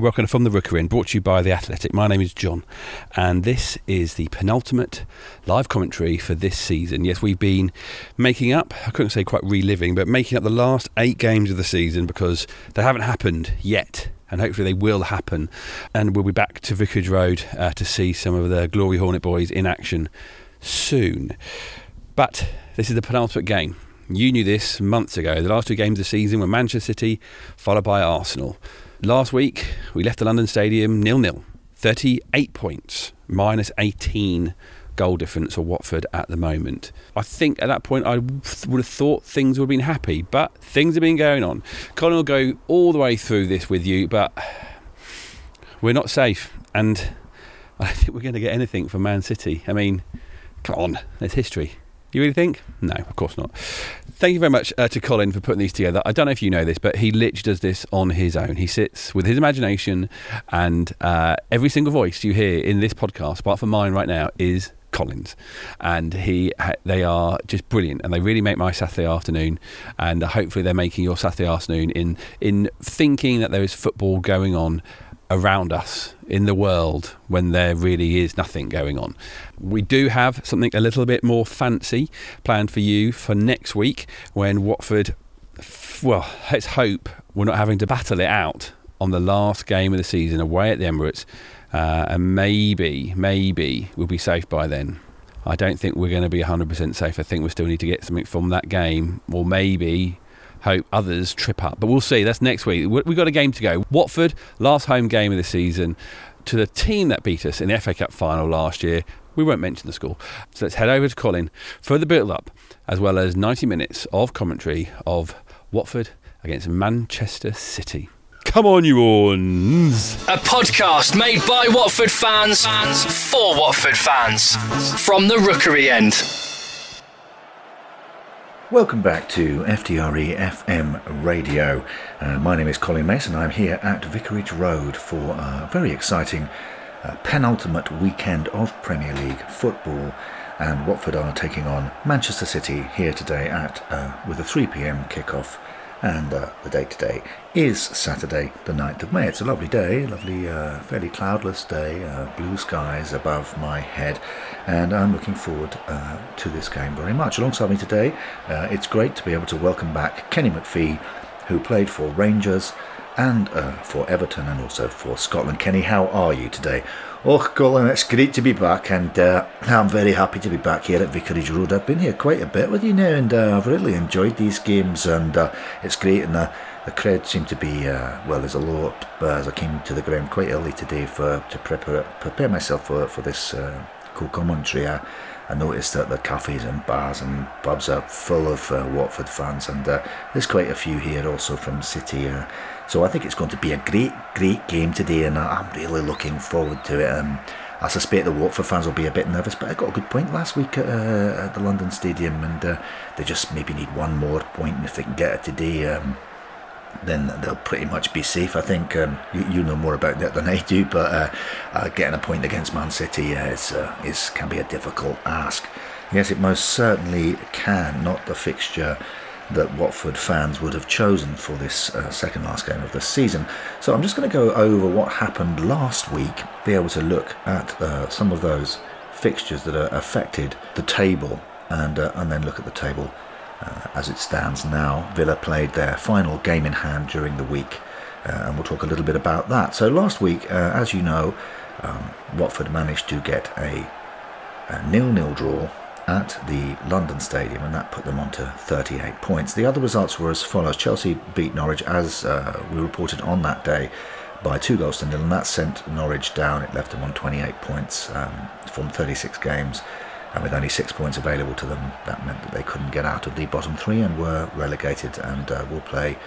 And welcome From the Rookery End, brought to you by The Athletic. My name is John and this is the penultimate live commentary for this season. Yes, we've been making up, I couldn't say quite reliving, but making up the last eight games of the season because they haven't happened yet and hopefully they will happen. And we'll be back to Vicarage Road uh, to see some of the Glory Hornet boys in action soon. But this is the penultimate game. You knew this months ago. The last two games of the season were Manchester City, followed by Arsenal. Last week, we left the London Stadium nil nil, 38 points, minus 18 goal difference for Watford at the moment. I think at that point I would have thought things would have been happy, but things have been going on. Colin will go all the way through this with you, but we're not safe, and I think we're going to get anything from Man City. I mean, come on, there's history. You really think? No, of course not. Thank you very much uh, to Colin for putting these together. I don't know if you know this, but he literally does this on his own. He sits with his imagination, and uh, every single voice you hear in this podcast, apart from mine right now, is Colin's, and he they are just brilliant, and they really make my Saturday afternoon, and hopefully they're making your Saturday afternoon in in thinking that there is football going on around us in the world when there really is nothing going on. We do have something a little bit more fancy planned for you for next week when Watford, well, let's hope we're not having to battle it out on the last game of the season away at the Emirates. Uh, and maybe, maybe we'll be safe by then. I don't think we're going to be 100% safe. I think we still need to get something from that game, or maybe hope others trip up. But we'll see. That's next week. We've got a game to go. Watford, last home game of the season, to the team that beat us in the FA Cup final last year. We won't mention the score. So let's head over to Colin for the build up, as well as 90 minutes of commentary of Watford against Manchester City. Come on, you ons! A podcast made by Watford fans, for Watford fans from the Rookery End. Welcome back to FTRE FM Radio. Uh, my name is Colin Mason. I'm here at Vicarage Road for a very exciting uh, penultimate weekend of Premier League football. And Watford are taking on Manchester City here today at uh, with a 3 p.m. kickoff and uh, the date today is Saturday, the 9th of May. It's a lovely day, lovely, uh, fairly cloudless day, uh, blue skies above my head, and I'm looking forward uh, to this game very much. Alongside me today, uh, it's great to be able to welcome back Kenny McPhee, who played for Rangers and uh, for Everton and also for Scotland. Kenny, how are you today? Oh, Colin, it's great to be back, and uh, I'm very happy to be back here at Vicarage Road. I've been here quite a bit with you now, and uh, I've really enjoyed these games, and uh, it's great. And the, the crowd seem to be uh, well. There's a lot uh, as I came to the ground quite early today for to prepare prepare myself for for this uh, cool commentary. I, I noticed that the cafes and bars and pubs are full of Watford fans, and there's quite a few here also from City. So I think it's going to be a great, great game today, and I'm really looking forward to it. Um, I suspect the Watford fans will be a bit nervous, but I got a good point last week at, uh, at the London Stadium, and uh, they just maybe need one more point, and if they can get it today, um, then they'll pretty much be safe. I think um, you, you, know more about that than I do, but uh, uh getting a point against Man City is, uh, is can be a difficult ask. Yes, it most certainly can. Not the fixture that Watford fans would have chosen for this uh, second last game of the season. So I'm just going to go over what happened last week, be able to look at uh, some of those fixtures that are affected the table, and uh, and then look at the table uh, as it stands now. Villa played their final game in hand during the week, uh, and we'll talk a little bit about that. So last week, uh, as you know, um, Watford managed to get a, a nil-nil draw at the London Stadium, and that put them on to 38 points. The other results were as follows Chelsea beat Norwich, as uh, we reported on that day, by two goals to nil, and that sent Norwich down. It left them on 28 points um, from 36 games. And with only six points available to them, that meant that they couldn't get out of the bottom three and were relegated and uh, will play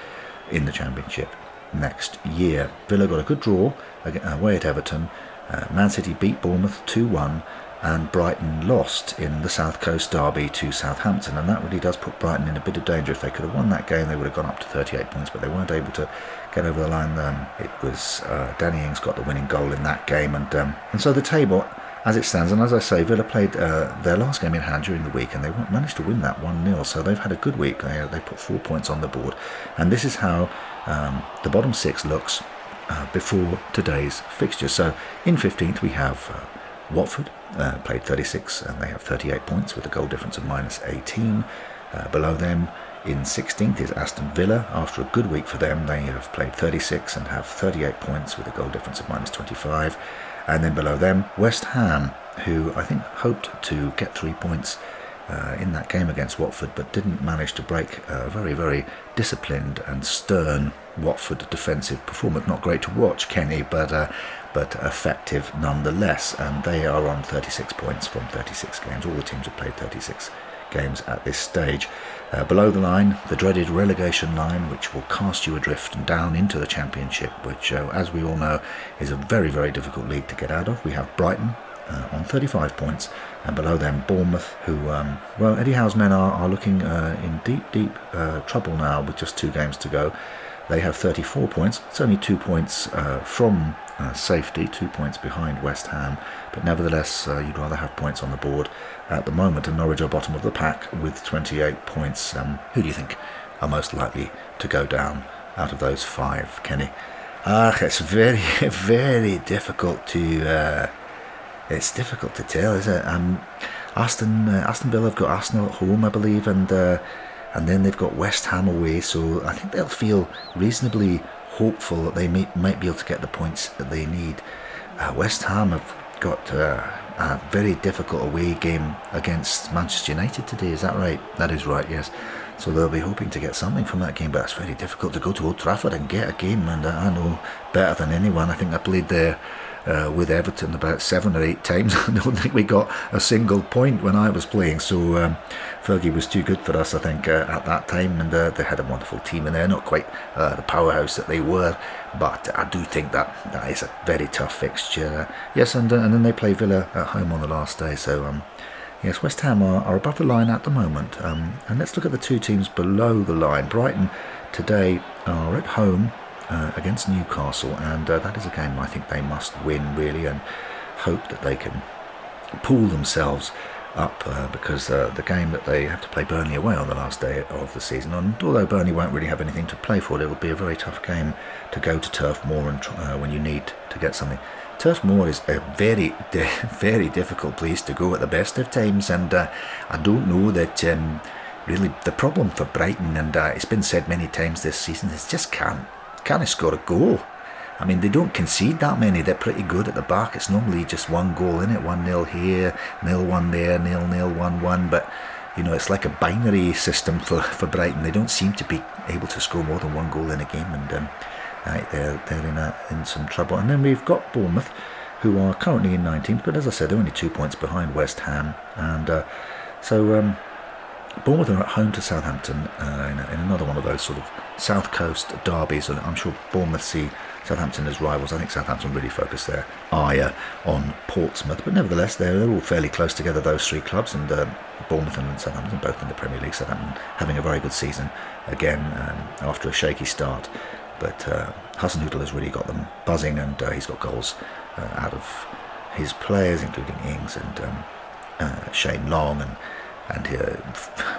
in the Championship next year. Villa got a good draw away at Everton. Uh, Man City beat Bournemouth 2 1 and Brighton lost in the South Coast Derby to Southampton, and that really does put Brighton in a bit of danger. If they could have won that game, they would have gone up to 38 points, but they weren't able to get over the line. Um, it was uh, Danny Ings got the winning goal in that game, and um, and so the table. As it stands, and as I say, Villa played uh, their last game in hand during the week, and they managed to win that 1 0. So they've had a good week. They, they put four points on the board. And this is how um, the bottom six looks uh, before today's fixture. So in 15th we have uh, Watford, uh, played 36 and they have 38 points with a goal difference of minus 18. Uh, below them in 16th is Aston Villa. After a good week for them, they have played 36 and have 38 points with a goal difference of minus 25. And then below them, West Ham, who I think hoped to get three points uh, in that game against Watford, but didn't manage to break a very, very disciplined and stern Watford defensive performance. Not great to watch, Kenny, but uh, but effective nonetheless. And they are on 36 points from 36 games. All the teams have played 36 games at this stage. Uh, below the line, the dreaded relegation line, which will cast you adrift and down into the Championship, which, uh, as we all know, is a very, very difficult league to get out of. We have Brighton uh, on 35 points, and below them Bournemouth, who, um, well, Eddie Howe's men are, are looking uh, in deep, deep uh, trouble now with just two games to go. They have 34 points. It's only two points uh, from uh, safety, two points behind West Ham, but nevertheless, uh, you'd rather have points on the board at the moment. And Norwich are bottom of the pack with 28 points. Um, who do you think are most likely to go down out of those five, Kenny? Ah, it's very, very difficult to. Uh, it's difficult to tell, is it? Um, Aston uh, Aston Villa have got Arsenal at home, I believe, and uh, and then they've got West Ham away. So I think they'll feel reasonably hopeful that they may, might be able to get the points that they need. Uh, West Ham have got uh, a very difficult away game against Manchester United today. Is that right? That is right. Yes. So they'll be hoping to get something from that game, but it's very difficult to go to Old Trafford and get a game. And I know better than anyone. I think I played there uh, with Everton about seven or eight times. I don't think we got a single point when I was playing. So um, Fergie was too good for us, I think, uh, at that time. And uh, they had a wonderful team, and they're not quite uh, the powerhouse that they were. But I do think that that is a very tough fixture. yes, and uh, and then they play Villa at home on the last day. So. Um, Yes, West Ham are, are above the line at the moment. Um, and let's look at the two teams below the line. Brighton today are at home uh, against Newcastle, and uh, that is a game I think they must win really and hope that they can pull themselves up uh, because uh, the game that they have to play Burnley away on the last day of the season, and although Burnley won't really have anything to play for, it will be a very tough game to go to Turf Moor and uh, when you need to get something. Turf Moor is a very, very difficult place to go at the best of times, and uh, I don't know that. Um, really, the problem for Brighton, and it's been said many times this season, is just can't can't score a goal. I mean, they don't concede that many. They're pretty good at the back. It's normally just one goal in it, one nil here, nil one there, nil nil one one. But you know, it's like a binary system for, for Brighton. They don't seem to be able to score more than one goal in a game, and um, right, they're they're in a, in some trouble. And then we've got Bournemouth, who are currently in 19th, but as I said, they're only two points behind West Ham, and uh, so. Um, Bournemouth are at home to Southampton uh, in, in, another one of those sort of South Coast derbies, and I'm sure Bournemouth see Southampton as rivals. I think Southampton really focus their ire on Portsmouth, but nevertheless, they're, they're all fairly close together, those three clubs, and uh, Bournemouth and Southampton both in the Premier League. Southampton having a very good season again um, after a shaky start, but uh, Hasenhüttl has really got them buzzing, and uh, he's got goals uh, out of his players, including Ings and um, uh, Shane Long and and uh,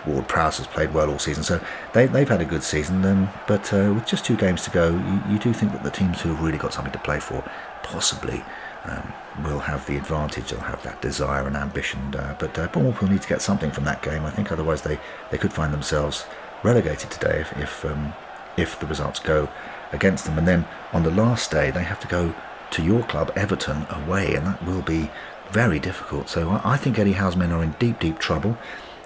Ward Prowse has played well all season. So they, they've had a good season. Um, but uh, with just two games to go, you, you, do think that the teams who have really got something to play for possibly um, will have the advantage. They'll have that desire and ambition. Uh, but uh, Bournemouth will need to get something from that game. I think otherwise they, they could find themselves relegated today if if, um, if the results go against them. And then on the last day, they have to go to your club, Everton, away, and that will be very difficult. So I think Eddie Howe's men are in deep, deep trouble.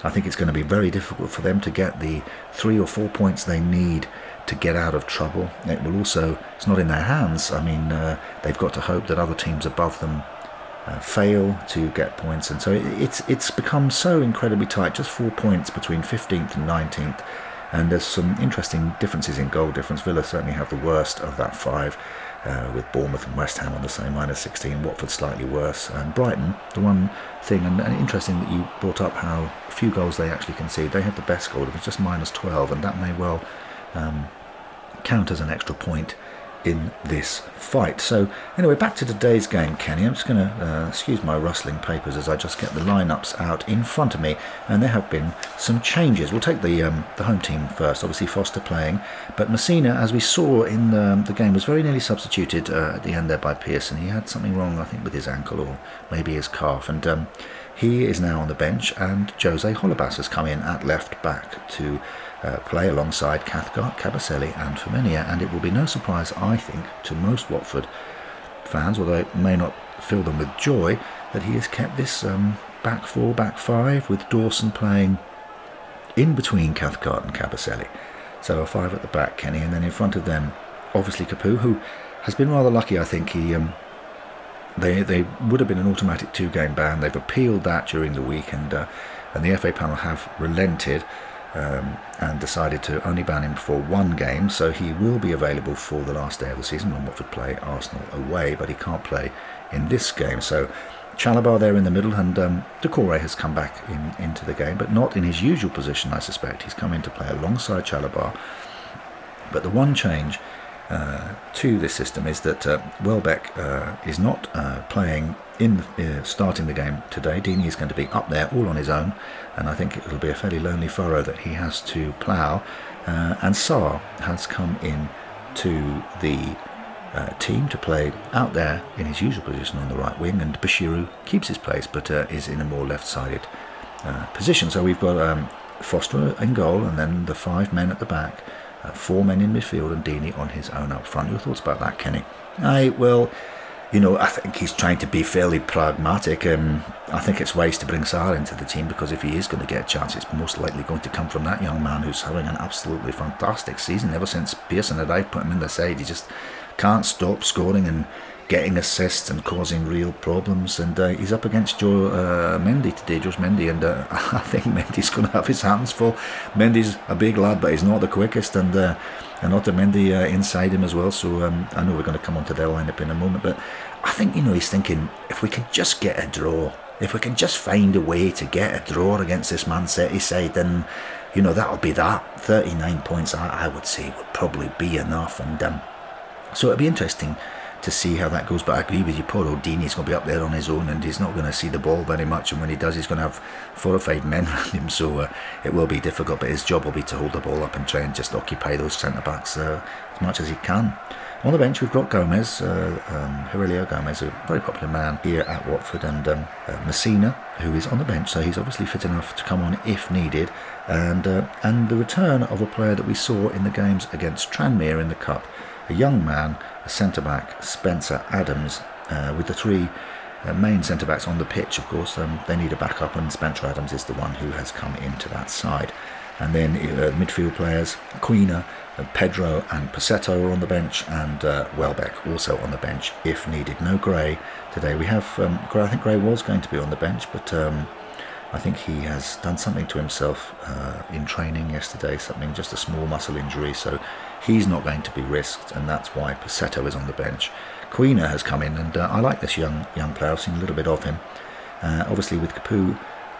I think it's going to be very difficult for them to get the three or four points they need to get out of trouble. It will also, it's not in their hands. I mean, uh, they've got to hope that other teams above them uh, fail to get points. And so it's, it's become so incredibly tight, just four points between 15th and 19th. And there's some interesting differences in goal difference. Villa certainly have the worst of that five uh, with Bournemouth and West Ham on the same minus 16, Watford slightly worse, and Brighton, the one thing, and, and interesting that you brought up how few goals they actually concede, they have the best goal, it was just minus 12, and that may well um, count as an extra point in this fight. So, anyway, back to today's game, Kenny. I'm just going to uh, excuse my rustling papers as I just get the lineups out in front of me, and there have been some changes. We'll take the um, the home team first. Obviously, Foster playing, but Masina, as we saw in the, the game, was very nearly substituted uh, at the end there by Pearson. He had something wrong, I think, with his ankle or maybe his calf, and um, he is now on the bench, and Jose Holebas has come in at left back to uh, play alongside Cathcart, Kabasele, and Femenia, and it will be no surprise, I think, to most Watford fans, although it may not fill them with joy, that he has kept this um, back four, back five, with Dawson playing in between Cathcart and Kabasele. So a five at the back, Kenny, and then in front of them, obviously Capoue, who has been rather lucky, I think. He um, they they would have been an automatic two game ban. They've appealed that during the week, and uh, and the FA panel have relented um, and decided to only ban him for one game. So he will be available for the last day of the season when Watford play Arsenal away, but he can't play in this game. So. Chalobah there in the middle, and um, Doucouré has come back in, into the game, but not in his usual position, I suspect. He's come in to play alongside Chalobah. But the one change to this system is that uh, Welbeck uh, is not uh, playing in uh, starting the game today. Deeney is going to be up there all on his own, and I think it'll be a fairly lonely furrow that he has to plough. Uh, and Sarr has come in to the team to play out there in his usual position on the right wing, and Bashiru keeps his place but is in a more left-sided position. So we've got um, Foster in goal, and then the five men at the back. Uh, four men in midfield and Deeney on his own up front. Your thoughts about that, Kenny? I well, you know, I think he's trying to be fairly pragmatic. Um, I think it's wise to bring Sarr into the team because if he is going to get a chance, it's most likely going to come from that young man who's having an absolutely fantastic season. Ever since Pearson had I put him in the side, he just can't stop scoring and getting assists and causing real problems. And uh, he's up against Joe uh, Mendy today, Josh Mendy, and uh, I think Mendy's going to have his hands full. Mendy's a big lad, but he's not the quickest, and uh, and Otamendi uh, inside him as well. So um, I know we're going to come onto their lineup in a moment, but I think you know he's thinking if we can just get a draw. If we can just find a way to get a draw against this Man City side, then you know that'll be that. 39 points, I, I would say, would probably be enough. And um, so it'll be interesting to see how that goes. But I agree with you, poor old Deeney's going to be up there on his own and he's not going to see the ball very much. And when he does, he's going to have four or five men around him. So uh, it will be difficult. But his job will be to hold the ball up and try and just occupy those centre backs uh, as much as he can. On the bench, we've got Gomes, uh, um, Gomes, a very popular man here at Watford, and um, uh, Masina, who is on the bench, so he's obviously fit enough to come on if needed. And uh, and the return of a player that we saw in the games against Tranmere in the Cup, a young man centre back Spencer Adams, uh, with the three uh, main centre backs on the pitch. Of course, um, they need a backup, and Spencer Adams is the one who has come into that side. And then uh, midfield players Quina, uh, Pedro, and Pussetto are on the bench, and uh, Welbeck also on the bench if needed. No Gray today. We have um, Gray. I think Gray was going to be on the bench, but. Um, I think he has done something to himself uh, in training yesterday, something just a small muscle injury, so he's not going to be risked, and that's why Pussetto is on the bench. Quina has come in, and uh, I like this young young player. I've seen a little bit of him. Uh, obviously, with Capoue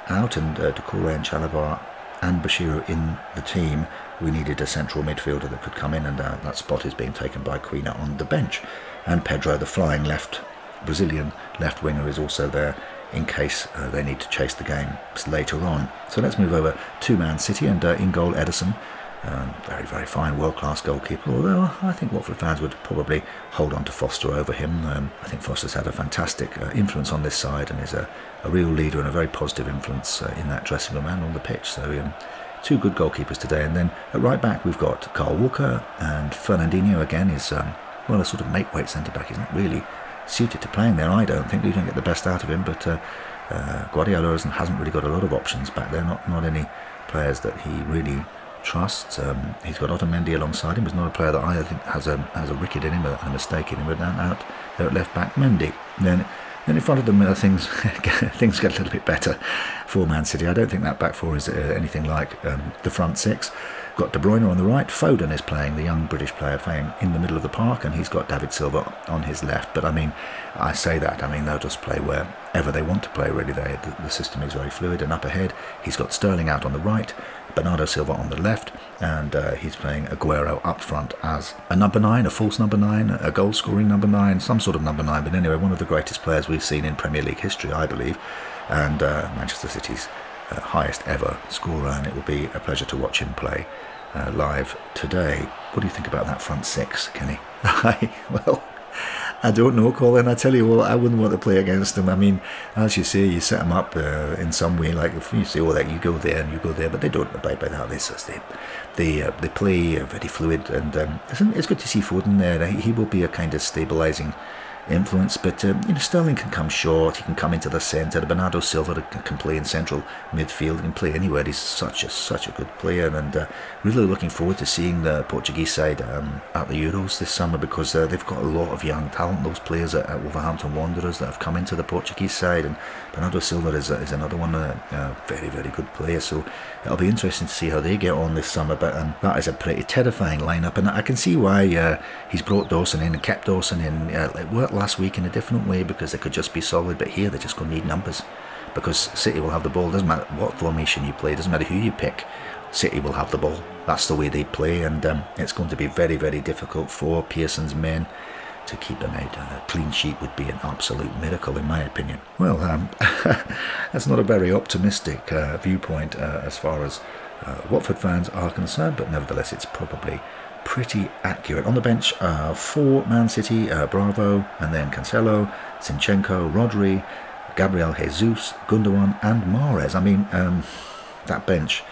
out and uh, Doucouré and Chalobah and Bashiru in the team, we needed a central midfielder that could come in, and uh, that spot is being taken by Quina on the bench. And Pedro, the flying left Brazilian left winger, is also there in case uh, they need to chase the game later on. So let's move over to Man City and uh, in goal Ederson. Um, very, very fine, world class goalkeeper. Although I think Watford fans would probably hold on to Foster over him. Um, I think Foster's had a fantastic uh, influence on this side and is a, a, real leader and a very positive influence uh, in that dressing room and on the pitch. So, um, two good goalkeepers today. And then at right back, we've got Kyle Walker and Fernandinho again is, um, well, a sort of make weight centre back. He's not really suited to playing there, I don't think. We don't get the best out of him, but uh, uh, Guardiola hasn't really got a lot of options back there, not, not any players that he really trusts. Um, he's got Otamendi alongside him. He's not a player that I think has a has a ricket in him, a, a mistake in him. But out there at left back, Mendy. Then then in front of them, uh, things things get a little bit better for Man City. I don't think that back four is uh, anything like um, the front six. got De Bruyne on the right. Foden is playing, the young British player playing in the middle of the park, and he's got David Silva on his left. But I mean, I say that, I mean, they'll just play wherever they want to play, really. They, the, the system is very fluid. And up ahead, he's got Sterling out on the right, Bernardo Silva on the left, and uh, he's playing Aguero up front as a number nine, a false number nine, a goal scoring number nine, some sort of number nine. But anyway, one of the greatest players we've seen in Premier League history, I believe, and uh, Manchester City's uh, highest ever scorer, and it will be a pleasure to watch him play uh, live today. What do you think about that front six, Kenny? well, I don't know, Colin. I tell you what, I wouldn't want to play against them. I mean, as you say, you set them up uh, in some way. Like if you say, "Oh, that you go there and you go there," but they don't abide by that. They they they uh, they play very fluid, and um, it's good to see Foden there. He will be a kind of stabilising influence. But uh, you know, Sterling can come short. He can come into the centre. Bernardo Silva can play in central midfield. He can play anywhere. He's such a such a good player, and uh, really looking forward to seeing the Portuguese side um, at the Euros this summer because uh, they've got a lot of young talent. Those players at, at, Wolverhampton Wanderers that have come into the Portuguese side, and Bernardo Silva is, is another one, a, a very very good player. So it'll be interesting to see how they get on this summer. But um, that is a pretty terrifying lineup, and I can see why uh, he's brought Dawson in and kept Dawson in. Uh, it worked last week in a different way because they could just be solid, but here they're just going to need numbers because City will have the ball. Doesn't matter what formation you play, doesn't matter who you pick. City will have the ball. That's the way they play, and um, it's going to be very, very difficult for Pearson's men to keep them out. A clean sheet would be an absolute miracle, in my opinion. Well, um, that's not a very optimistic uh, viewpoint uh, as far as uh, Watford fans are concerned, but nevertheless, it's probably pretty accurate. On the bench, uh, for Man City, uh, Bravo, and then Cancelo, Zinchenko, Rodri, Gabriel Jesus, Gundogan, and Mahrez. I mean, um, that bench,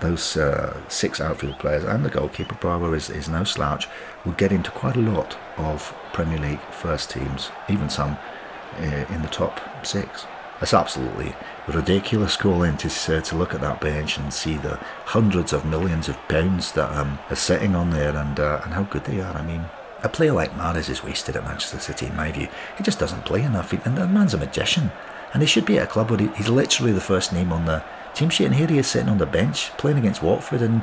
those uh, six outfield players, and the goalkeeper, Bravo, is, is no slouch, will get into quite a lot of Premier League first teams, even some uh, in the top six. It's absolutely ridiculous, Colin, to, uh, to look at that bench and see the hundreds of millions of pounds that um, are sitting on there and, uh, and how good they are. I mean, a player like Mahrez is wasted at Manchester City, in my view. He just doesn't play enough, and the man's a magician. And he should be at a club where he's literally the first name on the team sheet, and here he is sitting on the bench playing against Watford, and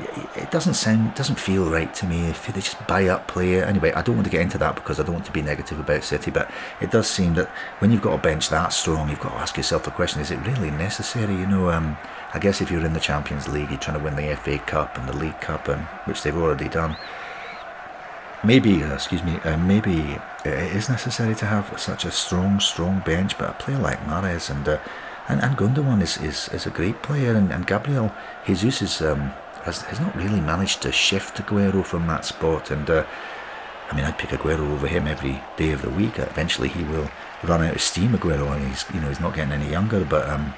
it doesn't sound, doesn't feel right to me if they just buy up player. Anyway, I don't want to get into that because I don't want to be negative about City, but it does seem that when you've got a bench that strong, you've got to ask yourself the question: Is it really necessary? You know, um, I guess if you're in the Champions League, you're trying to win the FA Cup and the League Cup, and which they've already done. Maybe, uh, excuse me, uh, maybe it is necessary to have such a strong, strong bench, but a player like Mahrez and uh, and, and Gundogan is, is, is a great player, and, and Gabriel Jesus is um, has, has not really managed to shift Aguero from that spot. And uh, I mean, I'd pick Aguero over him every day of the week. Eventually, he will run out of steam, Aguero, and he's you know he's not getting any younger. But um,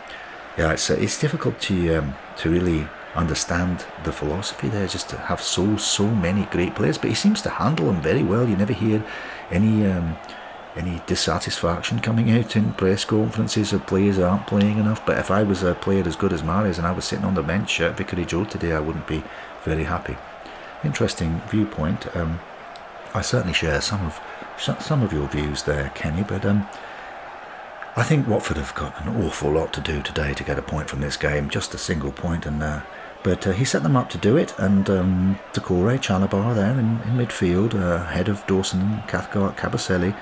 yeah, it's uh, it's difficult to um, to really understand the philosophy there. Just to have so so many great players, but he seems to handle them very well. You never hear any. Um, any dissatisfaction coming out in press conferences of players aren't playing enough. But if I was a player as good as Mahrez and I was sitting on the bench at Vicarage Road today, I wouldn't be very happy. Interesting viewpoint. Um, I certainly share some of some of your views there, Kenny. But um, I think Watford have got an awful lot to do today to get a point from this game. Just a single point, and uh, but uh, he set them up to do it. And um, Doucouré, Chalobah there in, in midfield, uh, ahead of Dawson, Cathcart, Kabasele.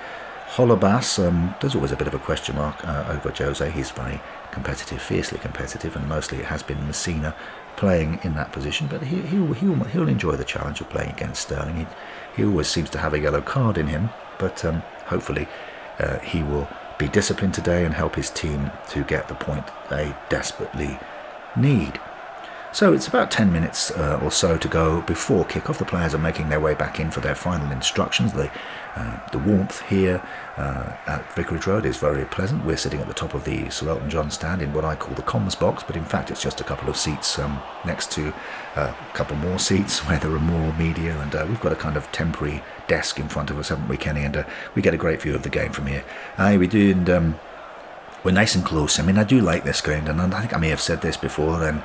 Holebas, um, there's always a bit of a question mark uh, over Jose. He's very competitive, fiercely competitive, and mostly it has been Masina playing in that position. But he, he'll, he'll, he'll enjoy the challenge of playing against Sterling. He, he always seems to have a yellow card in him, but um, hopefully uh, he will be disciplined today and help his team to get the point they desperately need. So it's about 10 minutes uh, or so to go before kick-off. The players are making their way back in for their final instructions. The, uh, the warmth here uh, at Vicarage Road is very pleasant. We're sitting at the top of the Sir Elton John stand in what I call the comms box, but in fact it's just a couple of seats um, next to uh, a couple more seats where there are more media, and uh, we've got a kind of temporary desk in front of us, haven't we, Kenny? And uh, we get a great view of the game from here. Aye, we do, and um, we're nice and close. I mean, I do like this ground, and I think I may have said this before, and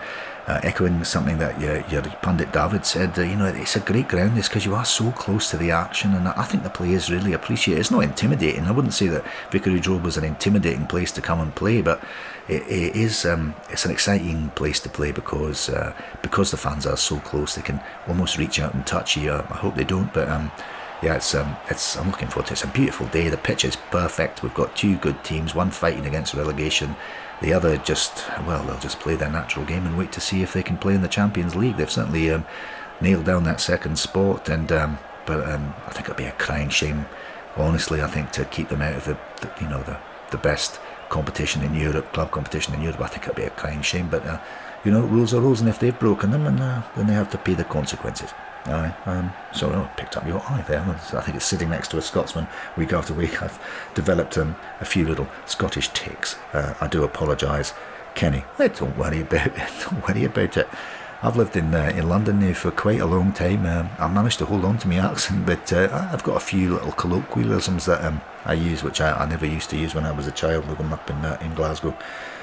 uh, echoing something that your, your pundit David said, uh, you know, it's a great ground this because you are so close to the action, and I think the players really appreciate it. It's not intimidating. I wouldn't say that Vicarage Road was an intimidating place to come and play, but it, it is um, it's an exciting place to play because uh, because the fans are so close, they can almost reach out and touch you. I hope they don't, but. Um, yeah, it's um, it's I'm looking forward to it. It's a beautiful day. The pitch is perfect. We've got two good teams, one fighting against relegation, the other just well, they'll just play their natural game and wait to see if they can play in the Champions League. They've certainly um, nailed down that second spot, and um, but um, I think it'd be a crying shame, honestly. I think to keep them out of the, the you know the the best competition in Europe, club competition in Europe. I think it'd be a crying shame, but uh, you know, rules are rules, and if they've broken them, and uh, then they have to pay the consequences. I um, sorry, I picked up your aye there. I think it's sitting next to a Scotsman week after week. I've developed um, a few little Scottish tics. Uh, I do apologise, Kenny. Don't worry about it. Don't worry about it. I've lived in uh, in London now for quite a long time. Um, I managed to hold on to my accent, but uh, I've got a few little colloquialisms that um, I use, which I, I, never used to use when I was a child living up in uh, in Glasgow.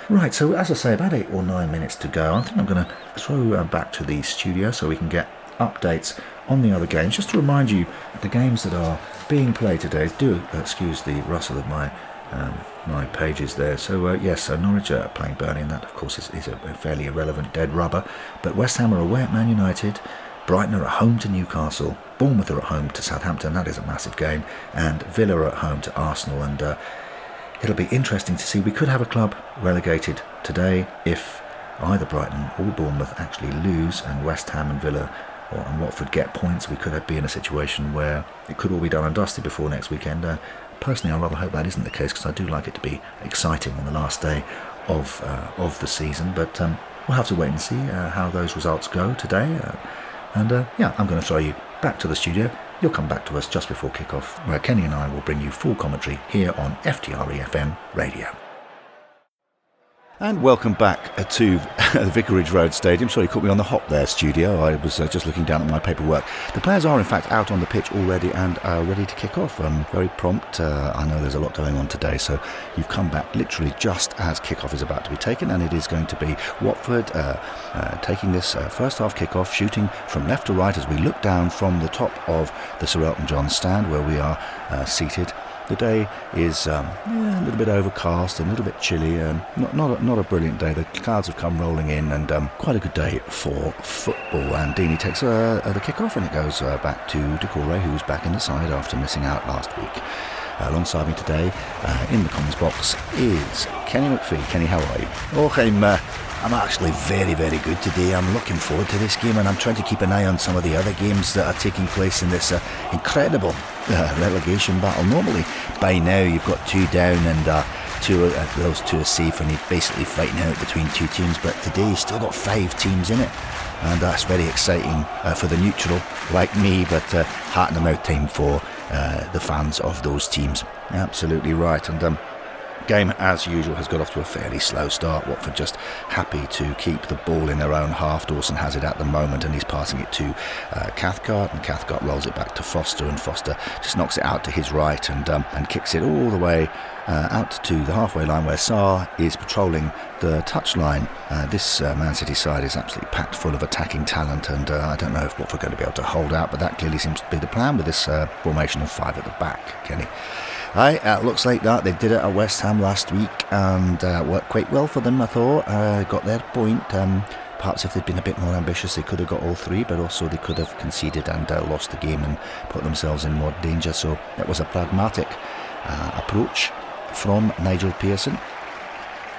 Right, so as I say, about eight or nine minutes to go. I think I'm going to throw uh, back to the studio so we can get updates on the other games. Just to remind you, the games that are being played today, do excuse the rustle of my um, my pages there. So uh, yes, so Norwich are playing Burnley, and that of course is, is a fairly irrelevant dead rubber. But West Ham are away at Man United. Brighton are at home to Newcastle. Bournemouth are at home to Southampton. That is a massive game. And Villa are at home to Arsenal. And uh, it'll be interesting to see. We could have a club relegated today if either Brighton or Bournemouth actually lose, and West Ham and Villa and Watford get points, we could be in a situation where it could all be done and dusted before next weekend. Uh, personally, I rather hope that isn't the case because I do like it to be exciting on the last day of uh, of the season. But um, we'll have to wait and see uh, how those results go today. Uh, and uh, yeah, I'm going to throw you back to the studio. You'll come back to us just before kick-off, where Kenny and I will bring you full commentary here on FTRE FM radio. And welcome back uh, to the Vicarage Road Stadium. Sorry, you caught me on the hop there, studio. I was uh, just looking down at my paperwork. The players are, in fact, out on the pitch already and are ready to kick off. Um, very prompt. Uh, I know there's a lot going on today, so you've come back literally just as kick-off is about to be taken, and it is going to be Watford uh, uh taking this uh, first half kick-off, shooting from left to right as we look down from the top of the Sir Elton John stand where we are seated. The day is um, yeah, a little bit overcast, and a little bit chilly, and not not a, not a brilliant day. The clouds have come rolling in, and um, quite a good day for football. And Deeney takes uh, uh, the kick off, and it goes uh, back to Doucouré, who's back in the side after missing out last week. alongside me today, uh, in the comments box, is Kenny McPhee. Kenny, how are you? Oh, I'm uh, I'm actually very, very good today. I'm looking forward to this game and I'm trying to keep an eye on some of the other games that are taking place in this uh, incredible uh, relegation battle. Normally, by now, you've got two down and uh, two uh, those two are safe and you're basically fighting out between two teams. But today, you've still got five teams in it. And that's very exciting uh, for the neutral like me, but uh, heart in the mouth time for the fans of those teams. Absolutely right. And um, Game, as usual, has got off to a fairly slow start. Watford just happy to keep the ball in their own half. Dawson has it at the moment and he's passing it to uh, Cathcart, and Cathcart rolls it back to Foster, and Foster just knocks it out to his right and um, and kicks it all the way uh, out to the halfway line where Sarr is patrolling the touchline. Uh, this uh, Man City side is absolutely packed full of attacking talent, and uh, I don't know if Watford are going to be able to hold out, but that clearly seems to be the plan with this uh, formation of five at the back, Kenny. Aye, uh, looks like that. They did it at West Ham last week and uh, worked quite well for them, I thought. Uh, got their point. Um, perhaps if they'd been a bit more ambitious, they could have got all three, but also they could have conceded and uh, lost the game and put themselves in more danger. So it was a pragmatic uh, approach from Nigel Pearson.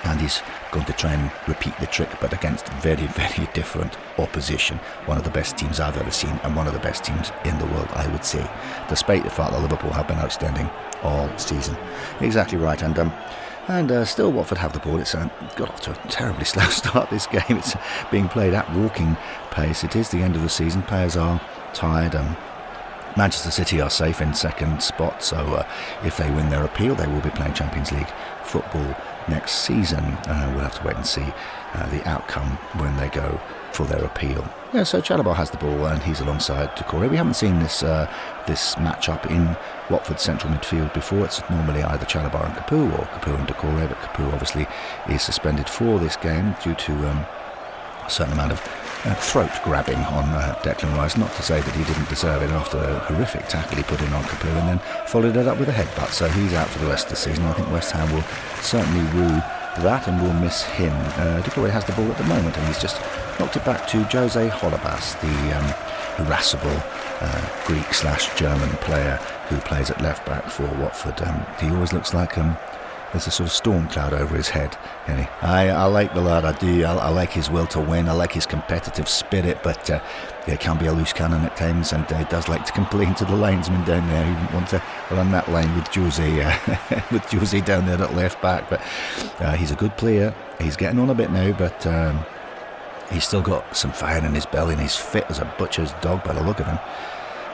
And he's going to try and repeat the trick, but against very, very different opposition. One of the best teams I've ever seen, and one of the best teams in the world, I would say, despite the fact that Liverpool have been outstanding all season. Exactly right, and um, and uh, still Watford have the ball. It's uh, got off to a terribly slow start. This game, it's being played at walking pace. It is the end of the season. Players are tired. Um, Manchester City are safe in second spot, so uh, if they win their appeal, they will be playing Champions League football next season. Uh, we'll have to wait and see uh, the outcome when they go for their appeal. Yeah, so Chalobah has the ball and he's alongside Doucouré. We haven't seen this uh, this match-up in Watford central midfield before. It's normally either Chalobah and Capoue or Capoue and Doucouré, but Capoue obviously is suspended for this game due to um, a certain amount of uh, throat grabbing on uh, Declan Rice. Not to say that he didn't deserve it after the horrific tackle he put in on Capoue and then followed it up with a headbutt. So he's out for the rest of the season. I think West Ham will certainly rue that and will miss him. Uh, Doucouré has the ball at the moment and he's just knocked it back to Jose Holebas, the um, irascible uh, Greek slash German player who plays at left back for Watford. Um, he always looks like um, there's a sort of storm cloud over his head. And I, I like the lad, I do. I, I, like his will to win. I like his competitive spirit, but uh, he can be a loose cannon at times, and uh, he does like to complain to the linesman down there. He didn't want to run that line with Jose, uh, with Jose down there at left back. But uh, he's a good player. He's getting on a bit now, but um, he's still got some fire in his belly, and he's fit as a butcher's dog by the look of him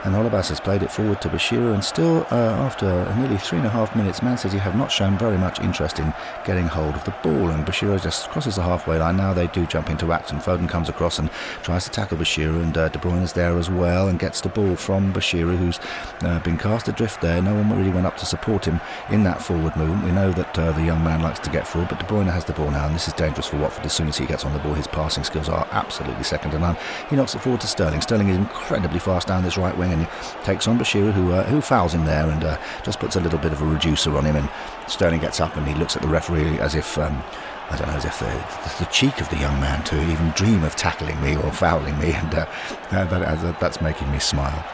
and Holebas has played it forward to Bashira and still uh, after nearly three and a half minutes Man City have not shown very much interest in getting hold of the ball. And Bashira just crosses the halfway line. Now they do jump into action. Foden comes across and tries to tackle Bashira and uh, De Bruyne is there as well and gets the ball from Bashira who's uh, been cast adrift there. No one really went up to support him in that forward movement we know that uh, the young man likes to get forward but De Bruyne has the ball now and this is dangerous for Watford. As soon as he gets on the ball his passing skills are absolutely second to none. He knocks it forward to Sterling. Sterling is incredibly fast down this right wing and he takes on Bashir, who uh, who fouls him there and uh, just puts a little bit of a reducer on him. And Sterling gets up and he looks at the referee as if. Um, I don't know, as if the, the, cheek of the young man to even dream of tackling me or fouling me, and uh, that, that's making me smile.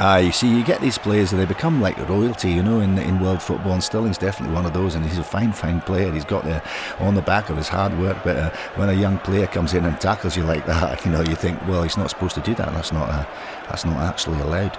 Uh, you see, you get these players they become like royalty, you know, in in world football. And Sterling's definitely one of those, and he's a fine, fine player. He's got the on the back of his hard work. But uh, when a young player comes in and tackles you like that, you know, you think, well, he's not supposed to do that. That's not uh, that's not actually allowed.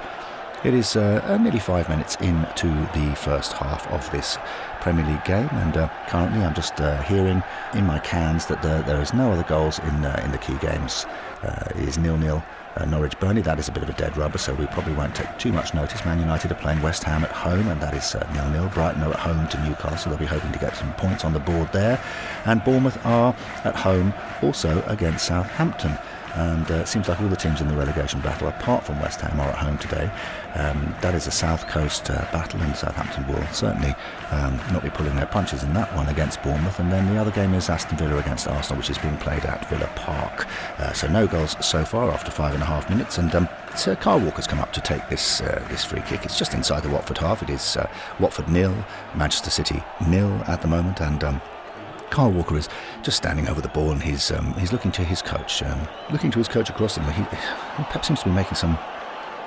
It is uh, uh, nearly five minutes into the first half of this Premier League game, and uh, currently I'm just uh, hearing in my cans that there is no other goals in uh, in the key games. it is nil nil uh, Norwich Burnley. That is a bit of a dead rubber, so we probably won't take too much notice. Man United are playing West Ham at home, and that is uh, nil nil. Brighton are at home to Newcastle. They'll be hoping to get some points on the board there. And Bournemouth are at home also against Southampton and uh, it seems like all the teams in the relegation battle, apart from West Ham, are at home today. Um, that is a South Coast uh, battle, and Southampton will certainly um, not be pulling their punches in that one against Bournemouth. And then the other game is Aston Villa against Arsenal, which is being played at Villa Park. Uh, so no goals so far after five and a half minutes, and um, uh, Kyle Walker's come up to take this uh, this free kick. It's just inside the Watford half. It is uh, Watford nil, Manchester City nil at the moment, and um, Kyle Walker is just standing over the ball and he's um, he's looking to his coach, um, looking to his coach across him. He, he perhaps seems to be making some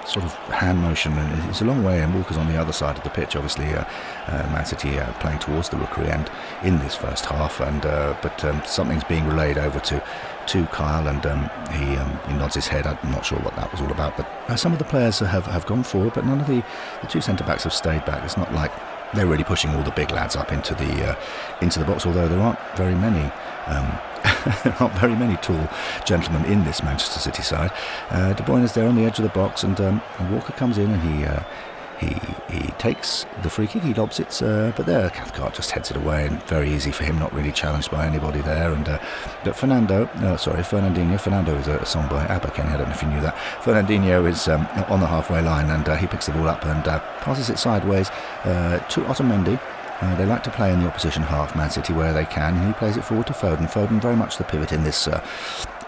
sort of hand motion, and it's a long way. And Walker's on the other side of the pitch. Obviously, uh, uh, Man City uh, playing towards the rookery end in this first half, and uh, but um, something's being relayed over to to Kyle, and um, he, um, he nods his head. I'm not sure what that was all about, but uh, some of the players have, have gone forward, but none of the, the two centre backs have stayed back. It's not like they're really pushing all the big lads up into the uh, into the box. Although there aren't very many. Um, aren't very many tall gentlemen in this Manchester City side. Uh, De Bruyne is there on the edge of the box, and, um, and Walker comes in and he uh, he he takes the free kick, he lobs it, uh, but there Cathcart just heads it away, and very easy for him, not really challenged by anybody there. And uh, but Fernando, uh, sorry, Fernandinho, Fernando is a, song by ABBA, Kenny. I don't know if you knew that. Fernandinho is um, on the halfway line, and uh, he picks the ball up and uh, passes it sideways uh, to Otamendi. Uh, they like to play in the opposition half, Man City, where they can, he plays it forward to Foden. Foden very much the pivot in this uh,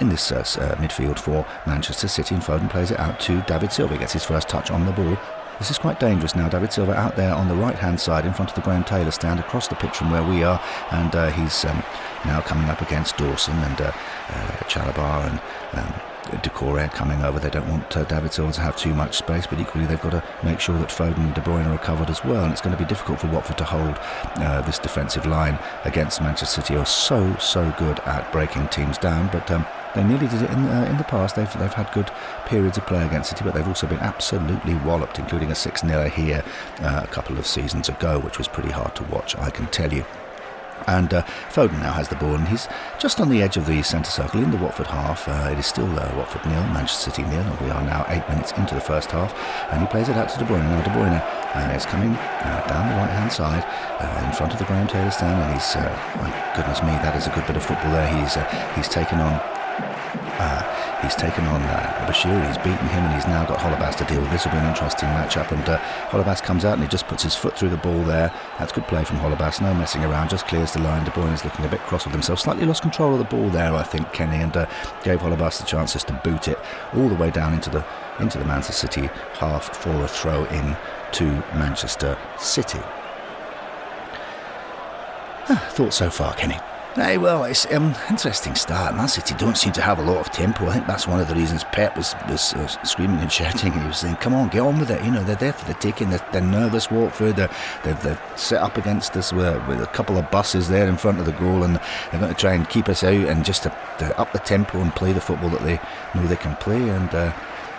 in this uh, midfield for Manchester City, and Foden plays it out to David Silva. Gets his first touch on the ball, this is quite dangerous now. David Silva out there on the right hand side in front of the Graham Taylor stand across the pitch from where we are, and uh, he's um, now coming up against Dawson and uh, uh, Chalobah and. Um, Doucouré coming over. They don't want uh, David Silva to have too much space, but equally they've got to make sure that Foden and De Bruyne are covered as well. And it's going to be difficult for Watford to hold uh, this defensive line against Manchester City, who are so so good at breaking teams down. But um, they nearly did it in, uh, in the past. They've, they've had good periods of play against City, but they've also been absolutely walloped, including a 6 0 here uh, a couple of seasons ago, which was pretty hard to watch, I can tell you. And uh, Foden now has the ball, and he's just on the edge of the centre circle in the Watford half. Uh, it is still uh, Watford nil, Manchester City nil, and we are now eight minutes into the first half. And he plays it out to De Bruyne. Now De Bruyne uh, is coming uh, down the right hand side uh, in front of the Graham Taylor stand, and he's, goodness me, that is a good bit of football there. He's he's taken on uh, he's taken on uh, Bashir, he's beaten him, and he's now got Holebas to deal with. This will be an interesting matchup. And uh, Holebas comes out and he just puts his foot through the ball there. That's good play from Holebas, no messing around, just clears the line. De Bruyne is looking a bit cross with himself, slightly lost control of the ball there, I think, Kenny, and uh, gave Holebas the chances to boot it all the way down into the into the Manchester City half for a throw in to Manchester City. Ah, thought so far, Kenny. Hey, well, it's um, interesting start. Man City don't seem to have a lot of tempo. I think that's one of the reasons Pep was, was uh, screaming and shouting. He was saying, come on, get on with it. You know, they're there for the taking. They're, they're nervous, Watford. They're, they're, they're set up against us with, with, a couple of buses there in front of the goal, and they're going to try and keep us out and just to, to up the tempo and play the football that they know they can play. And uh,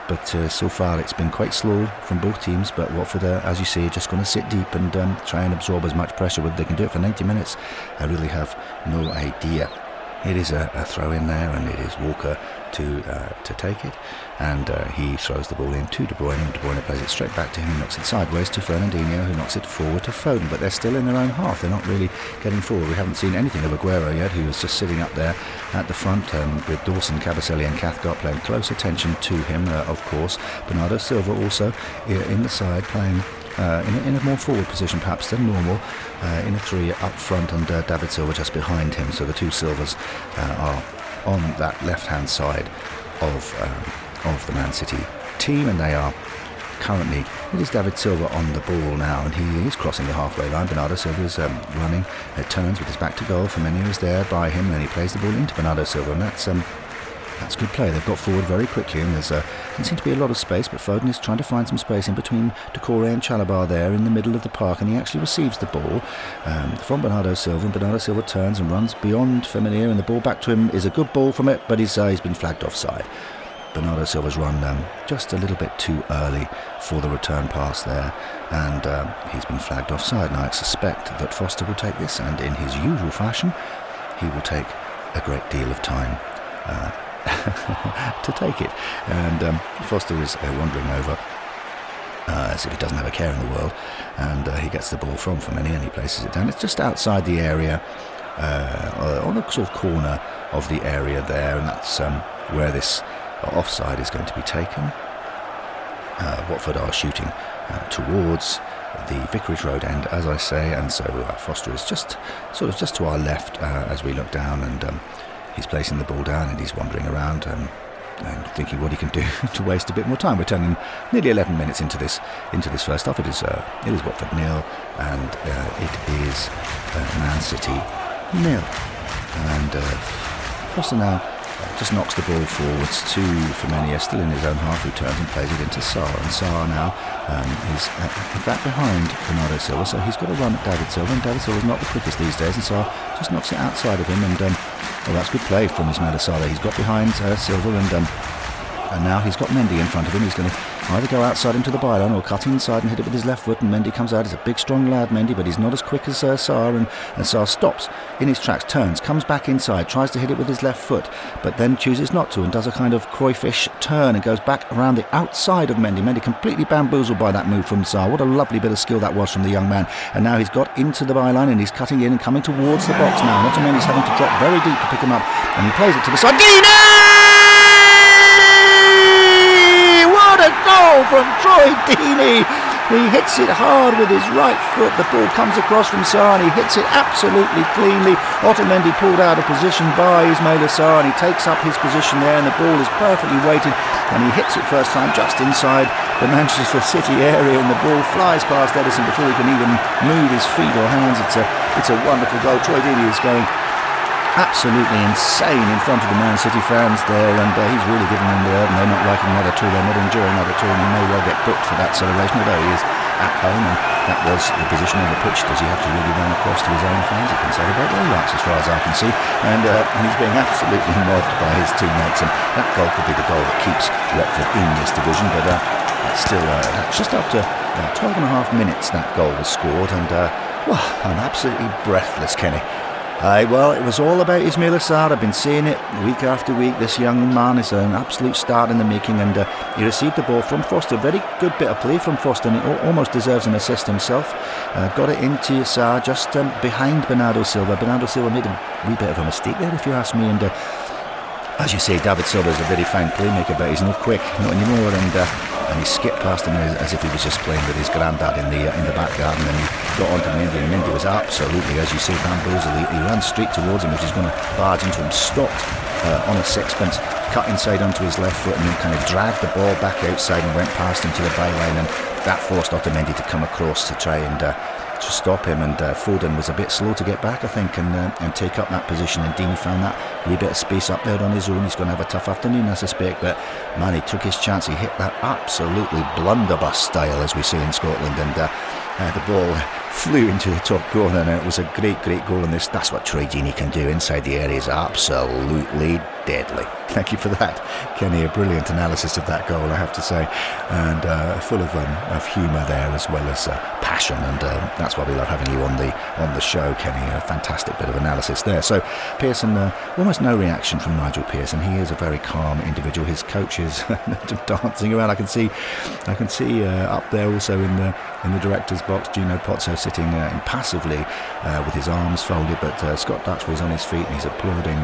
but uh, so far, it's been quite slow from both teams. But Watford, uh, as you say, just going to sit deep and um, try and absorb as much pressure as they can do it for 90 minutes. I really have no idea. It is a, a throw in there, and it is Walker to uh, to take it, and uh, he throws the ball in to De Bruyne, De Bruyne plays it straight back to him, knocks it sideways to Fernandinho, who knocks it forward to Foden, but they're still in their own half. They're not really getting forward. We haven't seen anything of Aguero yet, who was just sitting up there at the front um, with Dawson, Kabasele, and Cathcart playing close attention to him, uh, of course. Bernardo Silva also in the side playing uh, in, a, in, a, more forward position perhaps than normal, uh, in a three up front, and uh, David Silva just behind him. So the two Silvers uh, are on that left-hand side of um, of the Man City team, and they are currently. It is David Silva on the ball now, and he is crossing the halfway line. Bernardo Silva is um, running, turns with his back to goal. Firmino is there by him, and he plays the ball into Bernardo Silva, and that's um, that's good play. They've got forward very quickly, and there's uh, there seems to be a lot of space. But Foden is trying to find some space in between Doucouré and Chalobah there in the middle of the park, and he actually receives the ball um, from Bernardo Silva. And Bernardo Silva turns and runs beyond Femenía, and the ball back to him is a good ball from it, but he's uh, he's been flagged offside. Bernardo Silva's run um, just a little bit too early for the return pass there, and um, he's been flagged offside. And I suspect that Foster will take this, and in his usual fashion, he will take a great deal of time. Uh, to take it. And um, Foster is uh, wandering over. Uh, as if he doesn't have a care in the world, and uh, he gets the ball from Firmino and he places it down. It's just outside the area, uh, on a sort of corner of the area there, and that's um, where this offside is going to be taken. Uh, Watford are shooting uh, towards the Vicarage Road end, as I say, and so Foster is just sort of just to our left as we look down, and um, he's placing the ball down and he's wandering around um, and thinking what he can do to waste a bit more time. We're turning nearly 11 minutes into this into this first half. It is uh, it is Watford nil and uh, it is uh, Man City nil. And uh, Foster now just knocks the ball forwards to Firmino, still in his own half, who turns and plays it into Sarr. And Sarr now um, is uh, in fact behind Bernardo Silva, so he's got a run at David Silva, and David Silva's not the quickest these days, and Sarr just knocks it outside of him, and um, well, that's good play from Ismaila Sarr. He's got behind uh, Silva, and um, and now he's got Mendy in front of him. He's going to either go outside into the byline or cut inside and hit it with his left foot. And Mendy comes out. He's a big, strong lad, Mendy, but he's not as quick as uh, Sarr. And, and Sarr stops in his tracks, turns, comes back inside, tries to hit it with his left foot, but then chooses not to and does a kind of Cruyffish turn and goes back around the outside of Mendy. Mendy completely bamboozled by that move from Sarr. What a lovely bit of skill that was from the young man. And now he's got into the byline and he's cutting in and coming towards the box now. Not only he's having to drop very deep to pick him up, and he plays it to the side. Deeney! Goal from Troy Deeney. He hits it hard with his right foot. The ball comes across from he hits it absolutely cleanly. Otamendi pulled out of position by Ismail he takes up his position there and the ball is perfectly weighted and he hits it first time just inside the Manchester City area and the ball flies past Ederson before he can even move his feet or hands. It's a, it's a wonderful goal. Troy Deeney is going absolutely insane in front of the Man City fans there, and uh, he's really giving them the and they're not liking another all. They're not that at all, and he may well get booked for that celebration, although he is at home, and that was the position on the pitch. Does he have to really run across to his own fans? He can celebrate where he likes, as far as I can see, and, uh, he's being absolutely mobbed by his teammates, and that goal could be the goal that keeps Watford in this division, but uh, still, uh, just after uh, 12 and a half minutes, that goal was scored, and uh, well, I'm absolutely breathless, Kenny. Aye, well, it was all about Ismail Sarr. I've been saying it week after week. This young man is an absolute star in the making, and uh, he received the ball from Foster. Very good bit of play from Foster, and he almost deserves an assist himself. Uh, got it into Sarr just um, behind Bernardo Silva. Bernardo Silva made a wee bit of a mistake there, if you ask me, and uh, as you say, David Silva is a very fine playmaker, but he's not quick, not anymore. And uh, and he skipped past him as, as, if he was just playing with his granddad in the uh, in the back garden. And he got onto Mendy, and Mendy was absolutely, as you say, bamboozled. He, he ran straight towards him, which was going to barge into him. Stopped uh, on a sixpence, cut inside onto his left foot, and then kind of dragged the ball back outside and went past him to the byline. And that forced Otamendi to come across to try and. To stop him. And uh, Foden was a bit slow to get back, I think, and uh, and take up that position. And Deeney found that wee bit of space up there on his own. He's going to have a tough afternoon, I suspect. But man, he took his chance. He hit that absolutely blunderbuss style, as we say in Scotland, and. Uh, uh, the ball flew into the top corner and it was a great, great goal. And this, that's what Troy Deeney can do inside the area is absolutely deadly. Thank you for that, Kenny. A brilliant analysis of that goal, I have to say, and uh, full of um, of humour there as well as uh, passion. And uh, that's why we love having you on the on the show, Kenny. A fantastic bit of analysis there. So Pearson, uh, almost no reaction from Nigel Pearson. He is a very calm individual. His coach is dancing around. I can see, I can see uh, up there also in the in the director's box, Gino Pozzo sitting uh, impassively with his arms folded, but Scott Dutcher is on his feet and he's applauding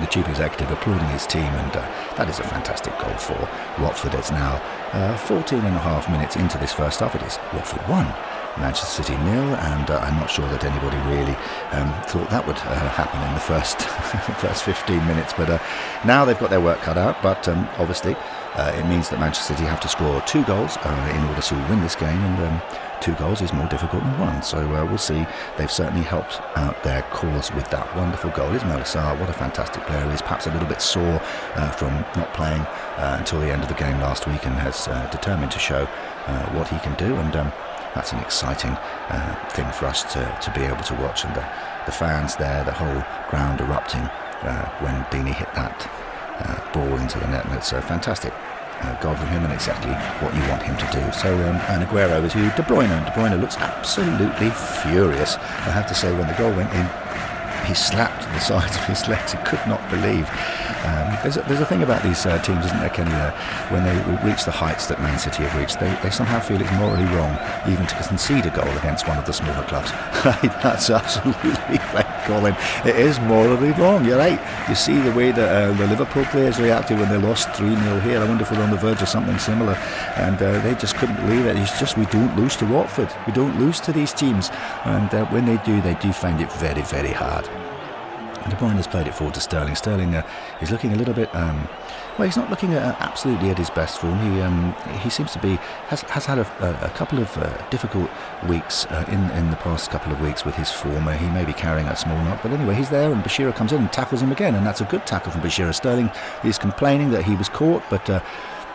the chief executive applauding his team, and uh, that is a fantastic goal for Watford. It's now uh, 14 and a half minutes into this first half. It is Watford 1. Manchester City nil, and uh, I'm not sure that anybody really um, thought that would uh, happen in the first first 15 minutes. But uh, now they've got their work cut out. But um, obviously, uh, it means that Manchester City have to score two goals uh, in order to win this game, and um, two goals is more difficult than one. So uh, we'll see. They've certainly helped out their cause with that wonderful goal. Ismaila Sarr, what a fantastic player he is. Perhaps a little bit sore uh, from not playing uh, until the end of the game last week and has uh, determined to show uh, what he can do. And um, that's an exciting uh, thing for us to, to be able to watch. And the, the fans there, the whole ground erupting when Deeney hit that ball into the net. And it's fantastic uh, goal from him and exactly what you want him to do. So, um, and Aguero over to De Bruyne. And De Bruyne looks absolutely furious. I have to say, when the goal went in, he slapped the sides of his legs. He could not believe. Um, there's, a, there's a thing about these uh, teams, isn't there, Kenny? Uh, when they reach the heights that Man City have reached, they, they somehow feel it's morally wrong even to concede a goal against one of the smaller clubs. That's absolutely right, Colin. It is morally wrong. You're right. You see the way that uh, the Liverpool players reacted when they lost 3 0 here. I wonder if we're on the verge of something similar. And uh, they just couldn't believe it. It's just we don't lose to Watford. We don't lose to these teams. And uh, when they do, they do find it very, very hard. De Bruyne has played it forward to Sterling. Sterling uh, is looking a little bit. Um, well, he's not looking uh, absolutely at his best form. He um, he seems to be has, has had a, a couple of uh, difficult weeks uh, in in the past couple of weeks with his form. he may be carrying a small knock, but anyway, he's there, and Bashiru comes in and tackles him again, and that's a good tackle from Bashiru. Sterling is complaining that he was caught, but uh,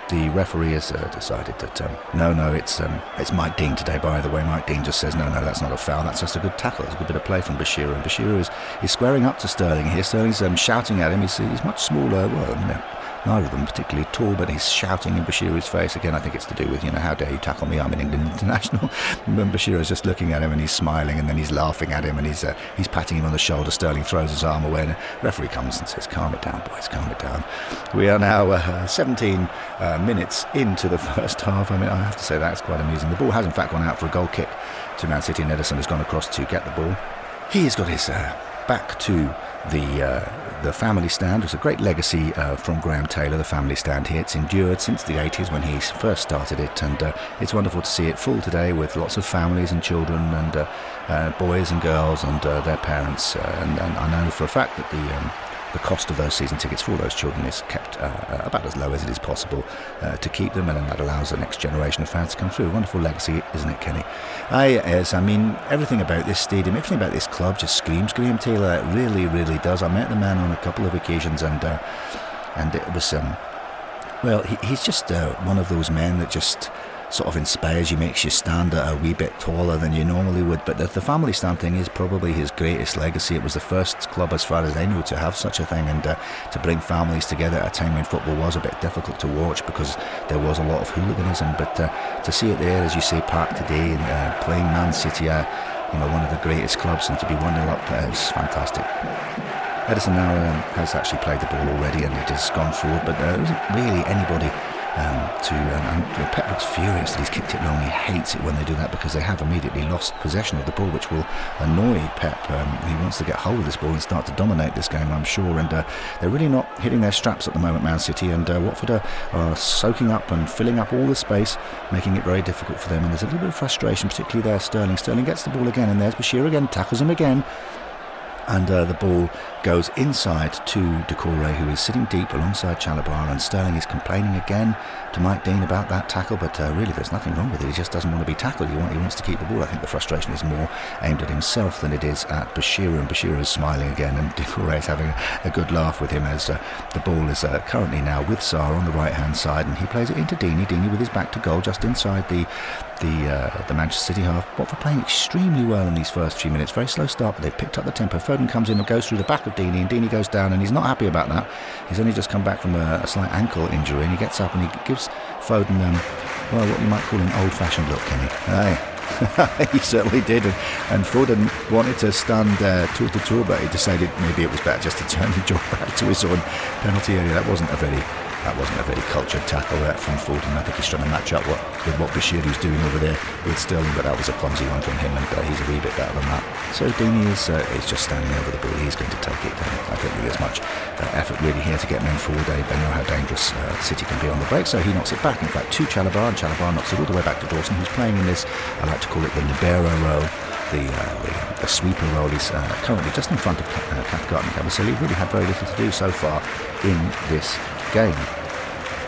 the referee has uh, decided that um, no, no, it's um, it's Mike Dean today. By the way, Mike Dean just says no, no, that's not a foul. That's just a good tackle. It's a good bit of play from Bashir, and Bashir is, squaring up to Sterling here. Sterling's um, shouting at him. He's, he's much smaller. Well, you know, neither of them particularly tall, but he's shouting in Bashir's face. Again, I think it's to do with, you know, how dare you tackle me? I'm an England international. and Bashir is just looking at him and he's smiling and then he's laughing at him and he's uh, he's patting him on the shoulder. Sterling throws his arm away and the referee comes and says, calm it down, boys, calm it down. We are now uh, 17 uh, minutes into the first half. I mean, I have to say that's quite amusing. The ball has in fact gone out for a goal kick to Man City and Ederson has gone across to get the ball. He's got his uh, back to the uh, the family stand. It's a great legacy uh, from Graham Taylor, the family stand here. It's endured since the 80s when he first started it, and uh, it's wonderful to see it full today with lots of families and children and uh, uh boys and girls and uh, their parents. And, and, I know for a fact that the um, the cost of those season tickets for those children is kept uh, uh, about as low as it is possible uh, to keep them, and then that allows the next generation of fans to come through. Wonderful legacy, isn't it, Kenny? I is. I mean, everything about this stadium, everything about this club just screams Graham Taylor. It really, really does. I met the man on a couple of occasions, and uh, and it was um, well, he, he's just uh, one of those men that just sort of inspires you, makes you stand a wee bit taller than you normally would. But the, the, family stand thing is probably his greatest legacy. It was the first club, as far as I know, to have such a thing and uh, to bring families together at a time when football was a bit difficult to watch because there was a lot of hooliganism. But uh, to see it there, as you say, Park today and uh, playing Man City. Uh, you know, one of the greatest clubs, and to be 1 0 up is fantastic. Ederson now um, has actually played the ball already and it has gone forward, but uh, there isn't really anybody um, to. Um, and Pep looks furious that he's kicked it long. He hates it when they do that because they have immediately lost possession of the ball, which will annoy Pep. Um, he wants to get hold of this ball and start to dominate this game, I'm sure. And uh, they're really not hitting their straps at the moment, Man City. And uh, Watford are, are, soaking up and filling up all the space, making it very difficult for them. And there's a little bit of frustration, particularly there. Sterling. Sterling gets the ball again, and there's Bashir again, tackles him again and uh, the ball goes inside to Doucouré, who is sitting deep alongside Chalobah, and Sterling is complaining again to Mike Dean about that tackle, but uh, really there's nothing wrong with it. He just doesn't want to be tackled. He, want, he, wants to keep the ball. I think the frustration is more aimed at himself than it is at Bashir, and Bashir is smiling again, and Doucouré is having a, good laugh with him as uh, the ball is uh, currently now with Sarr on the right-hand side, and he plays it into Deeney. Deeney with his back to goal, just inside the the uh, the Manchester City half. Watford playing extremely well in these first few minutes. Very slow start, but they've picked up the tempo. Foden comes in and goes through the back of Deeney, and Deeney goes down, and he's not happy about that. He's only just come back from a, a slight ankle injury, and he gets up and he gives Foden, um, well, what you might call an old-fashioned look, Kenny. Hey. he certainly did, and, and Foden wanted to stand uh, toe to toe, but he decided maybe it was better just to turn the job back to his own penalty area. That wasn't a very that wasn't a very cultured tackle there from Foden. I think he's trying to match up what, with what Bashiru's doing over there with Sterling, but that was a clumsy one from him, and uh, he's a wee bit better than that. So Deeney is, uh, is just standing over the ball. He's going to take it. Um, I don't think there's much uh, effort really here to get men forward. They, they know how dangerous uh, City can be on the break, so he knocks it back. In fact, to Chalobah, and Chalobah knocks it all the way back to Dawson, who's playing in this, I like to call it the libero role. The, uh, the, the, sweeper role is uh, currently just in front of Cathcart and Kabasele. Really had very little to do so far in this game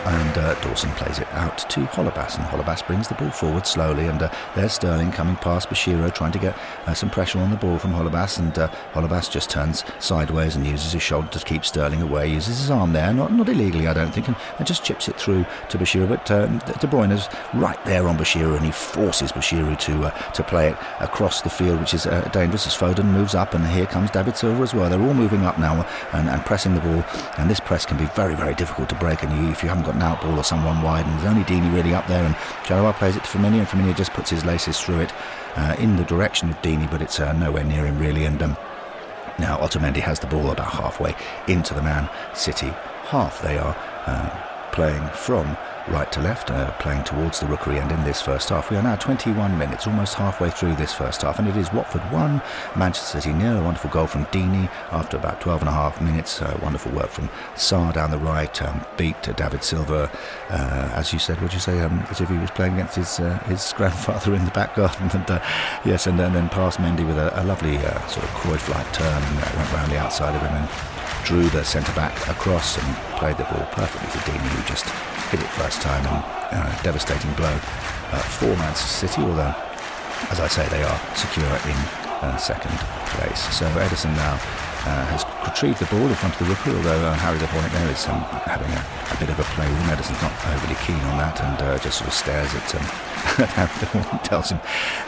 and uh, Dawson plays it out to Holebas, and Holebas brings the ball forward slowly, and uh, there's Sterling coming past Bashiru, trying to get uh, some pressure on the ball from Holebas, and uh, Holebas just turns sideways and uses his shoulder to keep Sterling away, uses his arm there, not, not illegally, I don't think, and, and just chips it through to Bashiru, but um, De Bruyne is right there on Bashiru, and he forces Bashiru to uh, to play it across the field, which is uh, dangerous as Foden moves up, and here comes David Silva as well. They're all moving up now and, and pressing the ball, and this press can be very, very difficult to break, and you, if you haven't got out ball or someone wide, and there's only Deeney really up there, and Chalobah plays it to Firmino, and Firmino just puts his laces through it uh, in the direction of Deeney, but it's uh, nowhere near him really, and um, now Otamendi has the ball about halfway into the Man City half. They are uh, playing from right to left, uh, playing towards the rookery end in this first half. We are now 21 minutes, almost halfway through this first half, and it is Watford 1, Manchester City nil. A wonderful goal from Deeney after about 12 and a half minutes. Uh, wonderful work from Sarr down the right, um, beat David Silva, uh, as you said, would you say, um, as if he was playing against his uh, his grandfather in the back garden. and, uh, yes, and, and, then past Mendy with a, a lovely uh, sort of Cruyff-like turn, and went round the outside of him and drew the centre back across and played the ball perfectly to Deeney, who just hit it first time and uh, devastating blow uh, for Manchester City, although, as I say, they are secure in uh, second place. So Ederson now uh, has retrieved the ball in front of the rookie, although uh, Harry the Hornet there is um, having a, a, bit of a play with him. Ederson's not overly keen on that and uh, just sort of stares at um, Harry Hornet, tells him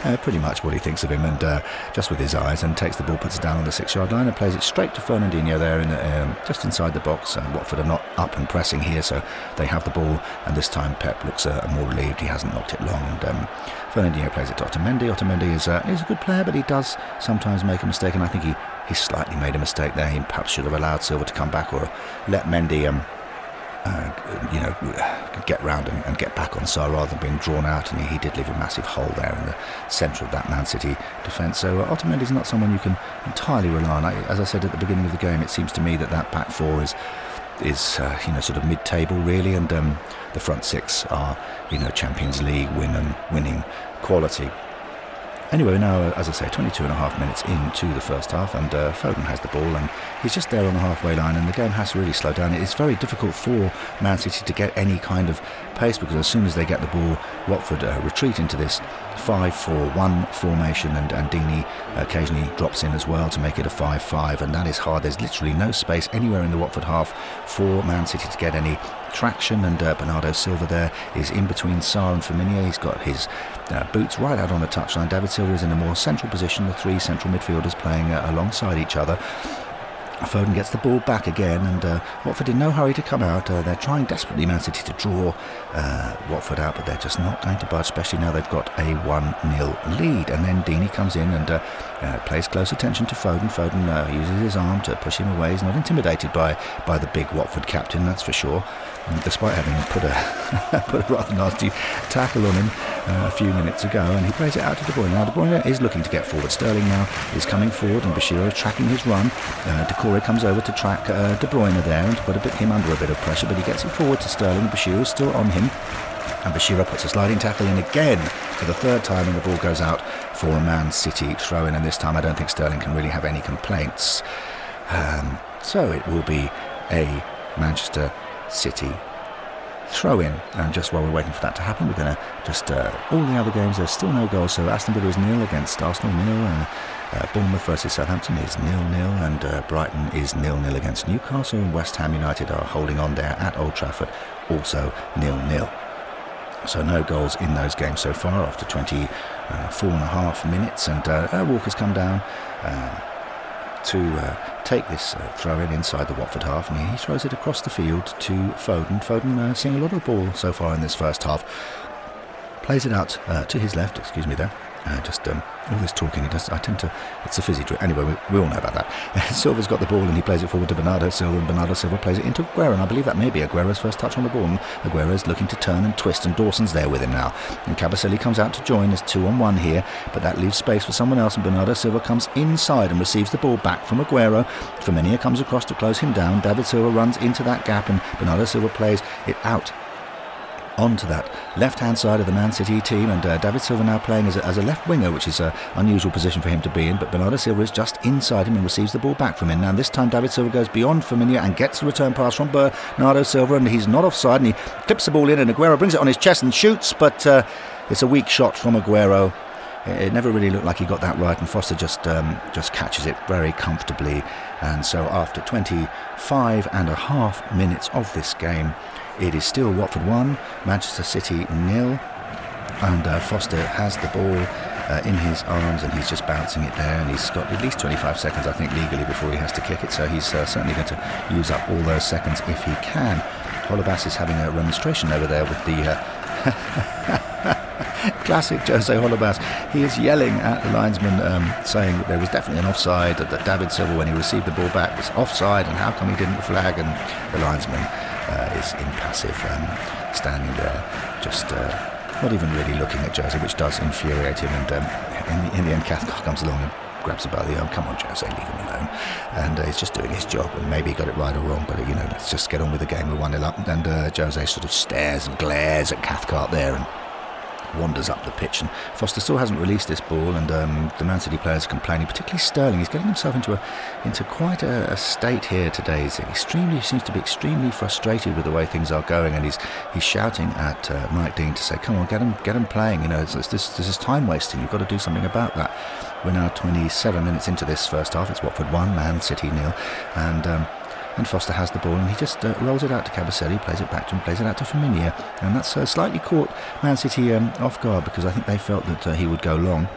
uh, pretty much what he thinks of him, and uh, just with his eyes, and takes the ball, puts it down on the six-yard line, and plays it straight to Fernandinho there, in um, just inside the box. And Watford are not up and pressing here, so they have the ball, and this time Pep looks more relieved. He hasn't knocked it long, and um, Fernandinho plays it to Otamendi. Otamendi is, is a good player, but he does sometimes make a mistake, and I think he he slightly made a mistake there. He perhaps should have allowed Silva to come back or let Mendy, um, uh, you know, get round and, and, get back on Sarr rather than being drawn out. And he, he, did leave a massive hole there in the centre of that Man City defence. So uh, Otamendi is not someone you can entirely rely on. I, as I said at the beginning of the game, it seems to me that that back four is is uh, you know sort of mid-table really, and um, the front six are you know Champions League win and winning quality. Anyway, now, as I say, 22 and a half minutes into the first half, and uh, Foden has the ball, and he's just there on the halfway line, and the game has to really slow down. It's very difficult for Man City to get any kind of pace because as soon as they get the ball, Watford uh, retreat into this 5 4 1 formation, and, and Deeney occasionally drops in as well to make it a 5 5, and that is hard. There's literally no space anywhere in the Watford half for Man City to get any traction, and uh, Bernardo Silva there is in between Sarr and Firmino. He's got his uh, boots right out on the touchline. David Silva is in a more central position, the three central midfielders playing uh, alongside each other. Foden gets the ball back again, and uh, Watford in no hurry to come out. Uh, they're trying desperately, Man City, to draw uh, Watford out, but they're just not going to budge, especially now they've got a 1 0 lead. And then Deeney comes in and uh, uh, pays close attention to Foden. Foden uh, uses his arm to push him away. He's not intimidated by, by the big Watford captain, that's for sure despite having put a put a rather nasty tackle on him uh, a few minutes ago, and he plays it out to De Bruyne. Now De Bruyne is looking to get forward. Sterling now is coming forward, and Bashir is tracking his run. Uh, Doucouré comes over to track uh, De Bruyne there and to put a bit, him under a bit of pressure, but he gets it forward to Sterling. Bashir is still on him. And Bashir puts a sliding tackle in again for the third time, and the ball goes out for a Man City throw in. And this time, I don't think Sterling can really have any complaints. Um, so it will be a Manchester City throw in. And just while we're waiting for that to happen, we're going to just uh, all the other games. There's still no goals. So Aston Villa is nil against Arsenal nil. And, uh, Bournemouth versus Southampton is nil nil, and uh, Brighton is nil nil against Newcastle. And West Ham United are holding on there at Old Trafford, also nil nil. So no goals in those games so far after 24 uh, and a half minutes. And uh, Walker's come down. Um, to uh, take this uh, throw in inside the Watford half, and he throws it across the field to Foden. Foden uh, seeing a lot of ball so far in this first half. Plays it out uh, to his left, excuse me there. Uh, just um, all this talking, he does. I tend to. It's a fizzy drink. Anyway, we, we, all know about that. Silva's got the ball and he plays it forward to Bernardo Silva, and Bernardo Silva plays it into Aguero. And I believe that may be Aguero's first touch on the ball. And Aguero's looking to turn and twist, and Dawson's there with him now. And Kabasele comes out to join. There's two on one here, but that leaves space for someone else. And Bernardo Silva comes inside and receives the ball back from Aguero. Firmino comes across to close him down. David Silva runs into that gap, and Bernardo Silva plays it out onto that left hand side of the Man City team. And uh, David Silva now playing as a, as a left winger, which is an unusual position for him to be in. But Bernardo Silva is just inside him and receives the ball back from him. Now, this time, David Silva goes beyond Firmino and gets the return pass from Bernardo Silva. And he's not offside. And he clips the ball in. And Aguero brings it on his chest and shoots. But uh, it's a weak shot from Aguero. It never really looked like he got that right, and Foster just um, just catches it very comfortably. And so, after 25 and a half minutes of this game, it is still Watford 1, Manchester City nil, and uh, Foster has the ball uh, in his arms and he's just bouncing it there and he's got at least 25 seconds I think legally before he has to kick it so he's uh, certainly going to use up all those seconds if he can. Holebas is having a remonstration over there with the uh, classic Jose Holebas. He is yelling at the linesman um, saying that there was definitely an offside, that, that David Silva when he received the ball back was offside and how come he didn't flag and the linesman uh, is impassive, um, standing there, just uh, not even really looking at Jose, which does infuriate him. And um, in, the, in the end, Cathcart comes along and grabs him by the arm. Come on, Jose, leave him alone. And uh, he's just doing his job. And maybe he got it right or wrong, but you know, let's just get on with the game. We're one 0 up. And uh, Jose sort of stares and glares at Cathcart there and wanders up the pitch. And Foster still hasn't released this ball, and um, the Man City players are complaining, particularly Sterling. He's getting himself into a into quite a, a, state here today. He's extremely seems to be extremely frustrated with the way things are going, and he's he's shouting at uh, Mike Dean to say, "Come on, get him, get him playing." You know, it's, it's this this is time wasting. You've got to do something about that. We're now 27 minutes into this first half. It's Watford one, Man City nil, and. Um, and Foster has the ball and he just uh, rolls it out to Kabasele, plays it back to him, plays it out to Firmino, and that's uh, slightly caught Man City um, off guard because I think they felt that uh, he would go long.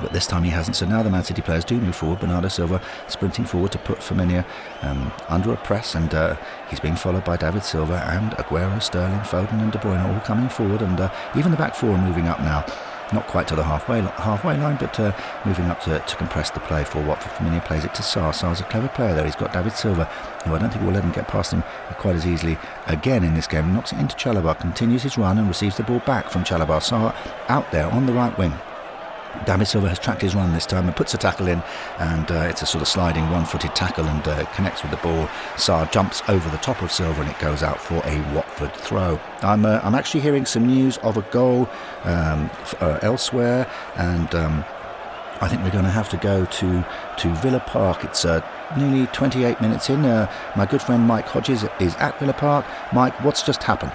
But this time he hasn't. So now the Man City players do move forward. Bernardo Silva sprinting forward to put Firmino um, under a press, and uh, he's being followed by David Silva and Aguero, Sterling, Foden, and De Bruyne all coming forward, and uh, even the back four are moving up now not quite to the halfway halfway line, but uh, moving up to, to compress the play for Watford. Firmino plays it to Sarr. Sarr's a clever player there. He's got David Silva, who I don't think will let him get past him quite as easily again in this game. Knocks it into Chalobah, continues his run and receives the ball back from Chalobah. Sarr out there on the right wing. David Silva has tracked his run this time and puts a tackle in, and uh, it's a sort of sliding one-footed tackle and uh, connects with the ball. Sarr jumps over the top of Silva and it goes out for a Watford throw. I'm uh, I'm actually hearing some news of a goal um, uh, elsewhere, and um, I think we're going to have to go to to Villa Park. It's uh, nearly 28 minutes in. Uh, my good friend Mike Hodges is at Villa Park. Mike, what's just happened?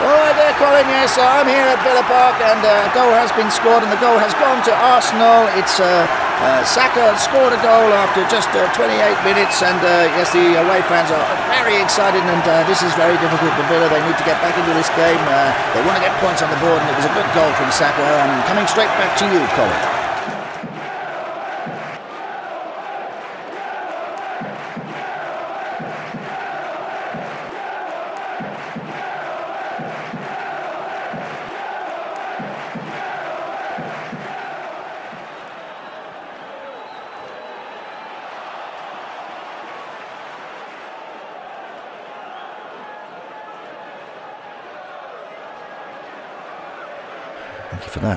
There, Colin. Yes, I'm here at Villa Park, and uh, a goal has been scored, and the goal has gone to Arsenal. It's uh, uh, Saka scored a goal after just uh, 28 minutes, and uh, yes, the away fans are very excited, and uh, this is very difficult for Villa. They need to get back into this game. they want to get points on the board, and it was a good goal from Saka. And coming straight back to you, Colin.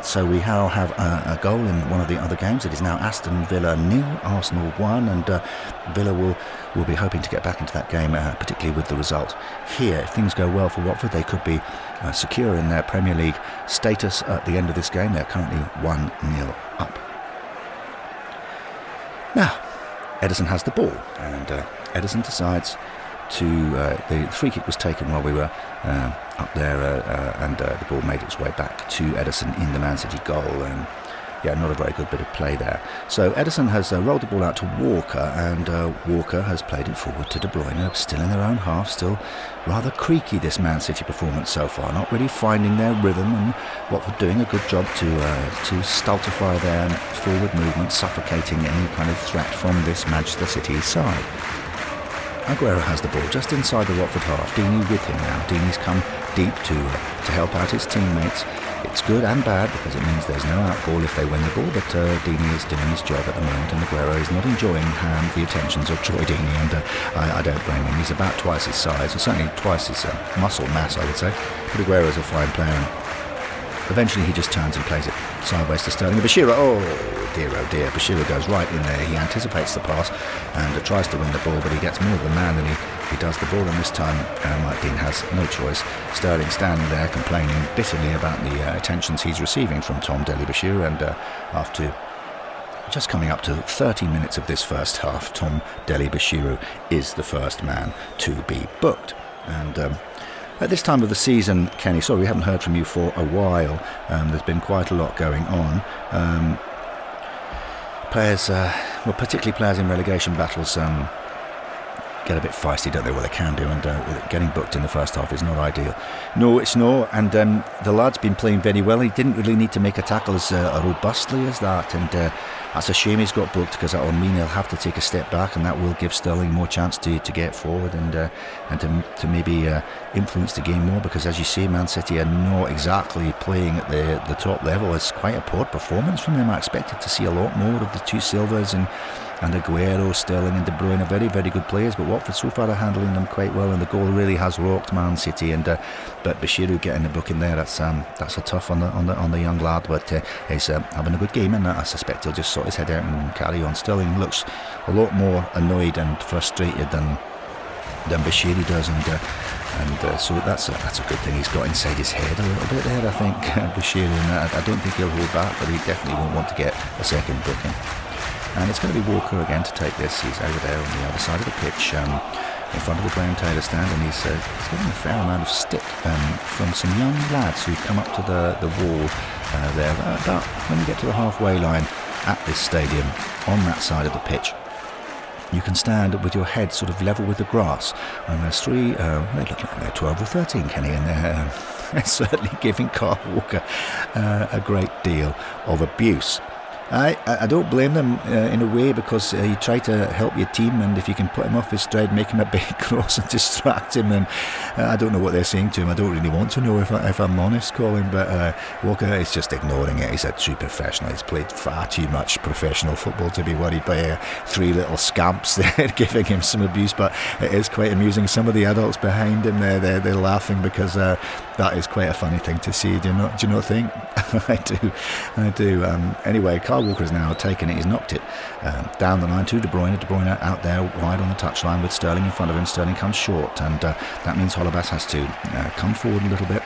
So we now have a, a, goal in one of the other games. It is now Aston Villa nil, Arsenal one, and uh, Villa will will be hoping to get back into that game, uh, particularly with the result here. If things go well for Watford, they could be uh, secure in their Premier League status at the end of this game. They're currently one 0 up. Now, Ederson has the ball, and uh, Ederson decides to uh, the free kick was taken while we were uh, up there, uh, uh and uh, the ball made its way back to Ederson in the Man City goal. And yeah, not a very good bit of play there. So Ederson has uh, rolled the ball out to Walker, and Walker has played it forward to De Bruyne, still in their own half, still rather creaky this Man City performance so far, not really finding their rhythm, and Watford doing a good job to to stultify their forward movement, suffocating any kind of threat from this Manchester City side. Aguero has the ball just inside the Watford half. Deeney with him now. Deeney's come deep to to help out his teammates. It's good and bad because it means there's no outball if they win the ball, but uh, Deeney is doing his job at the moment and Aguero is not enjoying um, the attentions of Troy Deeney and uh, I, I, don't blame him. He's about twice his size, or certainly twice his uh, muscle mass, I would say. But Aguero is a fine player. Eventually he just turns and plays it sideways to Sterling. Bashiru, oh dear, oh dear. Bashiru goes right in there. He anticipates the pass and tries to win the ball, but he gets more of the man than he, he does the ball. And this time, uh, Mike Dean has no choice. Sterling standing there complaining bitterly about the uh, attentions he's receiving from Tom Dele-Bashiru. And uh, after just coming up to 30 minutes of this first half, Tom Dele-Bashiru is the first man to be booked. And um, at this time of the season, Kenny, sorry we haven't heard from you for a while. Um, there's been quite a lot going on. Um, players, uh, well, particularly players in relegation battles, um, get a bit feisty, don't they? Well, they can do, and uh, getting booked in the first half is not ideal. No, it's not, and um, the lad's been playing very well. He didn't really need to make a tackle as uh, robustly as that, and uh, that's a shame he's got booked because that'll mean he'll have to take a step back, and that will give Sterling more chance to, to get forward and uh, and to, to maybe uh, influence the game more. Because as you say, Man City are not exactly playing at the the top level. It's quite a poor performance from them. I expected to see a lot more of the two Silvers and and Aguero, Sterling, and De Bruyne are very, very good players. But Watford so far are handling them quite well, and the goal really has rocked Man City. And uh, but Bashiru getting the book in there, that's um, that's a tough on the on the on the young lad. But uh, he's uh, having a good game, and I suspect he'll just sort his head out and carry on. Sterling looks a lot more annoyed and frustrated than than Bashiru does, and uh, and uh, so that's a, that's a good thing. He's got inside his head a little bit there, I think, Bashiru, and I, I don't think he'll hold back, but he definitely won't want to get a second booking. And it's going to be Walker again to take this. He's over there on the other side of the pitch. Um, in front of the Graham Taylor stand, and he's, uh, he's getting a fair amount of stick um, from some young lads who've come up to the, the wall uh, there. About when you get to the halfway line at this stadium, on that side of the pitch, you can stand with your head sort of level with the grass. And there's three, uh, they look like they're 12 or 13, Kenny, and they're, they're certainly giving Kyle Walker uh, a great deal of abuse. I, I don't blame them uh, in a way because uh, you try to help your team, and if you can put him off his stride, make him a big cross and distract him, then uh, I don't know what they're saying to him. I don't really want to know if, I, if I'm honest, Colin. But uh, Walker is just ignoring it. He's a true professional. He's played far too much professional football to be worried by uh, three little scamps there giving him some abuse. But it is quite amusing. Some of the adults behind him there, they're, they're laughing because uh, that is quite a funny thing to see. Do you not? Do you not think? I do. I do. Um, anyway, Kyle Walker has now taken it. He's knocked it um, down the line to De Bruyne. De Bruyne out there wide on the touchline with Sterling in front of him. Sterling comes short, and uh, that means Holebas has to uh, come forward a little bit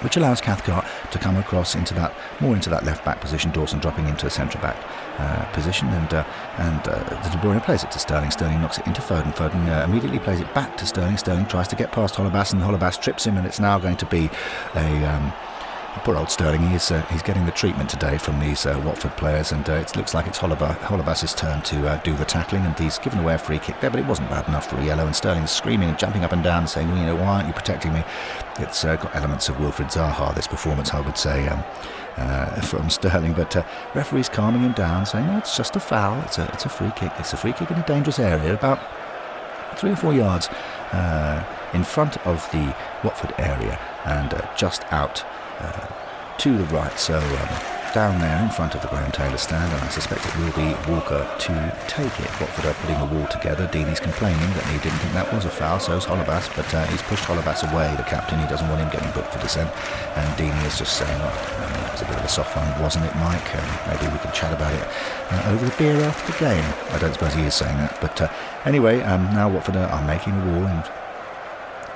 which allows Cathcart to come across into that more into that left back position. Dawson dropping into a centre back uh, position, and uh, and uh, De Bruyne plays it to Sterling. Sterling knocks it into Foden. Foden uh, immediately plays it back to Sterling. Sterling tries to get past Holebas, and Holebas trips him, and it's now going to be a. Um, Poor old Sterling, he's, uh, he's getting the treatment today from these uh, Watford players, and uh, it looks like it's Holebas's turn to uh, do the tackling, and he's given away a free kick there, but it wasn't bad enough for a yellow, and Sterling's screaming and jumping up and down, saying, you know, why aren't you protecting me? It's uh, got elements of Wilfried Zaha, this performance, I would say. Um, uh, from Sterling, but uh, referee's calming him down, saying, "No, it's just a foul. It's a it's a free kick. It's a free kick in a dangerous area, about three or four yards uh, in front of the Watford area, and uh, just out uh, to the right. So um, down there in front of the Graham Taylor stand, and I suspect it will be Walker to take it. Watford are putting a wall together. Deeney's complaining that he didn't think that was a foul, so is Holebas, but uh, he's pushed Holebas away, the captain. He doesn't want him getting booked for dissent. And Deeney is just saying, oh, it was a bit of a soft one, wasn't it, Mike? Um, maybe we can chat about it uh, over the beer after the game. I don't suppose he is saying that, but uh, anyway, um, now Watford are making a wall in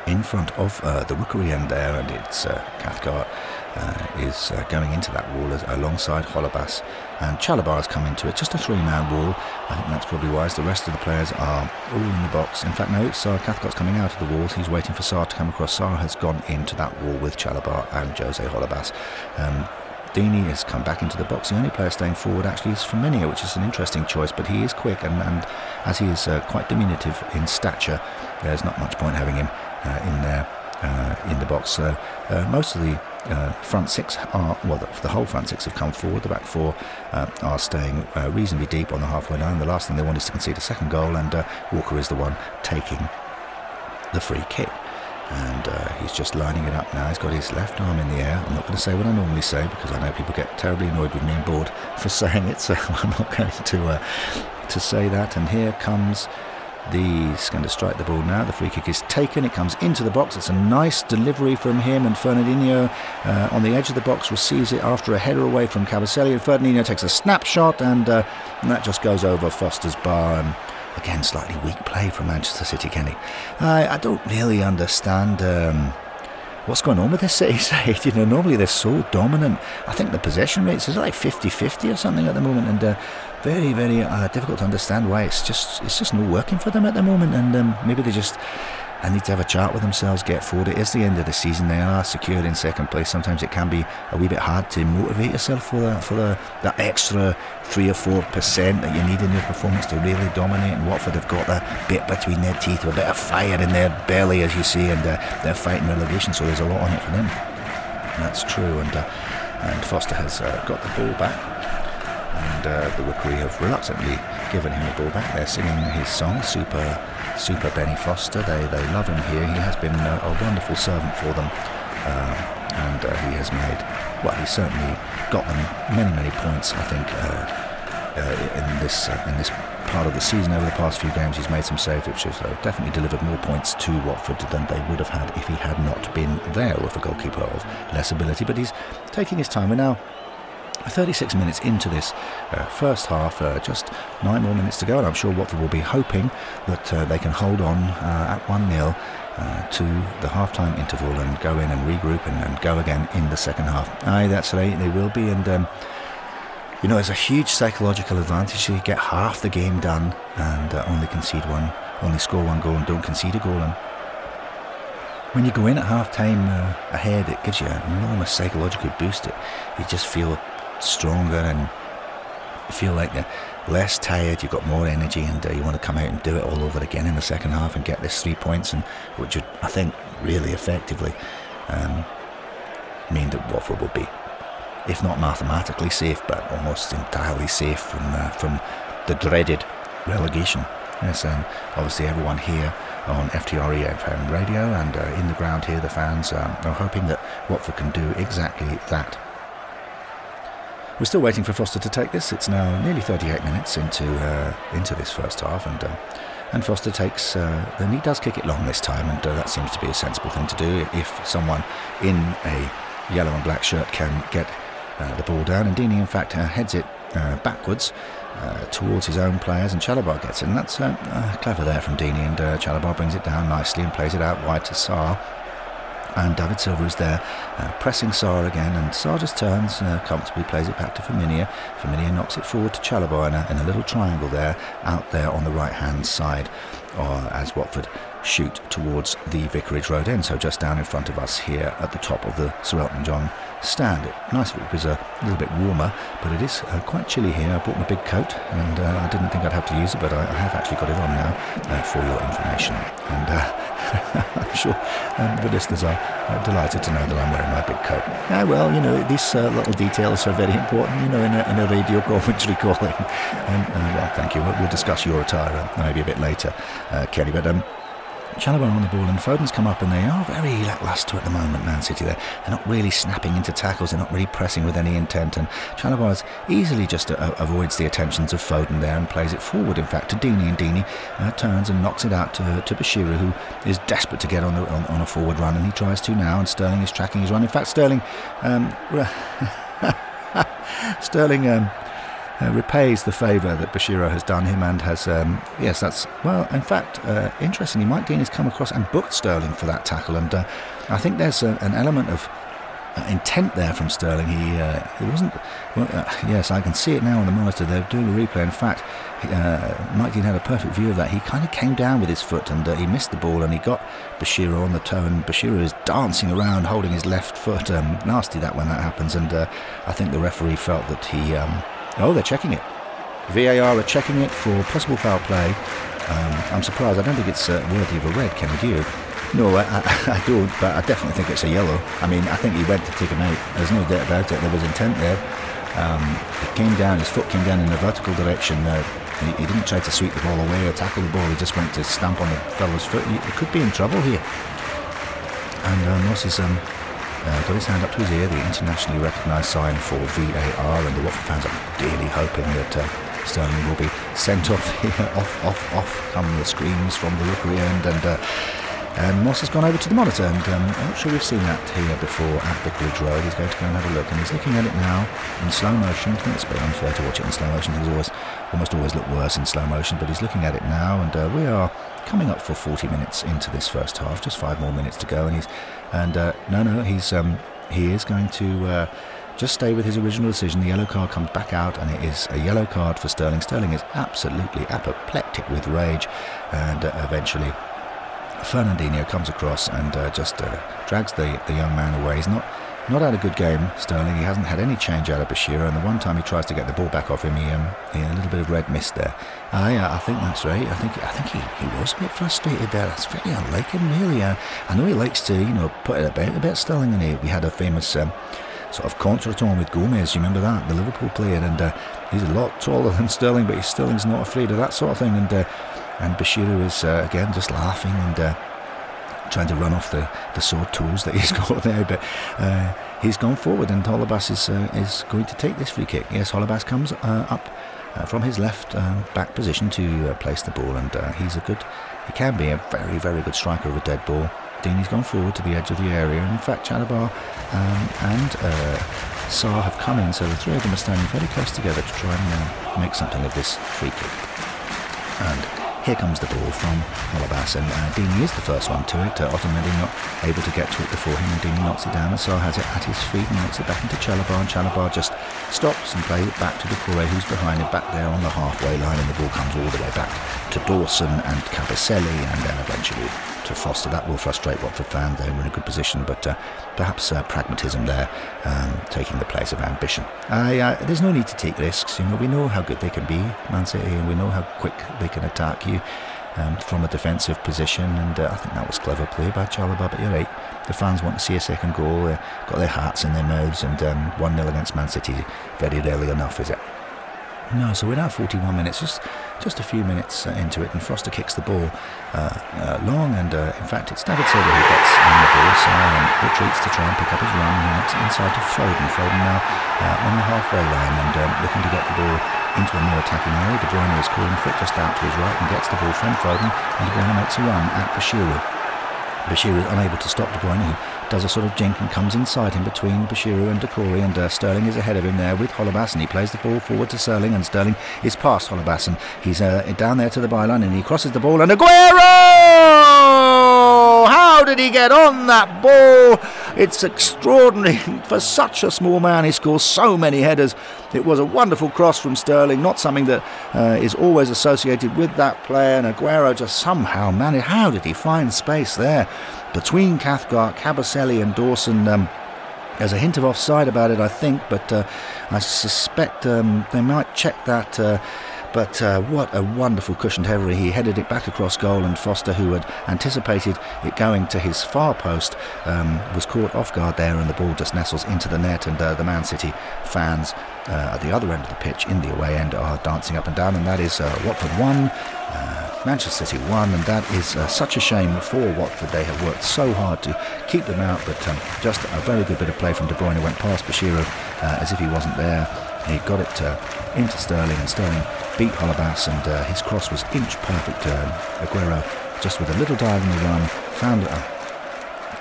in front of uh, the rookery end there, and it's uh, Cathcart uh, is uh, going into that wall as, alongside Holebas, and Chalobah has come into it. Just a three-man wall. I think that's probably wise. The rest of the players are all in the box. In fact, no, it's uh, Cathcart's coming out of the walls. He's waiting for Sarr to come across. Sarr has gone into that wall with Chalobah and Jose Holebas. Um, Deeney has come back into the box. The only player staying forward actually is Firmino, which is an interesting choice, but he is quick, and, and as he is uh, quite diminutive in stature, there's not much point having him in there uh, in the box. Uh, most of the uh, front six are, well, the, the, whole front six have come forward. The back four uh, are staying uh, reasonably deep on the halfway line. The last thing they want is to concede a second goal, and Walker is the one taking the free kick. And he's just lining it up now. He's got his left arm in the air. I'm not going to say what I normally say because I know people get terribly annoyed with me and bored for saying it, so I'm not going to to say that. And here comes He's going to strike the ball now. The free kick is taken. It comes into the box. It's a nice delivery from him, and Fernandinho uh, on the edge of the box receives it after a header away from Kabasele. And Fernandinho takes a snapshot, and, uh, and that just goes over Foster's bar. And again, slightly weak play from Manchester City, Kenny. I, I don't really understand. Um, what's going on with this City side. You know, normally they're so dominant. I think the possession rates is like 50-50 or something at the moment, and uh, very, very uh, difficult to understand why it's just it's just not working for them at the moment. And um, maybe they just I need to have a chat with themselves, get forward. It is the end of the season. They are secured in second place. Sometimes it can be a wee bit hard to motivate yourself for the, for the, that extra three or four percent that you need in your performance to really dominate. And Watford have got that bit between their teeth, a bit of fire in their belly, as you see, and uh, they're fighting relegation. So there's a lot on it for them. That's true. And uh, and Foster has uh, got the ball back and uh, the Rookery have reluctantly given him the ball back. They're singing his song, Super Super Benny Foster. They, they love him here. He has been a, a wonderful servant for them. Uh, and uh, he has made, well, he certainly got them many, many points, I think, uh, uh, in this uh, in this part of the season over the past few games. He's made some saves which have definitely delivered more points to Watford than they would have had if he had not been there with a goalkeeper of less ability. But he's taking his time. We're now 36 minutes into this uh, first half, uh, just nine more minutes to go, and I'm sure Watford will be hoping that uh, they can hold on uh, at 1 0 uh, to the half time interval and go in and regroup and, and, go again in the second half. Aye, that's right, they will be, and um, you know, it's a huge psychological advantage. You get half the game done and uh, only concede one, only score one goal and don't concede a goal. And when you go in at half time ahead, it gives you an enormous psychological boost. It, you just feel stronger and feel like you're less tired, you've got more energy, and uh, you want to come out and do it all over again in the second half and get this three points, and which would, I think, really effectively um, mean that Watford will be, if not mathematically safe, but almost entirely safe from uh, from the dreaded relegation. Yes, and obviously everyone here on FTRE FM radio and uh, in the ground here, the fans um, are hoping that Watford can do exactly that. We're still waiting for Foster to take this. It's now nearly 38 minutes into uh, into this first half, and uh, and Foster takes. Uh, then he does kick it long this time, and uh, that seems to be a sensible thing to do. If someone in a yellow and black shirt can get uh, the ball down, and Deeney in fact uh, heads it backwards. towards his own players, and Chalobah gets it, and that's clever there from Deeney. And uh, Chalobah brings it down nicely and plays it out wide to Sarr and David Silva is there uh, pressing Sarr again and Sarr just turns uh, comfortably plays it back to Firmino. Firmino knocks it forward to Chalobah in a, in a little triangle there out there on the right hand side uh, as Watford shoot towards the Vicarage Road end. So just down in front of us here at the top of the Sir Elton John stand. It, nice it was a little bit warmer, but it is uh, quite chilly here. I bought my big coat and uh, I didn't think I'd have to use it, but I, I have actually got it on now uh, for your information. And uh, I'm sure um, the listeners are uh, delighted to know that I'm wearing my big coat. Ah, well, you know, these uh, little details are very important, you know, in a, in a radio commentary calling. And, well, thank you. We'll, we'll discuss your attire maybe a bit later, Kenny. But um, Chalobah on the ball and Foden's come up and they are very lacklustre at the moment, Man City. They're, they're not really snapping into tackles, they're not really pressing with any intent. And Chalobah easily just uh, avoids the attentions of Foden there and plays it forward, in fact, to Deeney. And Deeney uh, turns and knocks it out to, to Bashiru, who is desperate to get on, the, on, on, a forward run. And he tries to now, and Sterling is tracking his run. In fact, Sterling. Um, Sterling um, uh, repays the favour that Bashiru has done him and has, um, yes, that's, well, in fact, uh, interestingly, Mike Dean has come across and booked Sterling for that tackle, and uh, I think there's a, an element of uh, intent there from Sterling. He, uh, it wasn't, well, uh, yes, I can see it now on the monitor. They're doing a replay. In fact, Mike Dean had a perfect view of that. He kind of came down with his foot and he missed the ball and he got Bashiru on the toe, and Bashiru is dancing around holding his left foot. Um, nasty that when that happens, and I think the referee felt that he. Um, Oh, they're checking it. VAR are checking it for possible foul play. Um, I'm surprised. I don't think it's uh, worthy of a red, Kenny, do you? No, I, I, I, don't, but I definitely think it's a yellow. I mean, I think he went to take him out. There's no doubt about it. There was intent there. Um, came down, his foot came down in a vertical direction. Uh, he, he, didn't try to sweep the ball away or tackle the ball. He just went to stamp on the fellow's foot. He, he could be in trouble here. And uh, Moss is um, uh, got his hand up to his ear, the internationally recognised sign for VAR, and the Watford fans are dearly hoping that uh, Sterling will be sent off here, off, off, off come the screams from the rookery end, and, uh, and Moss has gone over to the monitor, and um, I'm not sure we've seen that here before at Vicarage Road. He's going to go and have a look, and he's looking at it now in slow motion. I think it's a bit unfair to watch it in slow motion. Things always, almost always look worse in slow motion, but he's looking at it now, and uh, we are coming up for 40 minutes into this first half, just five more minutes to go, and he's and uh, no, no, he's um, he is going to uh, just stay with his original decision. The yellow card comes back out, and it is a yellow card for Sterling. Sterling is absolutely apoplectic with rage, and uh, eventually. Fernandinho comes across and uh, just uh, drags the, the young man away. He's not not had a good game, Sterling. He hasn't had any change out of Bashiru, and the one time he tries to get the ball back off him, he, um, he a little bit of red mist there. Uh, yeah, I think that's right. I think I think he, he was a bit frustrated there. That's very unlike him, really. Uh, I know he likes to, you know, put it about a bit, Sterling, and he, we had a famous um, sort of contretemps with Gomez. You remember that, the Liverpool player, and uh, he's a lot taller than Sterling, but Sterling's not afraid of that sort of thing. And uh, and Bashiru is uh, again just laughing and uh, trying to run off the, the sword tools that he's got there. But uh, he's gone forward, and Holebas is uh, is going to take this free kick. Yes, Holebas comes uh, up uh, from his left um, back position to uh, place the ball, and uh, he's a good. He can be a very very good striker of a dead ball. Deeney's gone forward to the edge of the area, and in fact, Chalobah um, and Sarr have come in, so the three of them are standing very close together to try and make something of this free kick. And here comes the ball from Holebas, and uh, Deeney is the first one to it. Uh, Otamendi not able to get to it before him, and Deeney knocks it down, and Sarr has it at his feet and knocks it back into Chalobah, and Chalobah just stops and plays it back to Doucouré, who's behind him, back there on the halfway line, and the ball comes all the way back to Dawson and Kabasele, and then eventually to Foster. That will frustrate Watford fans. They were in a good position, but uh, perhaps uh, pragmatism there, um, taking the place of ambition. Uh, there's no need to take risks. You know, we know how good they can be, Man City, and we know how quick they can attack you. Um, from a defensive position, and uh, I think that was clever play by Chalobah. But you're right, the fans want to see a second goal. They've got their hearts in their mouths, and um, 1 0 against Man City, very rarely enough, is it? No, so we're now 41 minutes, just just a few minutes uh, into it, and Foster kicks the ball uh, uh, long, and uh, in fact it's David Silva who gets on the ball, so um, retreats to try and pick up his run, and knocks it inside to Foden. Foden now uh, on the halfway line and um, looking to get the ball into a more attacking area. De Bruyne is calling for it just out to his right and gets the ball from Foden, and De Bruyne makes a run at Bashiru. Bashir is unable to stop De Bruyne, does a sort of jink and comes inside him between Bashiru and Doucouré, and uh, Sterling is ahead of him there with Holebas, and he plays the ball forward to Sterling, and Sterling is past Holebas, and he's uh, down there to the byline, and he crosses the ball, and Aguero! How did he get on that ball? It's extraordinary for such a small man. He scores so many headers. It was a wonderful cross from Sterling, not something that uh, is always associated with that player. And Aguero just somehow managed. How did he find space there between Cathcart, Kabasele, and Dawson? Um, there's a hint of offside about it, I think, but uh, I suspect um, they might check that. Uh, but uh, what a wonderful cushioned header. He headed it back across goal, and Foster, who had anticipated it going to his far post, um, was caught off guard there, and the ball just nestles into the net. And uh, the Man City fans uh, at the other end of the pitch, in the away end, are dancing up and down, and that is uh, Watford 1. Uh, Manchester City won, and that is uh, such a shame for Watford. They have worked so hard to keep them out, but um, just a very good bit of play from De Bruyne went past Bashiru uh, as if he wasn't there. He got it uh, into Sterling, and Sterling beat Holebas, and uh, his cross was inch perfect. Uh, Aguero just with a little dive in the run found. Uh,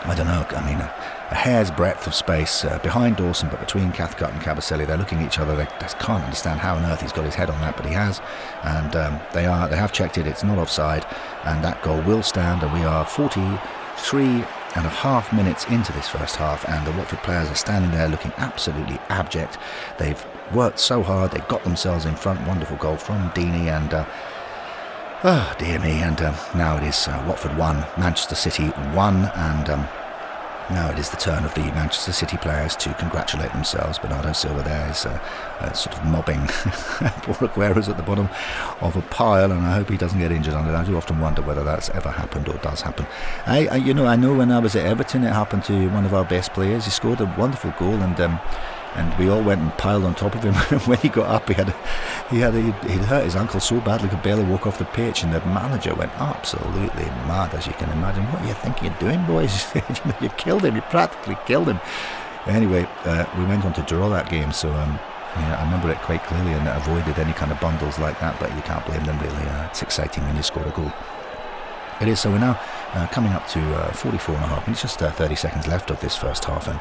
I don't know. I mean, a, hair's breadth of space uh, behind Dawson, but between Cathcart and Kabasele, they're looking at each other. They just can't understand how on earth he's got his head on that, but he has, and um, they are. They have checked it. It's not offside, and that goal will stand. And we are 43 and a half minutes into this first half, and the Watford players are standing there looking absolutely abject. They've worked so hard. They've got themselves in front. Wonderful goal from Deeney, and. Uh, Oh, dear me. And um, now it is uh, Watford 1, Manchester City 1, and um, now it is the turn of the Manchester City players to congratulate themselves. Bernardo Silva there is uh, uh, sort of mobbing poor Aguero's at the bottom of a pile, and I hope he doesn't get injured on it. I do often wonder whether that's ever happened or does happen. I, I, you know, I know when I was at Everton, it happened to one of our best players. He scored a wonderful goal, and um, and we all went and piled on top of him. And when he got up, he had he had he'd, hurt his ankle so badly he could barely walk off the pitch, and the manager went absolutely mad, as you can imagine. What do you think you're doing, boys? you killed him. You practically killed him. Anyway, uh, we went on to draw that game, so. Um, yeah, I remember it quite clearly and avoided any kind of bundles like that, but you can't blame them really. Uh, it's exciting when you score a goal. It is, so we're now uh, coming up to uh, 44 and a half minutes, just uh, 30 seconds left of this first half, and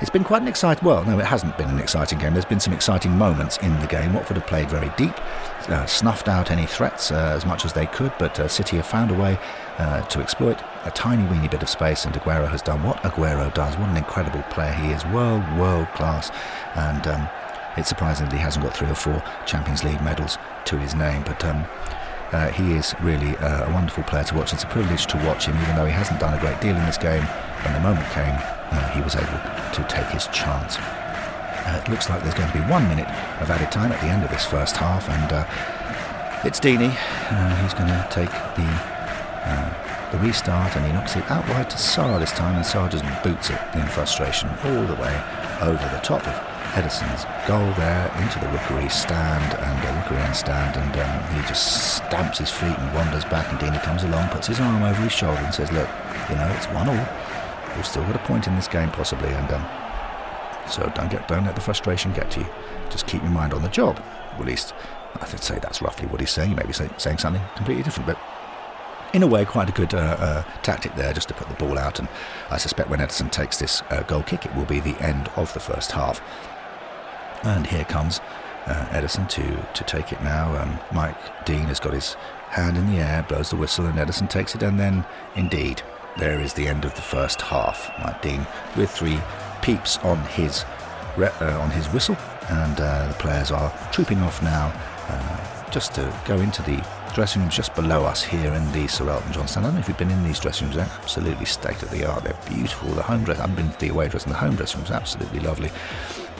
it's been quite an exciting. Well, no, it hasn't been an exciting game. There's been some exciting moments in the game. Watford have played very deep, uh, snuffed out any threats uh, as much as they could, but uh, City have found a way to exploit a tiny weeny bit of space, and Aguero has done what Aguero does. What an incredible player he is, world world class, and. Um, it's surprising that he hasn't got three or four Champions League medals to his name, but um, uh, he is really uh, a wonderful player to watch. It's a privilege to watch him, even though he hasn't done a great deal in this game. When the moment came, uh, he was able to take his chance. Uh, it looks like there's going to be one minute of added time at the end of this first half, and uh, it's Deeney. Uh, he's going to take the the restart, and he knocks it out wide to Sarr this time, and Sarr just boots it in frustration all the way over the top of Ederson's goal there into the Rookery stand and uh, Rookery end stand, and um, he just stamps his feet and wanders back. And Deeney comes along, puts his arm over his shoulder, and says, "Look, you know, it's one all. We've still got a point in this game, possibly, and um, so don't get don't let the frustration get to you. Just keep your mind on the job. at least I would say that's roughly what he's saying. Maybe say, saying something completely different, but." in a way, quite a good uh, uh, tactic there just to put the ball out. And I suspect when Ederson takes this uh, goal kick, it will be the end of the first half. And here comes uh, Ederson to, to take it now. Um, Mike Dean has got his hand in the air, blows the whistle, and Ederson takes it. And then, indeed, there is the end of the first half. Mike Dean with three peeps on his uh, on his whistle, and uh, the players are trooping off now uh, just to go into the dressing rooms just below us here in the Sir Elton John stand. I don't know if you've been in these dressing rooms. They're absolutely state of the art. They're beautiful. The home dress. I've been to the away dressing. The home dressing rooms absolutely lovely.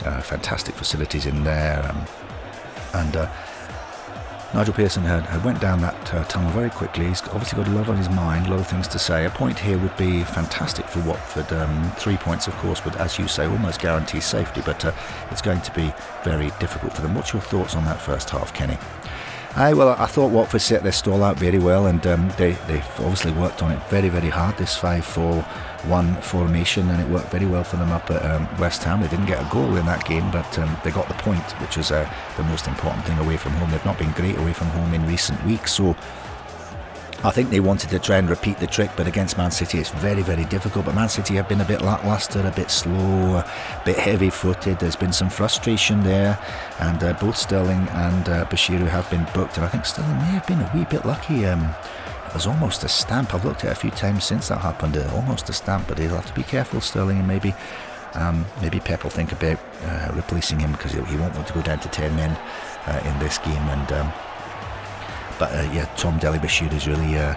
Uh, fantastic facilities in there. Um, and uh, Nigel Pearson had, had, went down that uh, tunnel very quickly. He's obviously got a lot on his mind, a lot of things to say. A point here would be fantastic for Watford. Um, three points, of course, would, as you say, almost guarantee safety, but uh, it's going to be very difficult for them. What's your thoughts on that first half, Kenny? Aye, well, I thought Watford set their stall out very well, and um, they, they've obviously worked on it very, very hard, this 5 4 1 formation, and it worked very well for them up at um, West Ham. They didn't get a goal in that game, but um, they got the point, which is uh, the most important thing away from home. They've not been great away from home in recent weeks, so I think they wanted to try and repeat the trick, but against Man City it's very, very difficult. But Man City have been a bit lackluster, a bit slow, a bit heavy footed. There's been some frustration there, and uh, both Sterling and uh, Bashiru have been booked. And I think Sterling may have been a wee bit lucky. Um, was almost a stamp. I've looked at it a few times since that happened. Uh, almost a stamp, but he'll have to be careful, Sterling, and maybe. Um, maybe Pep will think about uh, replacing him because he won't want to go down to 10 men uh, in this game. And um, but uh, yeah, Tom Dele-Bashiru really uh,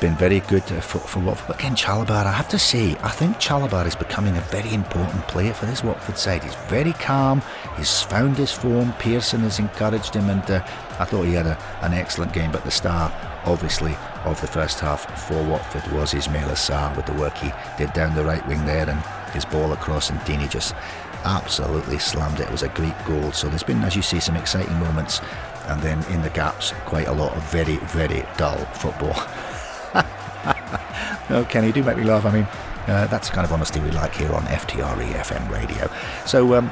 been very good for, for Watford. Again, Chalobah, I have to say, I think Chalobah is becoming a very important player for this Watford side. He's very calm. He's found his form. Pearson has encouraged him, and uh, I thought he had a, an excellent game. But the star, obviously, of the first half for Watford was Ismaila Sarr with the work he did down the right wing there, and his ball across, and Deeney just absolutely slammed it. It was a great goal. So there's been, as you see, some exciting moments and then in the gaps, quite a lot of very, very dull football. no, Kenny, do make me laugh. I mean, uh, that's the kind of honesty we like here on FTRE FM radio. So, um,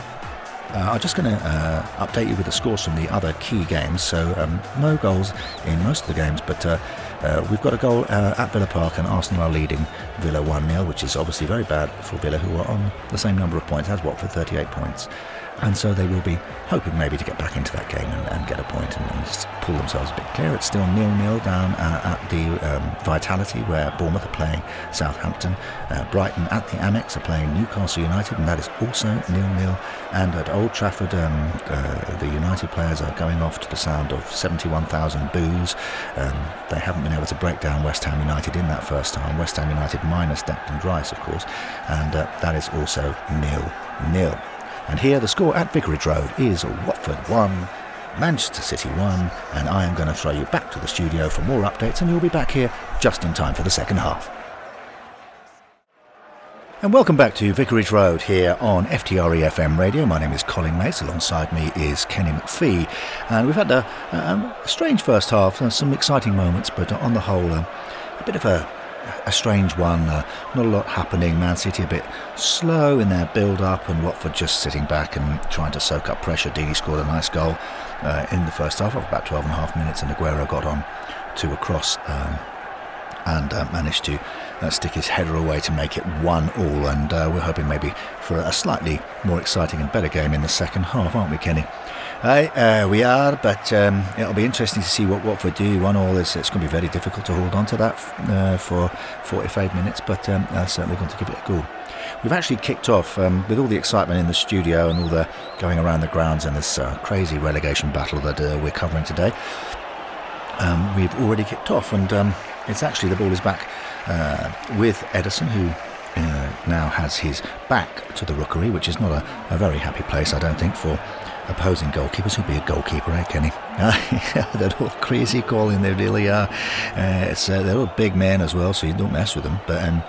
uh, I'm just going to uh, update you with the scores from the other key games. So, um, no goals in most of the games, but uh, uh we've got a goal uh, at Villa Park, and Arsenal are leading Villa 1 0, which is obviously very bad for Villa, who are on the same number of points as Watford, 38 points and so they will be hoping maybe to get back into that game and, and get a point and, and pull themselves a bit clear. It's still nil-nil down uh, at the um, Vitality where Bournemouth are playing Southampton. Uh, Brighton at the Amex are playing Newcastle United and that is also nil-nil. And at Old Trafford, um, uh, the United players are going off to the sound of 71,000 boos. Um, they haven't been able to break down West Ham United in that first time. West Ham United minus Declan Rice, of course, and uh, that is also nil-nil. And here the score at Vicarage Road is Watford 1, Manchester City 1, and I am going to throw you back to the studio for more updates, and you'll be back here just in time for the second half. And welcome back to Vicarage Road here on FTRE FM radio. My name is Colin Mace. Alongside me is Kenny McPhee. And we've had a, a, a strange first half, some exciting moments, but on the whole, uh, a bit of a a strange one. Uh, not a lot happening. Man City a bit slow in their build up, and Watford just sitting back and trying to soak up pressure. Deeney scored a nice goal uh, in the first half of about 12 and a half minutes, and Aguero got on to a cross um, and uh, managed to uh, stick his header away to make it one all. And uh, we're hoping maybe for a slightly more exciting and better game in the second half, aren't we, Kenny? Aye, uh, we are, but um, it'll be interesting to see what Watford do. One all is it's going to be very difficult to hold on to that uh, for 45 minutes, but um, uh, certainly going to give it a go. We've actually kicked off um, with all the excitement in the studio and all the going around the grounds and this uh, crazy relegation battle that uh, we're covering today. Um, we've already kicked off, and um, it's actually the ball is back uh, with Ederson, who uh, now has his back to the rookery, which is not a, a, very happy place, I don't think, for opposing goalkeepers who'd be a goalkeeper, eh, Kenny? they're all crazy calling, they really are. Uh, it's, uh, they're all big men as well, so you don't mess with them. But um,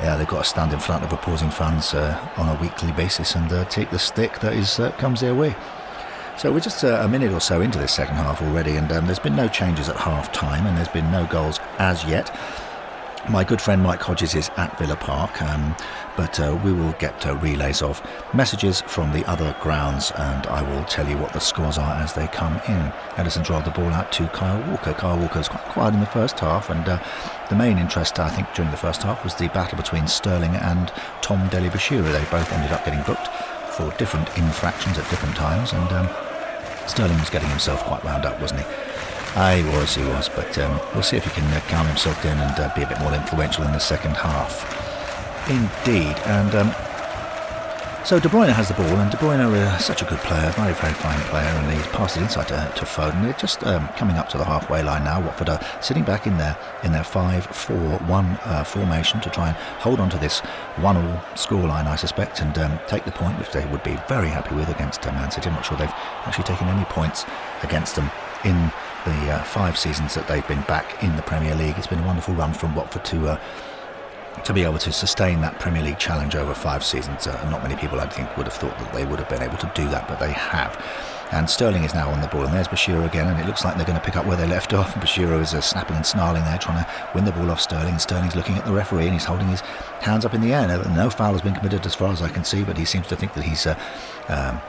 yeah, they've got to stand in front of opposing fans uh, on a weekly basis and uh, take the stick that is uh, comes their way. So we're just uh, a minute or so into this second half already, and um, there's been no changes at half time, and there's been no goals as yet. My good friend Mike Hodges is at Villa Park, um, but uh, we will get uh, relays of messages from the other grounds and I will tell you what the scores are as they come in. Ederson's rolled the ball out to Kyle Walker. Kyle Walker was quite quiet in the first half, and uh, the main interest, I think, during the first half was the battle between Sterling and Tom Dele-Bashiru. They both ended up getting booked for different infractions at different times, and um, Sterling was getting himself quite wound up, wasn't he? He was, he was, but um, we'll see if he can uh, calm himself down and uh, be a bit more influential in the second half. Indeed, and um, so De Bruyne has the ball, and De Bruyne is such a good player, very, very fine player, and he's passed it inside to, to Foden. They're just um, coming up to the halfway line now. Watford are sitting back in their in their 5-4-1 uh, formation to try and hold on to this one-all scoreline, I suspect, and um, take the point, which they would be very happy with against uh, Man City. I'm not sure they've actually taken any points against them in the uh, five seasons that they've been back in the Premier League. It's been a wonderful run from Watford to uh, to be able to sustain that Premier League challenge over five seasons. Uh, not many people, I think, would have thought that they would have been able to do that, but they have. And Sterling is now on the ball, and there's Bashiru again, and it looks like they're going to pick up where they left off. Bashiru is uh, snapping and snarling there, trying to win the ball off Sterling. Sterling's looking at the referee, and he's holding his hands up in the air. No, no foul has been committed as far as I can see, but he seems to think that he's uh, um,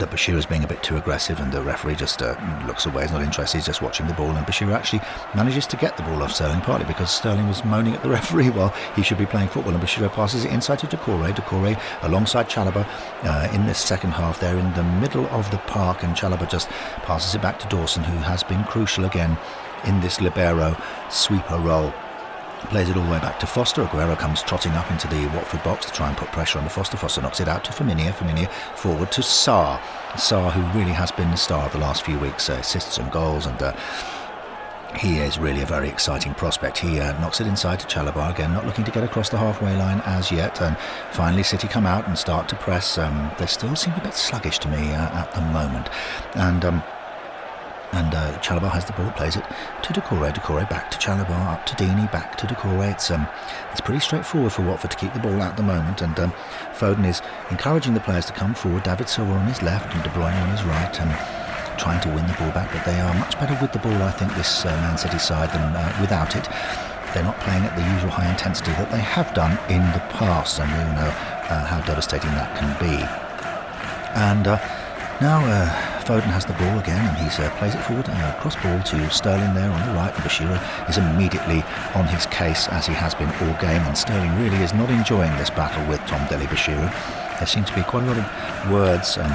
that Bashiru is being a bit too aggressive, and the referee just uh, looks away, he's not interested, he's just watching the ball. And Bashiru actually manages to get the ball off Sterling, partly because Sterling was moaning at the referee while he should be playing football. And Bashiru passes it inside to Doucouré. Doucouré alongside Chalobah uh, in this second half. They're in the middle of the park, and Chalobah just passes it back to Dawson, who has been crucial again in this libero sweeper role. Plays it all the way back to Foster. Aguero comes trotting up into the Watford box to try and put pressure on the Foster. Foster knocks it out to Femenía. Femenía forward to Sarr. Sarr, who really has been the star of the last few weeks, uh, assists and goals, and uh, he is really a very exciting prospect. He uh, knocks it inside to Chalobah again, not looking to get across the halfway line as yet. And finally, City come out and start to press. Um, they still seem a bit sluggish to me uh, at the moment, and. Um, and uh, Chalobah has the ball, plays it to Doucouré. Doucouré back to Chalobah, up to Deeney, back to Doucouré. It's um, it's pretty straightforward for Watford to keep the ball out at the moment. And um, Foden is encouraging the players to come forward. David Silva on his left and De Bruyne on his right. And trying to win the ball back, but they are much better with the ball, I think, this uh, Man City side than uh, without it. They're not playing at the usual high intensity that they have done in the past, and we all know uh, how devastating that can be. And uh, now uh, Foden has the ball again, and he uh, plays it forward, uh, cross ball to Sterling there on the right. And Bashiru is immediately on his case as he has been all game, and Sterling really is not enjoying this battle with Tom Dele-Bashiru. There seem to be quite a lot of words. Um,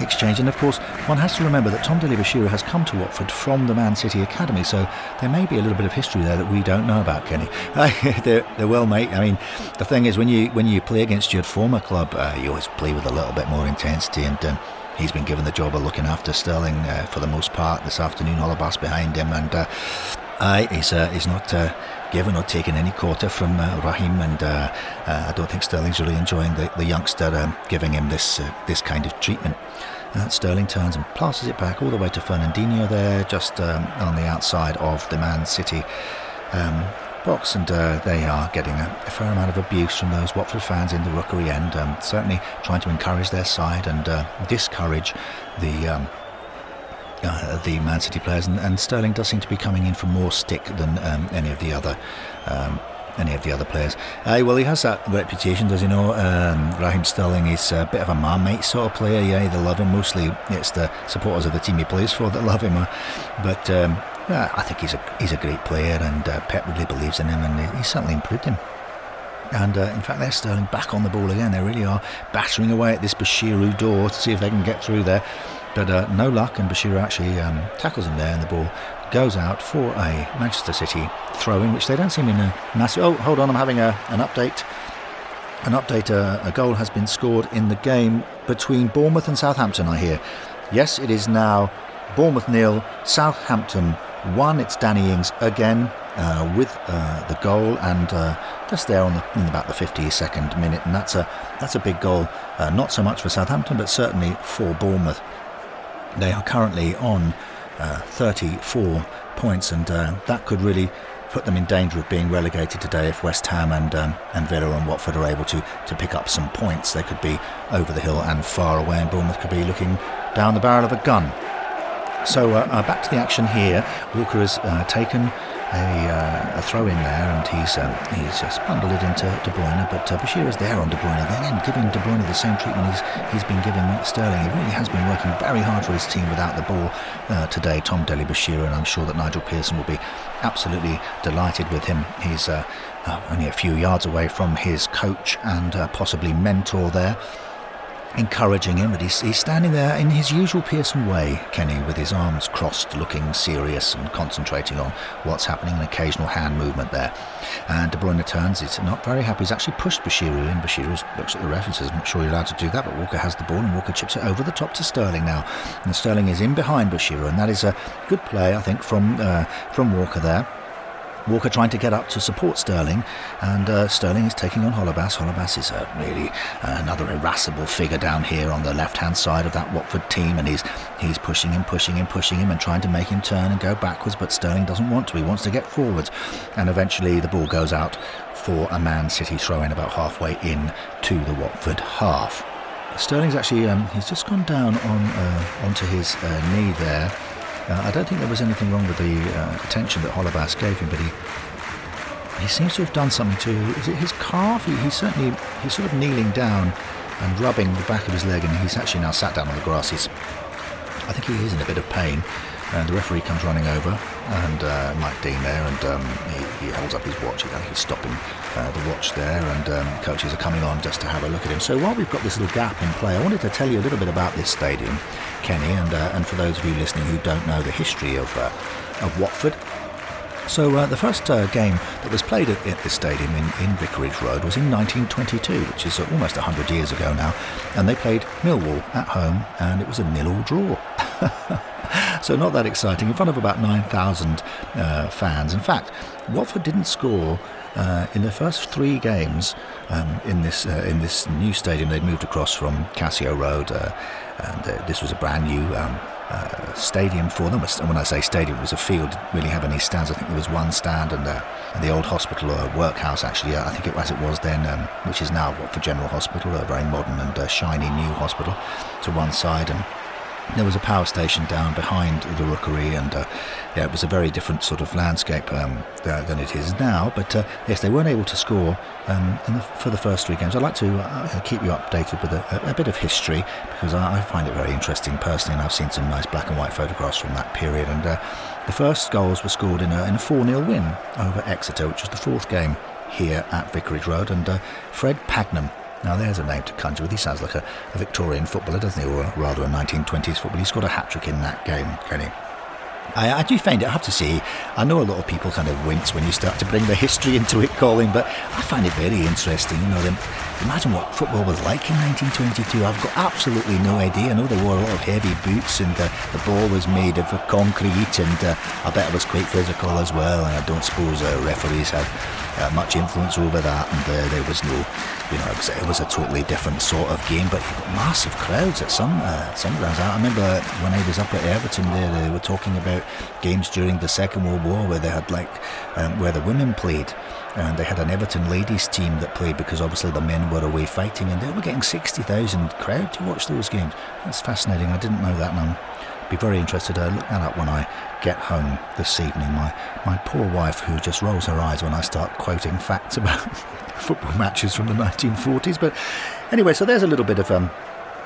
exchange. And of course, one has to remember that Tom Dele-Bashiru has come to Watford from the Man City Academy, so there may be a little bit of history there that we don't know about, Kenny. they're, well, mate. I mean, the thing is, when you when you play against your former club, uh, you always play with a little bit more intensity and. Um, He's been given the job of looking after Sterling uh, for the most part this afternoon. Holebas behind him, and uh, Aye, he's, uh, he's not uh, given or taken any quarter from uh, Raheem, and uh, I don't think Sterling's really enjoying the, the youngster um, giving him this this kind of treatment. Sterling turns and passes it back all the way to Fernandinho there, just um, on the outside of the Man City um, box, and they are getting a, a, fair amount of abuse from those Watford fans in the rookery end, um, certainly trying to encourage their side and discourage the um, uh, the Man City players, and, and, Sterling does seem to be coming in for more stick than um, any of the other. Um, any of the other players. Uh, well, he has that reputation, does he know? Um, Raheem Sterling is a bit of a Marmite sort of player. Yeah, they love him. Mostly, it's the supporters of the team he plays for that love him. Uh, but um, yeah, I think he's a he's a great player, and uh, Pep really believes in him, and he's certainly improved him. And uh, in fact, they're Sterling back on the ball again. They really are battering away at this Bashiru door to see if they can get through there. But uh, no luck, and Bashiru actually um, tackles him there, and the ball goes out for a Manchester City throw in, which they don't seem in a massive. Oh, hold on, I'm having a, an update. An update uh, a goal has been scored in the game between Bournemouth and Southampton, I hear. Yes, it is now Bournemouth nil, Southampton 1. It's Danny Ings again uh, with uh, the goal, and uh, just there on the, in about the 52nd minute, and that's a that's a big goal. Uh, not so much for Southampton, but certainly for Bournemouth. They are currently on uh, 34 points, and uh, that could really put them in danger of being relegated today if West Ham and um, and Villa and Watford are able to to pick up some points. They could be over the hill and far away, and Bournemouth could be looking down the barrel of a gun. So uh, uh back to the action here. Walker has uh, taken a, uh, a, throw in there, and he's um, he's just bundled it into De Bruyne. But Bashiru is there on De Bruyne again, giving De Bruyne the same treatment he's he's been giving Sterling. He really has been working very hard for his team without the ball today. Tom Dele-Bashiru, and I'm sure that Nigel Pearson will be absolutely delighted with him. He's uh, only a few yards away from his coach and uh, possibly mentor there encouraging him, but he's, he's standing there in his usual Pearson way, Kenny, with his arms crossed, looking serious and concentrating on what's happening, an occasional hand movement there. And De Bruyne turns, he's not very happy. He's actually pushed Bashiru in. Bashiru looks at the ref and says, I'm not sure you're allowed to do that, but Walker has the ball and Walker chips it over the top to Sterling now. And Sterling is in behind Bashiru, and that is a good play, I think, from, uh, from Walker there. Walker trying to get up to support Sterling, and uh, Sterling is taking on Holebas. Holebas is uh, really uh, another irascible figure down here on the left-hand side of that Watford team, and he's he's pushing him, pushing him, pushing him, and trying to make him turn and go backwards. But Sterling doesn't want to. He wants to get forwards, and eventually the ball goes out for a Man City throw-in about halfway in to the Watford half. Sterling's actually um, he's just gone down on uh, onto his uh, knee there. Uh, I don't think there was anything wrong with the uh, attention that Holebas gave him, but he he seems to have done something to is it his calf? He, he's certainly he's sort of kneeling down and rubbing the back of his leg, and he's actually now sat down on the grass. He's I think he is in a bit of pain. And the referee comes running over, and uh, Mike Dean there, and um, he, he, holds up his watch. Think he's stopping uh, the watch there, and um, coaches are coming on just to have a look at him. So while we've got this little gap in play, I wanted to tell you a little bit about this stadium, Kenny, and uh, and for those of you listening who don't know the history of uh, of Watford. So uh, the first uh, game that was played at, at this stadium in, in Vicarage Road was in 1922, which is uh, almost 100 years ago now, and they played Millwall at home, and it was a nil-all draw. so not that exciting in front of about 9,000 uh, fans. In fact, Watford didn't score uh, in their first three games um, in this uh, in this new stadium. They'd moved across from Cassio Road, uh, and uh, this was a brand new. Um, uh, stadium for them. And when I say stadium, it was a field. Didn't really have any stands. I think there was one stand and, uh, and the old hospital or uh, workhouse actually. I think it as it was then, um, which is now Watford General Hospital, a very modern and shiny new hospital, to one side and there was a power station down behind the rookery, and uh, yeah, it was a very different sort of landscape um, than it is now. But uh, yes, they weren't able to score um, the, for the first three games. I'd like to uh, keep you updated with a, a, bit of history because I, I, find it very interesting personally, and I've seen some nice black and white photographs from that period. And uh, the first goals were scored in a, in a 4 0 win over Exeter, which was the fourth game here at Vicarage Road, and uh, Fred Pagnam now, there's a name to conjure with. He sounds like a, a Victorian footballer, doesn't he? Or rather a 1920s footballer. He scored a hat trick in that game, Kenny. I, I, do find it, I have to say, I know a lot of people kind of wince when you start to bring the history into it, Colin, but I find it very interesting. You know, imagine what football was like in 1922. I've got absolutely no idea. I know they wore a lot of heavy boots and uh, the ball was made of concrete and uh, I bet it was quite physical as well. And I don't suppose uh, referees had uh, much influence over that, and uh, there was no, you know, it was, it was, a totally different sort of game. But massive crowds at some uh, some grounds. I remember when I was up at Everton, there they were talking about games during the Second World War where they had like um, where the women played. And they had an Everton ladies team that played because obviously the men were away fighting, and they were getting 60,000 crowd to watch those games. That's fascinating. I didn't know that, I'm be very interested to look that up when I get home this evening. My, my poor wife, who just rolls her eyes when I start quoting facts about football matches from the 1940s. But anyway, so there's a little bit of um,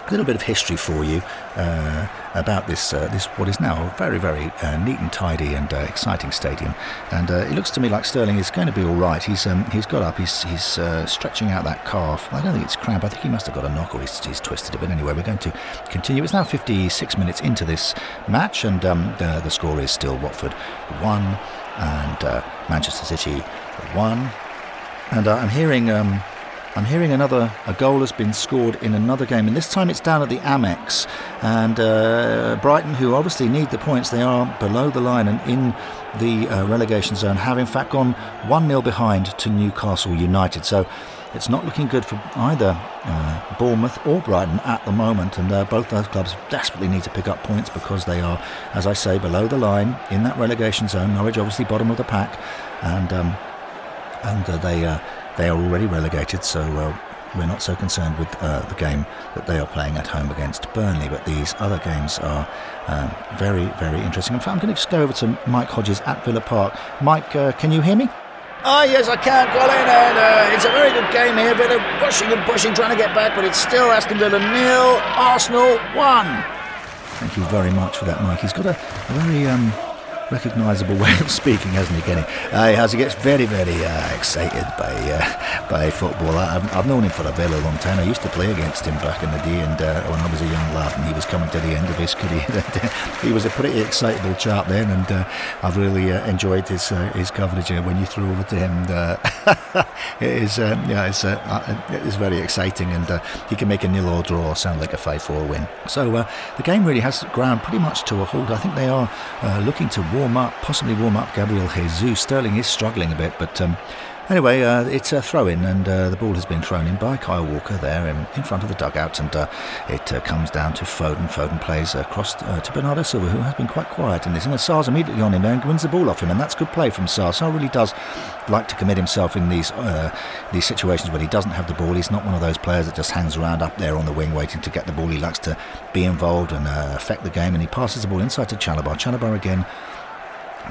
a little bit of history for you uh, about this uh, this what is now a very very uh, neat and tidy and uh, exciting stadium. And uh, it looks to me like Sterling is going to be all right. He's um, he's got up. He's he's uh, stretching out that calf. I don't think it's cramp. I think he must have got a knock or he's, he's twisted it. But anyway, we're going to continue. It's now 56 minutes into this match, and um, the, the score is still Watford one and Manchester City one. And I'm hearing. Um, I'm hearing another a goal has been scored in another game, and this time it's down at the Amex. And uh, Brighton, who obviously need the points, they are below the line and in the uh, relegation zone, have in fact gone 1 0 behind to Newcastle United. So it's not looking good for either uh, Bournemouth or Brighton at the moment, and uh, both those clubs desperately need to pick up points because they are, as I say, below the line in that relegation zone. Norwich obviously bottom of the pack, and um, and uh, they uh, they are already relegated, so uh, we're not so concerned with uh, the game that they are playing at home against Burnley. But these other games are um, very, very interesting. In fact, I'm going to just go over to Mike Hodges at Villa Park. Mike, uh, can you hear me? Oh, yes, I can, Colin. And uh, it's a very good game here. Villa pushing and pushing, trying to get back, but it's still Aston Villa nil, Arsenal one. Thank you very much for that, Mike. He's got a, a very um, recognisable way of speaking, hasn't he, Kenny? Uh, he has. He gets very, very uh, excited by uh, by football. I, have known him for a very long time. I used to play against him back in the day, and uh, when I was a young lad, and he was coming to the end of his career. he was a pretty excitable chap then, and uh, I've really uh, enjoyed his his coverage when you threw over to him. it is, um, yeah, it's it's very exciting, and he can make a nil or draw sound like a five-four win. So the game really has ground pretty much to a halt. I think they are looking to warm up, possibly warm up Gabriel Jesus. Sterling is struggling a bit, but um, anyway, uh, it's a throw in, and uh, the ball has been thrown in by Kyle Walker there in, in front of the dugout, and uh, it uh, comes down to Foden. Foden plays across uh, to Bernardo Silva, who has been quite quiet in this. And Sarr's immediately on him and wins the ball off him, and that's good play from Sars. Sarr really does like to commit himself in these uh, these situations when he doesn't have the ball. He's not one of those players that just hangs around up there on the wing waiting to get the ball. He likes to be involved and affect the game, and he passes the ball inside to Chalobah. Chalobah again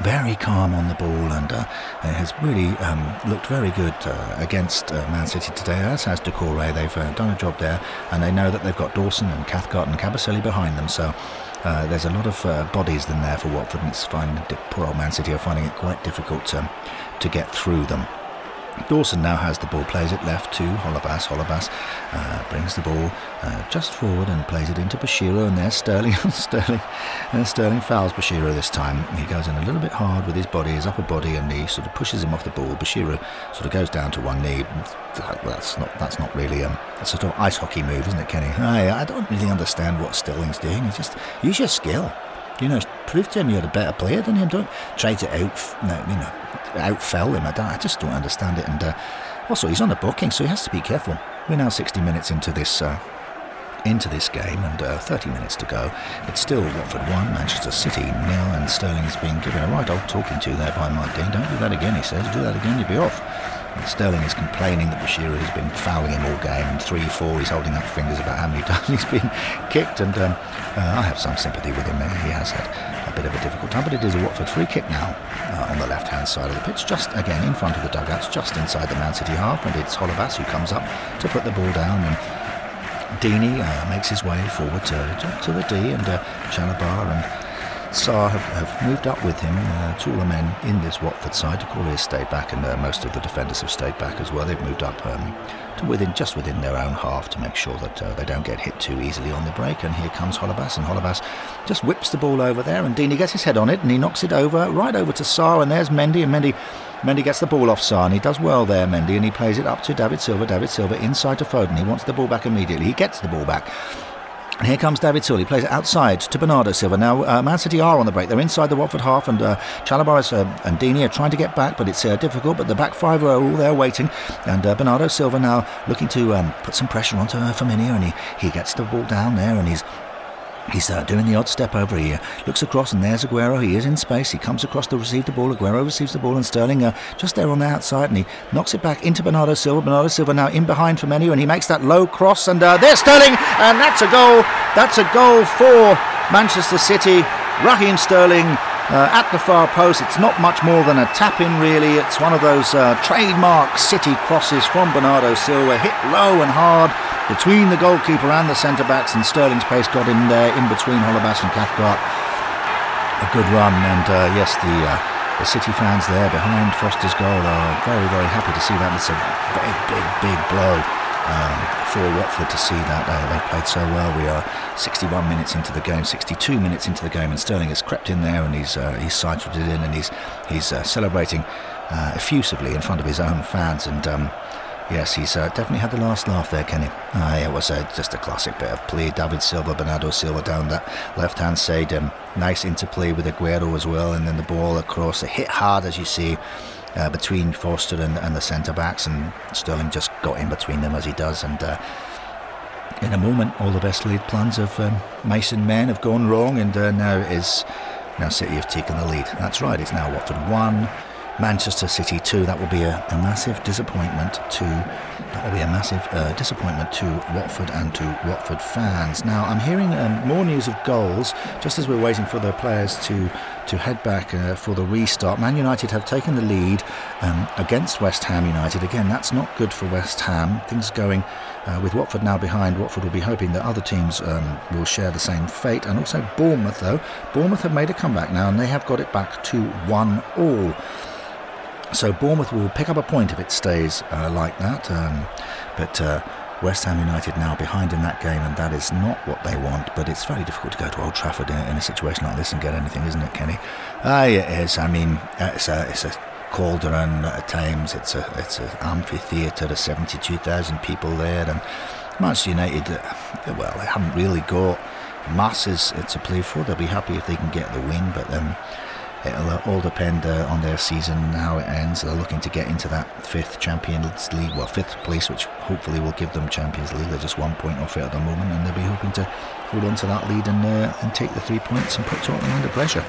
very calm on the ball and uh, has really um, looked very good uh, against uh, Man City today, as has Doucouré. They've uh, done a job there, and they know that they've got Dawson and Cathcart and Kabasele behind them. So uh, there's a lot of uh, bodies in there for Watford, and it's fine. Poor old Man City are finding it quite difficult to, to get through them. Dawson now has the ball, plays it left to Holebas. Holebas uh, brings the ball uh, just forward and plays it into Bashiru, and there's Sterling. Sterling, uh, Sterling fouls Bashiru this time. He goes in a little bit hard with his body, his upper body, and he sort of pushes him off the ball. Bashiru sort of goes down to one knee. That's not that's not really um, a sort of ice hockey move, isn't it, Kenny? I, I don't really understand what Sterling's doing. He's just use your skill. You know, prove to him you're a better player than him. Don't try to out, No, you know, outfell him. I, I just don't understand it. And uh, also, he's on the booking, so he has to be careful. We're now 60 minutes into this uh, into this game, and uh, 30 minutes to go. It's still Watford 1, Manchester City nil, and Sterling's been given a right old talking to there by Mike Dean. Don't do that again, he says. Do that again, you'll be off. And Sterling is complaining that Bashiru has been fouling him all game. 3 4, he's holding up fingers about how many times he's been kicked. And um, uh, I have some sympathy with him. He has had a bit of a difficult time, but it is a Watford free kick now uh, on the left hand side of the pitch, just again in front of the dugouts, just inside the Man City half. And it's Holebas who comes up to put the ball down. And Deeney uh, makes his way forward to, to the D, and uh, Chalobah and Sarr have, have, moved up with him. Uh, taller men in this Watford side. Doucouré has stayed back, and uh, most of the defenders have stayed back as well. They've moved up um, to within just within their own half to make sure that uh, they don't get hit too easily on the break. And here comes Holebas, and Holebas just whips the ball over there, and Deeney gets his head on it, and he knocks it over right over to Sarr, and there's Mendy, and Mendy. Mendy gets the ball off Sarr, and he does well there, Mendy, and he plays it up to David Silva. David Silva inside to Foden. He wants the ball back immediately. He gets the ball back. And here comes David. He plays it outside to Bernardo Silva. Now, uh, Man City are on the break. They're inside the Watford half, and uh, uh, and Deeney are trying to get back, but it's uh, difficult. But the back five are all there waiting. And uh, Bernardo Silva now looking to um, put some pressure onto uh, Femenía, and he, he gets the ball down there, and he's He's uh, doing the odd step over here. Looks across, and there's Aguero. He is in space. He comes across to receive the ball. Aguero receives the ball, and Sterling uh, just there on the outside, and he knocks it back into Bernardo Silva. Bernardo Silva now in behind Femenía, and he makes that low cross, and uh, there's Sterling, and that's a goal. That's a goal for Manchester City. Raheem Sterling uh, at the far post. It's not much more than a tap in, really. It's one of those uh, trademark City crosses from Bernardo Silva, hit low and hard between the goalkeeper and the centre backs, and Sterling's pace got in there in between Holebas and Cathcart. A good run, and uh, yes, the uh, the City fans there behind Foster's goal are very, very happy to see that. It's a big, big, big blow um, for Watford to see that. Uh, they played so well. We are 61 minutes into the game, 62 minutes into the game, and Sterling has crept in there and he's uh, he's sighted it in and he's he's uh, celebrating uh, effusively in front of his own fans and. Um, Yes, he's uh, definitely had the last laugh there, Kenny. Uh, it was uh, just a classic bit of play. David Silva, Bernardo Silva down that left hand side. Um, nice interplay with Aguero as well, and then the ball across. It hit hard, as you see, uh, between Foster and, and the centre backs, and Sterling just got in between them as he does. And uh, in a moment, all the best laid plans of um, Mason Men have gone wrong, and uh, now is now City have taken the lead. That's right. It's now Watford one. Manchester City 2. That will be a, a massive disappointment to that will be a massive uh, disappointment to Watford and to Watford fans. Now I'm hearing um, more news of goals just as we're waiting for the players to to head back uh, for the restart. Man United have taken the lead um, against West Ham United. Again, that's not good for West Ham. Things going uh, with Watford now behind. Watford will be hoping that other teams um, will share the same fate. And also Bournemouth, though. Bournemouth have made a comeback now and they have got it back to one all. So Bournemouth will pick up a point if it stays uh, like that. Um, but uh, West Ham United now behind in that game, and that is not what they want. But it's very difficult to go to Old Trafford in, in a situation like this and get anything, isn't it, Kenny? Yeah, it is. I mean, it's a, it's a cauldron at times. It's a it's an amphitheatre of seventy-two thousand people there, and Manchester United, uh, well, they haven't really got masses to play for. They'll be happy if they can get the win, but um, It'll all depend uh, on their season, and how it ends. They're looking to get into that fifth Champions League, well, fifth place, which hopefully will give them Champions League. They're just one point off it at the moment, and they'll be hoping to hold on to that lead and, uh, and take the three points and put Tottenham under pressure.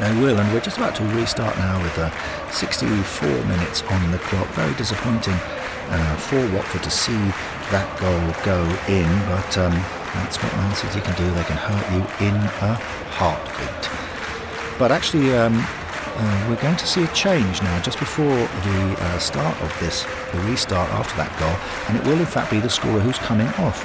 They will, and we're just about to restart now with uh, 64 minutes on the clock. Very disappointing uh, for Watford to see that goal go in, but um, that's what Man City can do. They can hurt you in a heartbeat. But actually, um, uh, we're going to see a change now just before the uh, start of this, the restart after that goal, and it will in fact be the scorer who's coming off.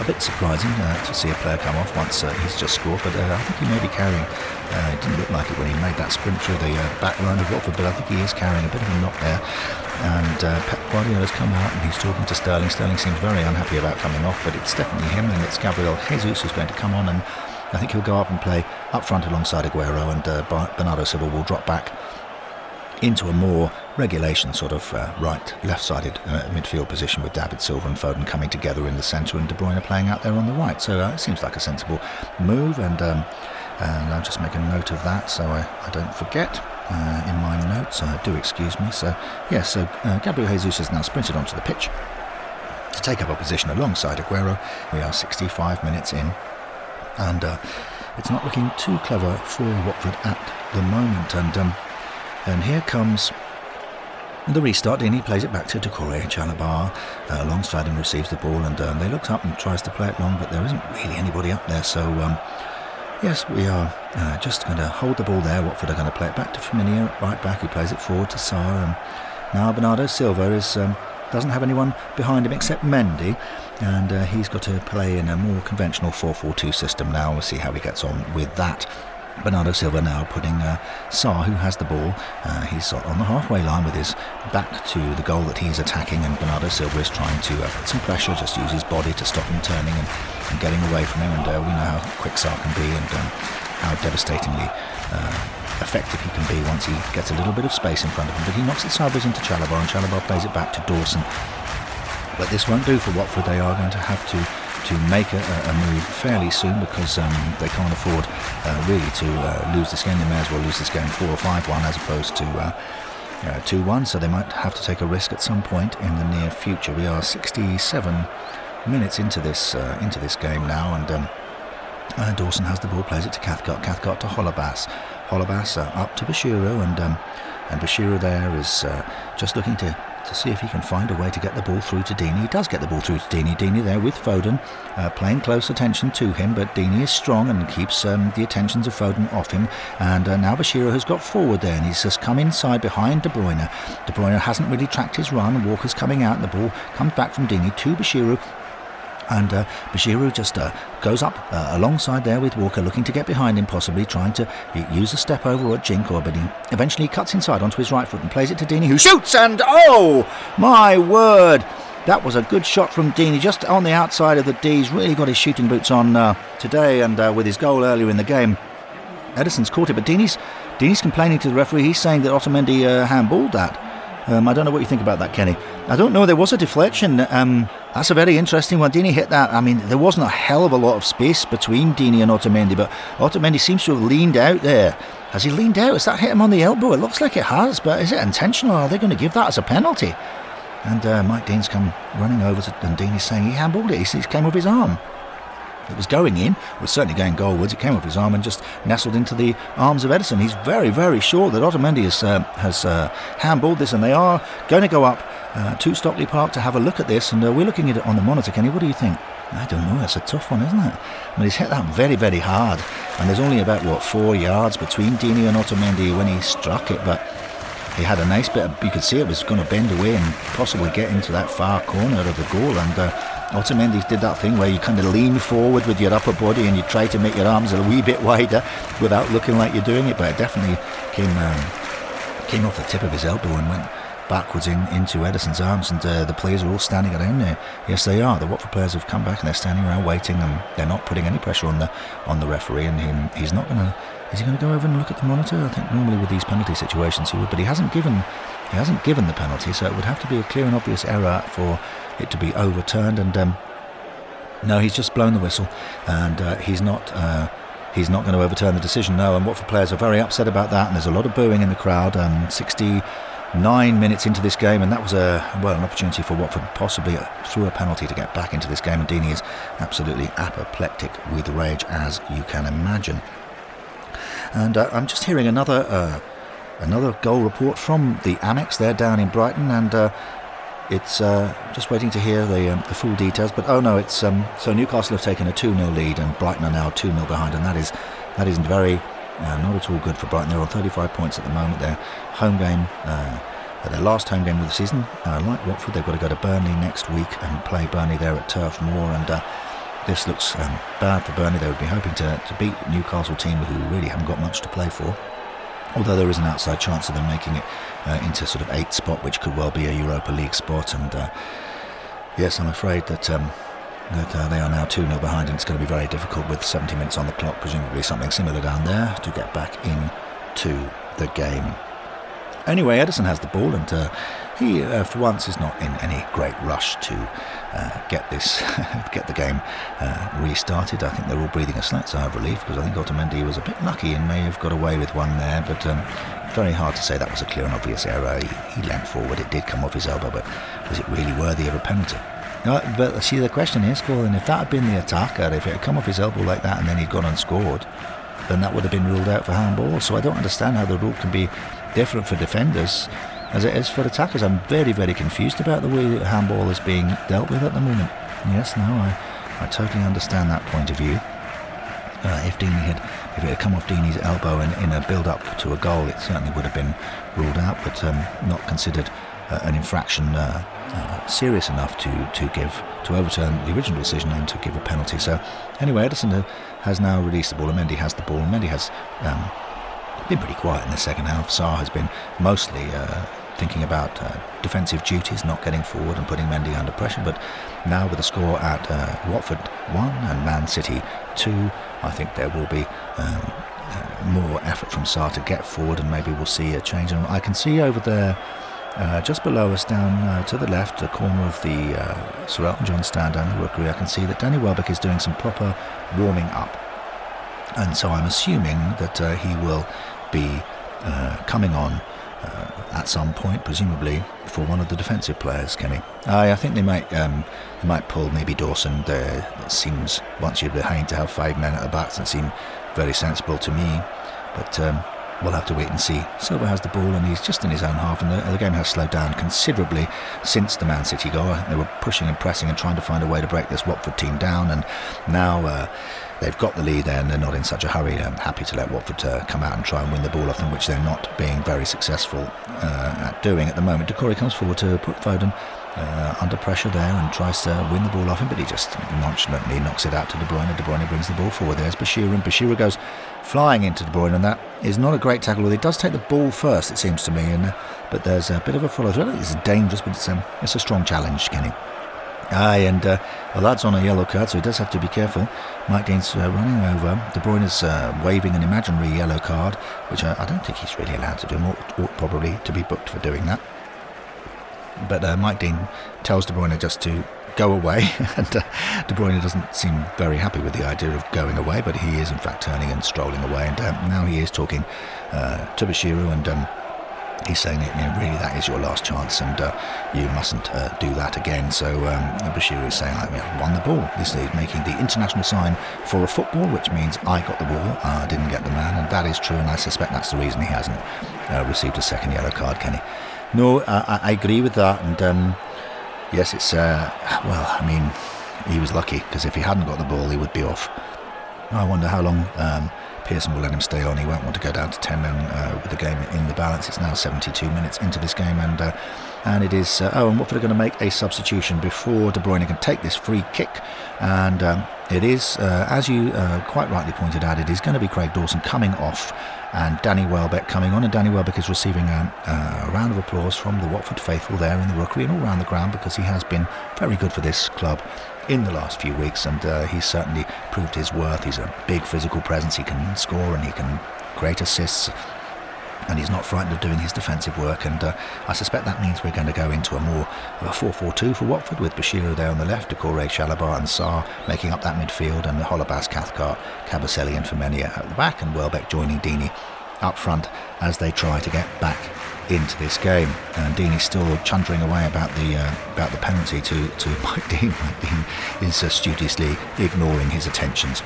A bit surprising uh, to see a player come off once uh, he's just scored, but uh, I think he may be carrying. Uh, it didn't look like it when he made that sprint through the back line of Watford, but I think he is carrying a bit of a knock there. And Pep Guardiola's come out and he's talking to Sterling. Sterling seems very unhappy about coming off, but it's definitely him, and it's Gabriel Jesus who's going to come on and I think he'll go up and play up front alongside Aguero, and uh, Bernardo Silva will drop back into a more regulation sort of uh, right, left-sided uh, midfield position with David Silva and Foden coming together in the centre and De Bruyne playing out there on the right. So uh, it seems like a sensible move, and um, and I'll just make a note of that so I, I don't forget. Uh, in my notes, uh, do excuse me. So, yeah, so uh, Gabriel Jesus has now sprinted onto the pitch to take up a position alongside Aguero. We are 65 minutes in, and uh, it's not looking too clever for Watford at the moment. And um, and here comes the restart. Deeney plays it back to Doucouré. Chalobah uh, alongside him receives the ball, and um, they looks up and tries to play it long, but there isn't really anybody up there. So um, yes, we are uh, just going to hold the ball there. Watford are going to play it back to Femenía, right back, He plays it forward to Sarr, and now Bernardo Silva is. Um, doesn't have anyone behind him except Mendy, and uh, he's got to play in a more conventional 4-4-2 system now. We'll see how he gets on with that. Bernardo Silva now putting uh, Sarr, who has the ball. Uh, he's on the halfway line with his back to the goal that he's attacking, and Bernardo Silva is trying to uh, put some pressure, just use his body to stop him turning and, and getting away from him. And uh, we know how quick Sarr can be and um, how devastatingly uh, effective he can be once he gets a little bit of space in front of him. But he knocks it sideways into Chalobah, and Chalobah plays it back to Dawson. But this won't do for Watford. They are going to have to to make a, a move fairly soon because um, they can't afford uh, really to uh, lose this game. They may as well lose this game 4 or 5 1 as opposed to uh, 2 1. So they might have to take a risk at some point in the near future. We are 67 minutes into this uh, into this game now, and um, uh, Dawson has the ball, plays it to Cathcart, Cathcart to Holebas. Holebas uh, up to Bashiru, and um, and Bashiru there is just looking to to see if he can find a way to get the ball through to Deeney. He does get the ball through to Deeney. Deeney there with Foden, uh, paying close attention to him, but Deeney is strong and keeps um, the attentions of Foden off him. And uh, now Bashiru has got forward there, and he's just come inside behind De Bruyne. De Bruyne hasn't really tracked his run. Walker's coming out, and the ball comes back from Deeney to Bashiru and uh, Bashiru just uh, goes up uh, alongside there with Walker, looking to get behind him, possibly trying to use a step over at Jinkor, but he eventually cuts inside onto his right foot and plays it to Deeney, who shoots, and oh my word! That was a good shot from Deeney, just on the outside of the D's. Really got his shooting boots on uh, today, and uh, with his goal earlier in the game, Ederson's caught it, but Deeney's, Deeney's complaining to the referee. He's saying that Otamendi uh, handballed that. Um, I don't know what you think about that, Kenny. I don't know. There was a deflection. Um, that's a very interesting one. Deeney hit that. I mean, there wasn't a hell of a lot of space between Deeney and Otamendi, but Otamendi seems to have leaned out there. Has he leaned out? Has that hit him on the elbow? It looks like it has, but is it intentional? Are they going to give that as a penalty? And uh, Mike Dean's come running over to and Deeney's saying he handballed it. He came with his arm. It was going in, was certainly going goalwards. It came off his arm and just nestled into the arms of Ederson. He's very, very sure that Otamendi has, uh, has uh, handballed this, and they are going to go up uh, to Stockley Park to have a look at this. And uh, we're looking at it on the monitor. Kenny, what do you think? I don't know. that's a tough one, isn't it? I mean, he's hit that very, very hard, and there's only about what four yards between Deeney and Otamendi when he struck it, but. He had a nice bit of, you could see it was going to bend away and possibly get into that far corner of the goal. And uh, Otamendi did that thing where you kind of lean forward with your upper body and you try to make your arms a wee bit wider without looking like you're doing it, but it definitely came um, came off the tip of his elbow and went backwards in, into Ederson's arms, and uh, the players are all standing around there. Yes, they are. The Watford players have come back and they're standing around waiting, and they're not putting any pressure on the on the referee, and he, he's not going to. Is he going to go over and look at the monitor? I think normally with these penalty situations he would, but he hasn't given he hasn't given the penalty, so it would have to be a clear and obvious error for it to be overturned. And um, no, he's just blown the whistle, and uh, he's not. Uh, he's not going to overturn the decision. No, and Watford players are very upset about that, and there's a lot of booing in the crowd. Um, 69 minutes into this game, and that was a well an opportunity for Watford, possibly through a penalty, to get back into this game. And Deeney is absolutely apoplectic with rage, as you can imagine. And uh, I'm just hearing another uh, another goal report from the Amex. They're down in Brighton, and uh, it's uh, just waiting to hear the um, the full details. But oh no, it's um, so Newcastle have taken a 2 0 lead and Brighton are now 2 0 behind, and that is that isn't very uh, not at all good for Brighton. They're on 35 points at the moment. Their home game. Uh, their last home game of the season, uh, like Watford, they've got to go to Burnley next week and play Burnley there at Turf Moor. And uh, this looks um, bad for Burnley. They would be hoping to, to beat Newcastle team who really haven't got much to play for although there is an outside chance of them making it uh, into sort of eighth spot, which could well be a Europa League spot. And uh, yes, I'm afraid that um, that uh, they are now 2 0 behind, and it's going to be very difficult with 70 minutes on the clock, presumably something similar down there, to get back into the game. Anyway, Ederson has the ball, and uh, he, uh, for once, is not in any great rush to uh, get this, get the game uh, restarted. I think they're all breathing a slight sigh of relief because I think Otamendi was a bit lucky and may have got away with one there, but um, very hard to say that was a clear and obvious error. He, he leant forward, it did come off his elbow, but was it really worthy of a penalty? Uh, but see, the question is, Colin, if that had been the attacker, if it had come off his elbow like that and then he'd gone and scored, then that would have been ruled out for handball. So I don't understand how the rule can be different for defenders as it is for attackers. I'm very, very confused about the way that handball is being dealt with at the moment. Yes, no, I, I totally understand that point of view. Uh, if Deeney had, if it had come off Deeney's elbow in, in a build-up to a goal, it certainly would have been ruled out, but um, not considered uh, an infraction uh, uh, serious enough to, to give to overturn the original decision and to give a penalty. So anyway, Ederson has now released the ball, and Mendy has the ball. And Mendy has um, been pretty quiet in the second half. Sarr has been mostly uh, thinking about uh, defensive duties, not getting forward and putting Mendy under pressure. But now with the score at uh, Watford 1 and Man City 2, I think there will be um, uh, more effort from Sarr to get forward and maybe we'll see a change. And I can see over there, uh, just below us down uh, to the left, the corner of the uh, Sir Elton John stand down the rookery, I can see that Danny Welbeck is doing some proper warming up. And so I'm assuming that uh, he will be uh, coming on uh, at some point, presumably for one of the defensive players, Kenny. I, I think they might um, they might pull maybe Dawson. There, it seems once you're behind to have five men at the back doesn't seem very sensible to me. But um, we'll have to wait and see. Silva has the ball and he's just in his own half, and the, the, game has slowed down considerably since the Man City goal. They were pushing and pressing and trying to find a way to break this Watford team down, and now. Uh, they've got the lead there and they're not in such a hurry. I'm happy to let Watford uh, come out and try and win the ball off them, which they're not being very successful uh, at doing at the moment. Doucouré comes forward to put Foden uh, under pressure there and tries to win the ball off him, but he just nonchalantly knocks it out to De Bruyne. And De Bruyne brings the ball forward. There's Bashir, and Bashir goes flying into De Bruyne, and that is not a great tackle. He does take the ball first, it seems to me, and uh, but there's a bit of a follow through. It's dangerous, but it's, um, it's a strong challenge, Kenny. Aye, and uh, the lad's on a yellow card, so he does have to be careful. Mike Dean's uh, running over. De Bruyne is uh, waving an imaginary yellow card, which I, I, don't think he's really allowed to do. Ought, ought probably to be booked for doing that. But uh, Mike Dean tells De Bruyne just to go away, and uh, De Bruyne doesn't seem very happy with the idea of going away, but he is in fact turning and strolling away, and uh, now he is talking uh, to Bashiru and. Um, he's saying you know, really that is your last chance and uh, you mustn't uh, do that again. So um, is saying like, I won the ball. He's, he's making the international sign for a football, which means I got the ball, I didn't get the man, and that is true. And I suspect that's the reason he hasn't uh, received a second yellow card, Kenny. No, I, I agree with that, and um, yes, it's uh, well, I mean, he was lucky because if he hadn't got the ball, he would be off. I wonder how long. Um, Pearson will let him stay on. He won't want to go down to 10 men uh, with the game in the balance. It's now 72 minutes into this game, and uh, and it is. Uh, oh, and Watford are going to make a substitution before De Bruyne can take this free kick, and um, it is, uh, as you uh, quite rightly pointed out, it is going to be Craig Dawson coming off and Danny Welbeck coming on. And Danny Welbeck is receiving a, a, round of applause from the Watford faithful there in the rookery and all around the ground because he has been very good for this club in the last few weeks, and uh, he's certainly proved his worth. He's a big physical presence. He can score and he can create assists. And he's not frightened of doing his defensive work, and uh, I suspect that means we're going to go into a more of a 4-4-2 for Watford with Bashiru there on the left, Doucouré, Chalobah and Sarr making up that midfield, and Holebas, Cathcart, Kabasele and Femenía at the back, and Welbeck joining Deeney up front as they try to get back into this game. And Dean still chundering away about the uh, about the penalty to, to Mike Dean. Mike Dean is uh, studiously ignoring his attentions.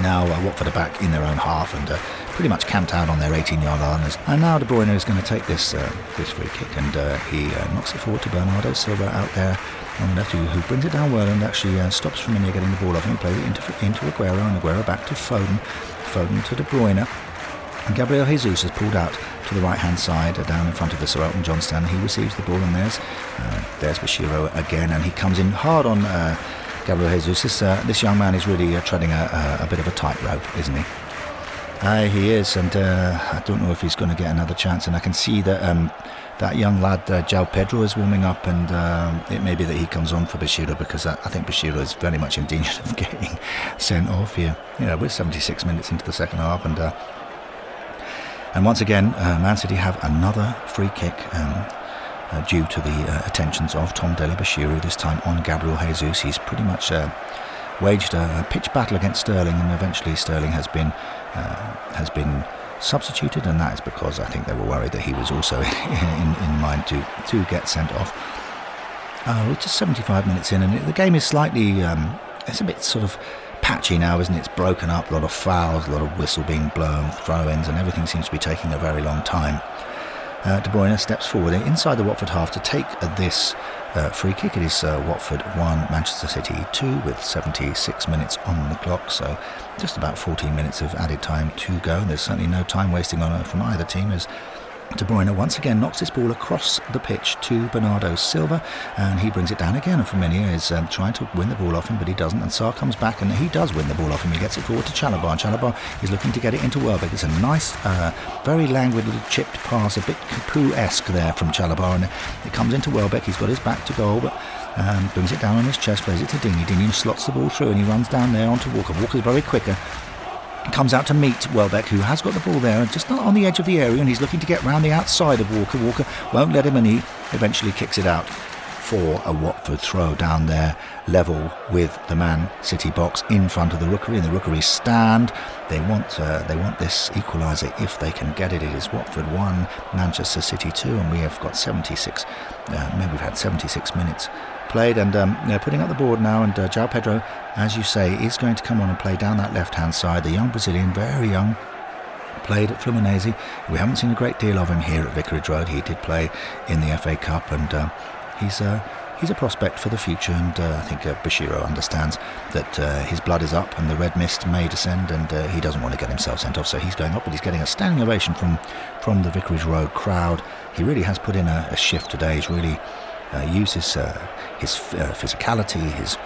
Now uh, Watford are back in their own half and uh, pretty much camped out on their 18-yard line. And now De Bruyne is going to take this uh, this free kick and uh, he uh, knocks it forward to Bernardo Silva out there on the left, who, who brings it down well and actually stops Femenía getting the ball off and plays it into, into Aguero and Aguero back to Foden. Foden to De Bruyne. And Gabriel Jesus has pulled out to the right hand side, uh, down in front of the Sir Elton John stand. He receives the ball, and there's uh, there's Bashiru again, and he comes in hard on uh, Gabriel Jesus. This, uh, this young man is really uh, treading a, a, bit of a tightrope, isn't he? Aye, he is, and uh, I don't know if he's going to get another chance. And I can see that um, that young lad, uh, João Pedro, is warming up, and um, it may be that he comes on for Bashiru because I, I, think Bashiru is very much in danger of getting sent off here. Yeah, we're 76 minutes into the second half, and and once again, uh, Man City have another free kick um, uh, due to the uh, attentions of Tom Dele-Bashiru, this time on Gabriel Jesus. He's pretty much uh, waged a pitch battle against Sterling, and eventually Sterling has been uh, has been substituted, and that is because I think they were worried that he was also in, in mind to, to get sent off. Oh, it's just 75 minutes in, and it, the game is slightly. Um, it's a bit sort of patchy now, isn't it? It's broken up, a lot of fouls, a lot of whistle being blown, throw ins, and everything seems to be taking a very long time. Uh, De Bruyne steps forward inside the Watford half to take uh, this uh, free kick. It is uh, Watford 1, Manchester City 2 with 76 minutes on the clock, so just about 14 minutes of added time to go. And There's certainly no time wasting on it from either team as De Bruyne once again knocks this ball across the pitch to Bernardo Silva, and he brings it down again. And Femenía is um, trying to win the ball off him, but he doesn't. And Sarr comes back, and he does win the ball off him. He gets it forward to Chalobah. Chalobah is looking to get it into Welbeck. It's a nice, uh, very languid little chipped pass, a bit Capoue-esque there from Chalobah, and it comes into Welbeck. He's got his back to goal, but um, brings it down on his chest, plays it to Deeney. Deeney slots the ball through, and he runs down there onto Walker. Walker's very quicker comes out to meet Welbeck, who has got the ball there, just not on the edge of the area, and he's looking to get round the outside of Walker. Walker won't let him, and he eventually kicks it out for a Watford throw down there, level with the Man City box in front of the Rookery, and the Rookery stand. They want uh, they want this equaliser if they can get it. It is Watford one, Manchester City two, and we have got 76. Uh, maybe we've had 76 minutes played, and um, they're putting up the board now. And uh, João Pedro, as you say, is going to come on and play down that left-hand side. The young Brazilian, very young, played at Fluminense. We haven't seen a great deal of him here at Vicarage Road. He did play in the FA Cup, and uh, he's. Uh, he's a prospect for the future, and uh, I think uh, Bashiru understands that uh, his blood is up and the red mist may descend, and uh, he doesn't want to get himself sent off, so he's going up, but he's getting a standing ovation from from the Vicarage Road crowd. He really has put in a, a shift today. He's really uh, his uh, his uh, physicality, his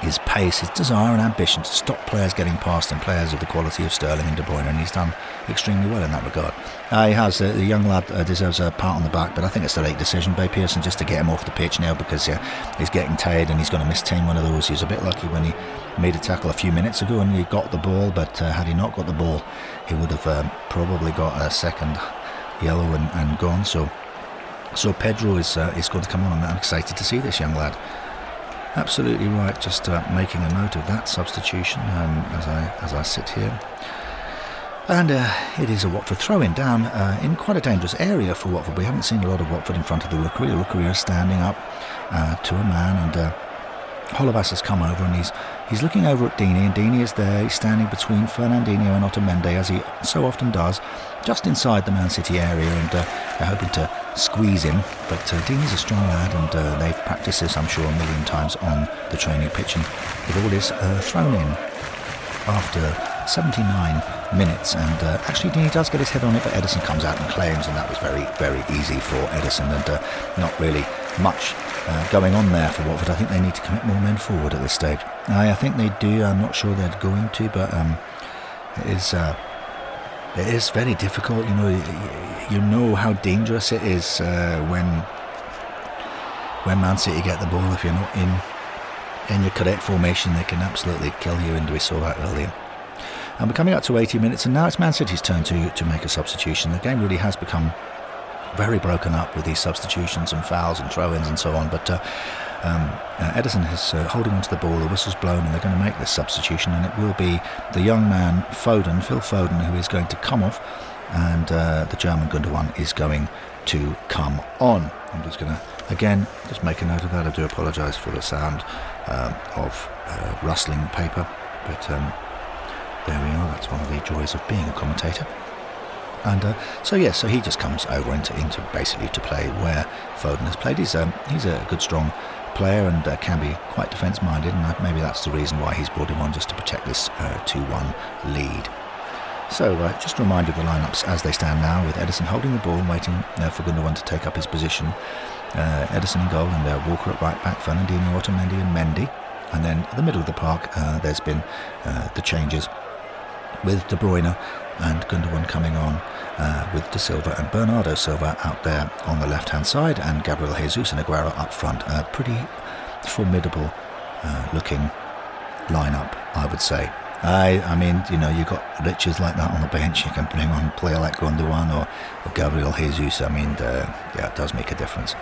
his pace, his desire and ambition to stop players getting past him, players of the quality of Sterling and De Bruyne, and he's done extremely well in that regard. Uh, he has, uh, the young lad uh, deserves a pat on the back, but I think it's the right decision by Pearson just to get him off the pitch now because uh, he's getting tired and he's going to miss team one of those. He was a bit lucky when he made a tackle a few minutes ago and he got the ball, but uh, had he not got the ball, he would have um, probably got a second yellow and, and gone. So so Pedro is uh, is going to come on, and I'm excited to see this young lad. Absolutely right. Just uh, making a note of that substitution um, as I as I sit here. And uh, it is a Watford throw-in down uh, in quite a dangerous area for Watford. We haven't seen a lot of Watford in front of the Rookery. The Rookery is standing up uh, to a man, and uh, Holebas has come over and he's he's looking over at Deeney, and Deeney is there. He's standing between Fernandinho and Otamendi, as he so often does, just inside the Man City area, and uh, they're hoping to squeeze him. But uh, Deeney's a strong lad, and uh, they've practiced this, I'm sure, a million times on the training pitch, and the ball is uh, thrown in after 79 minutes. And uh, actually, Deeney does get his head on it, but Ederson comes out and claims, and that was very, very easy for Ederson, and uh, not really much going on there for Watford. I think they need to commit more men forward at this stage. I, I think they do. I'm not sure they're going to, but um, it is. It is very difficult, you know. You know how dangerous it is uh, when when Man City get the ball. If you're not in in your correct formation, they can absolutely kill you, and we saw that earlier. And we're coming up to 80 minutes, and now it's Man City's turn to to make a substitution. The game really has become very broken up with these substitutions and fouls and throw-ins and so on. But uh, um, uh, Ederson is uh, holding onto the ball. The whistle's blown, and they're going to make this substitution. And it will be the young man Foden, Phil Foden, who is going to come off, and uh, the German Gundogan is going to come on. I'm just going to again just make a note of that. I do apologise for the sound um, of uh, rustling paper, but um, there we are. That's one of the joys of being a commentator. And uh, so yeah, so he just comes over into, into basically to play where Foden has played. He's um, he's a good strong player and uh, can be quite defence minded, and maybe that's the reason why he's brought him on just to protect this uh, 2 1 lead. So, uh, just a reminder of the lineups as they stand now, with Ederson holding the ball and waiting uh, for Gundogan to take up his position. Uh, Ederson in goal and uh, Walker at right back, Fernandinho, Otamendi, and Mendy. And then at the middle of the park, uh, there's been uh, the changes with De Bruyne and Gundogan coming on uh, with De Silva and Bernardo Silva out there on the left hand side, and Gabriel Jesus and Aguero up front. A pretty formidable uh, looking lineup, I would say. I, I mean, you know, you've got riches like that on the bench. You can bring on a player like Gundogan or, or Gabriel Jesus. I mean, uh, yeah, it does make a difference.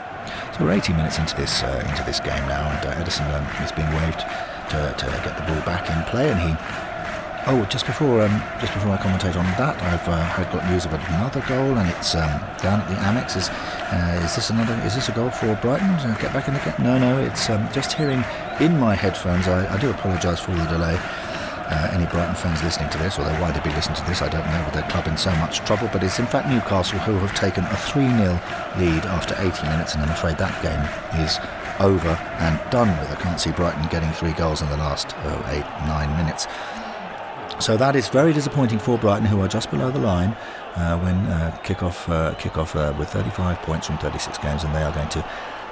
So we're 80 minutes into this uh, into this game now, and uh, Ederson um, is being waved to, to get the ball back in play, and he Oh, just before um, just before I commentate on that, I've uh, had got news about another goal, and it's um, down at the Amex. Is uh, is this another? Is this a goal for Brighton? Get back in game? No, no. It's um, just hearing in my headphones. I, I do apologise for the delay. Uh, any Brighton fans listening to this, although why they'd be listening to this, I don't know, with their club in so much trouble. But it's in fact Newcastle who have taken a 3 0 lead after 80 minutes, and I'm afraid that game is over and done with. I can't see Brighton getting three goals in the last oh, eight, nine minutes. So that is very disappointing for Brighton, who are just below the line uh, when uh, kick-off, uh, kick-off uh, with 35 points from 36 games, and they are going to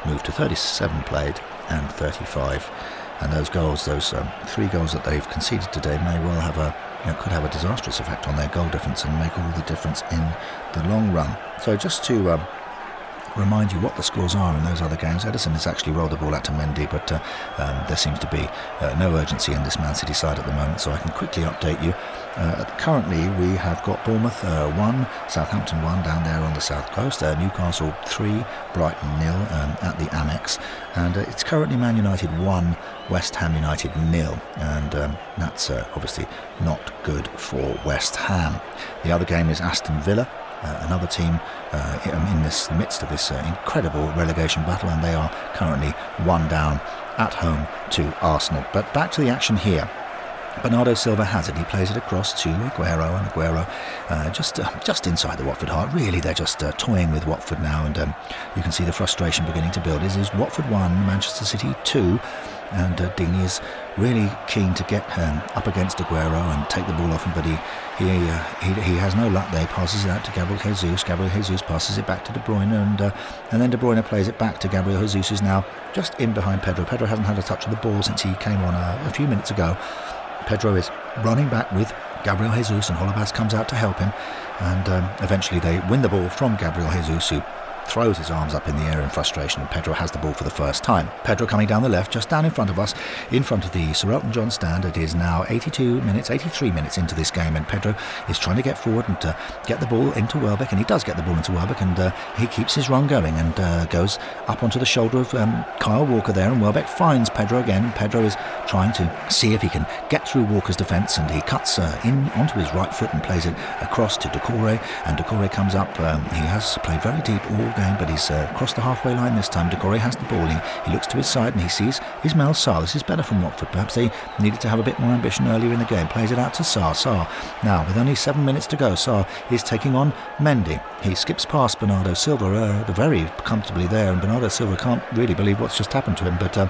move to 37 played and 35. And those goals, those um, three goals that they've conceded today, may well have a you know, could have a disastrous effect on their goal difference and make all the difference in the long run. So just to um, remind you what the scores are in those other games. Ederson has actually rolled the ball out to Mendy, but uh, um, there seems to be uh, no urgency in this Man City side at the moment, so I can quickly update you. Uh, currently, we have got Bournemouth uh, 1, Southampton 1 down there on the south coast, uh, Newcastle 3, Brighton nil um, at the Amex, and uh, it's currently Man United 1, West Ham United nil, and um, that's obviously not good for West Ham. The other game is Aston Villa uh, another team uh, in this midst of this uh, incredible relegation battle, and they are currently one down at home to Arsenal. But back to the action here. Bernardo Silva has it. He plays it across to Aguero, and Aguero uh, just uh, just inside the Watford heart. Really, they're just uh, toying with Watford now, and um, you can see the frustration beginning to build. Is is Watford one, Manchester City two, and uh, Deeney is really keen to get um, up against Aguero and take the ball off him, but he he, uh, he, he has no luck there. He passes it out to Gabriel Jesus. Gabriel Jesus passes it back to De Bruyne, and uh, and then De Bruyne plays it back to Gabriel Jesus, who's now just in behind Pedro. Pedro hasn't had a touch of the ball since he came on a, a few minutes ago. Pedro is running back with Gabriel Jesus, and Holebas comes out to help him, and um, eventually they win the ball from Gabriel Jesus, who throws his arms up in the air in frustration, and Pedro has the ball for the first time. Pedro coming down the left, just down in front of us, in front of the Sir Elton John stand. It is now 82 minutes, 83 minutes into this game, and Pedro is trying to get forward and to get the ball into Welbeck, and he does get the ball into Welbeck, and uh, he keeps his run going and uh, goes up onto the shoulder of um, Kyle Walker there, and Welbeck finds Pedro again, and Pedro is trying to see if he can get through Walker's defence, and he cuts uh, in onto his right foot and plays it across to Doucouré, and Doucouré comes up. Um, he has played very deep all but he's uh, crossed the halfway line this time. Doucouré has the ball. He, he looks to his side and he sees Ismail Sarr. This is better from Watford. Perhaps they needed to have a bit more ambition earlier in the game. Plays it out to Sarr. Sarr. Now, with only seven minutes to go, Sarr is taking on Mendy. He skips past Bernardo Silva uh, very comfortably there, and Bernardo Silva can't really believe what's just happened to him. But uh,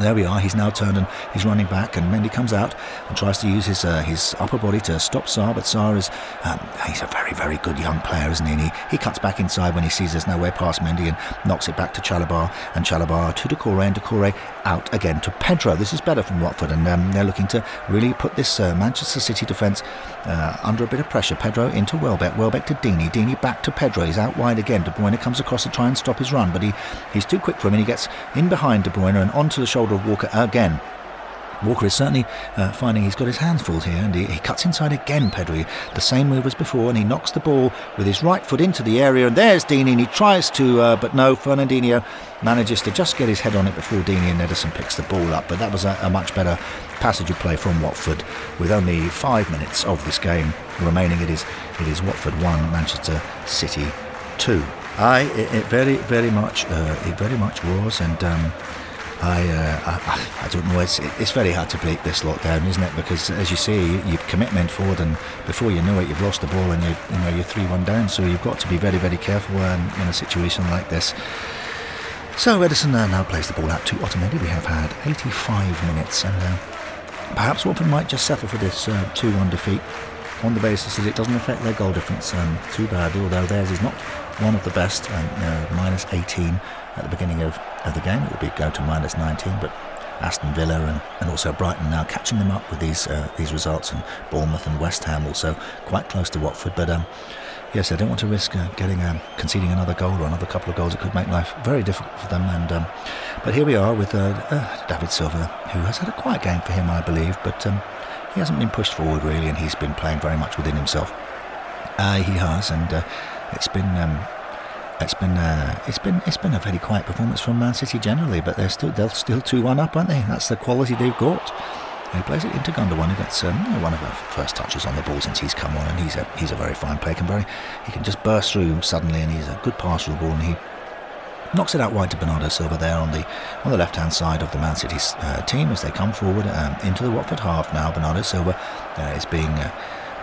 there we are. He's now turned and he's running back, and Mendy comes out and tries to use his uh, his upper body to stop Sarr. But Sarr is um, he's a very very good young player, isn't he? And he, he cuts back inside when he sees there's nowhere past Mendy and knocks it back to Chalobah and Chalobah to Doucouré and Doucouré out again to Pedro. This is better from Watford, and um, they're looking to really put this uh, Manchester City defence uh, under a bit of pressure. Pedro into Welbeck, Welbeck to Deeney, Deeney back to Pedro. He's out wide again. De Bruyne comes across to try and stop his run, but he he's too quick for him, and he gets in behind De Bruyne and onto the shoulder shoulder of Walker again. Walker is certainly uh, finding he's got his hands full here, and he, he, cuts inside again, Pedro. The same move as before, and he knocks the ball with his right foot into the area, and there's Deeney, and he tries to, uh, but no, Fernandinho manages to just get his head on it before Deeney and Ederson picks the ball up. But that was a, a much better passage of play from Watford, with only five minutes of this game remaining. It is it is Watford one, Manchester City two. I it, it very very much uh, it very much was, and. Um, I, uh, I, I, don't know. It's it's very hard to break this lockdown, isn't it? Because as you say, you commitment forward, and before you know it, you've lost the ball, and you you know you're three one down. So you've got to be very very careful in, in a situation like this. So Ederson uh, now plays the ball out to Otamendi. We have had 85 minutes, and uh, perhaps Watford might just settle for this uh, 2-1 defeat on the basis that it doesn't affect their goal difference um, too badly. Although theirs is not one of the best, um, minus 18 at the beginning of, of the game. It would be go to minus 19, but Aston Villa and, and also Brighton now catching them up with these uh, these results, and Bournemouth and West Ham also quite close to Watford. But um, yes, I don't want to risk uh, getting um, conceding another goal or another couple of goals. It could make life very difficult for them. And um, but here we are with uh, uh David Silva, who has had a quiet game for him, I believe, but um, he hasn't been pushed forward really, and he's been playing very much within himself. He has, and uh, it's been um, it's been uh, it's been it's been a very quiet performance from Man City generally, but they're still they're still two one up, aren't they? That's the quality they've got. he plays it into Gundogan, who gets um, one of the first touches on the ball since he's come on, and he's a he's a very fine player. Can very he can just burst through suddenly, and he's a good passer of the ball, and he knocks it out wide to Bernardo Silva there on the on the left hand side of the Man City uh, team as they come forward um, into the Watford half now. Bernardo Silva uh, is being uh,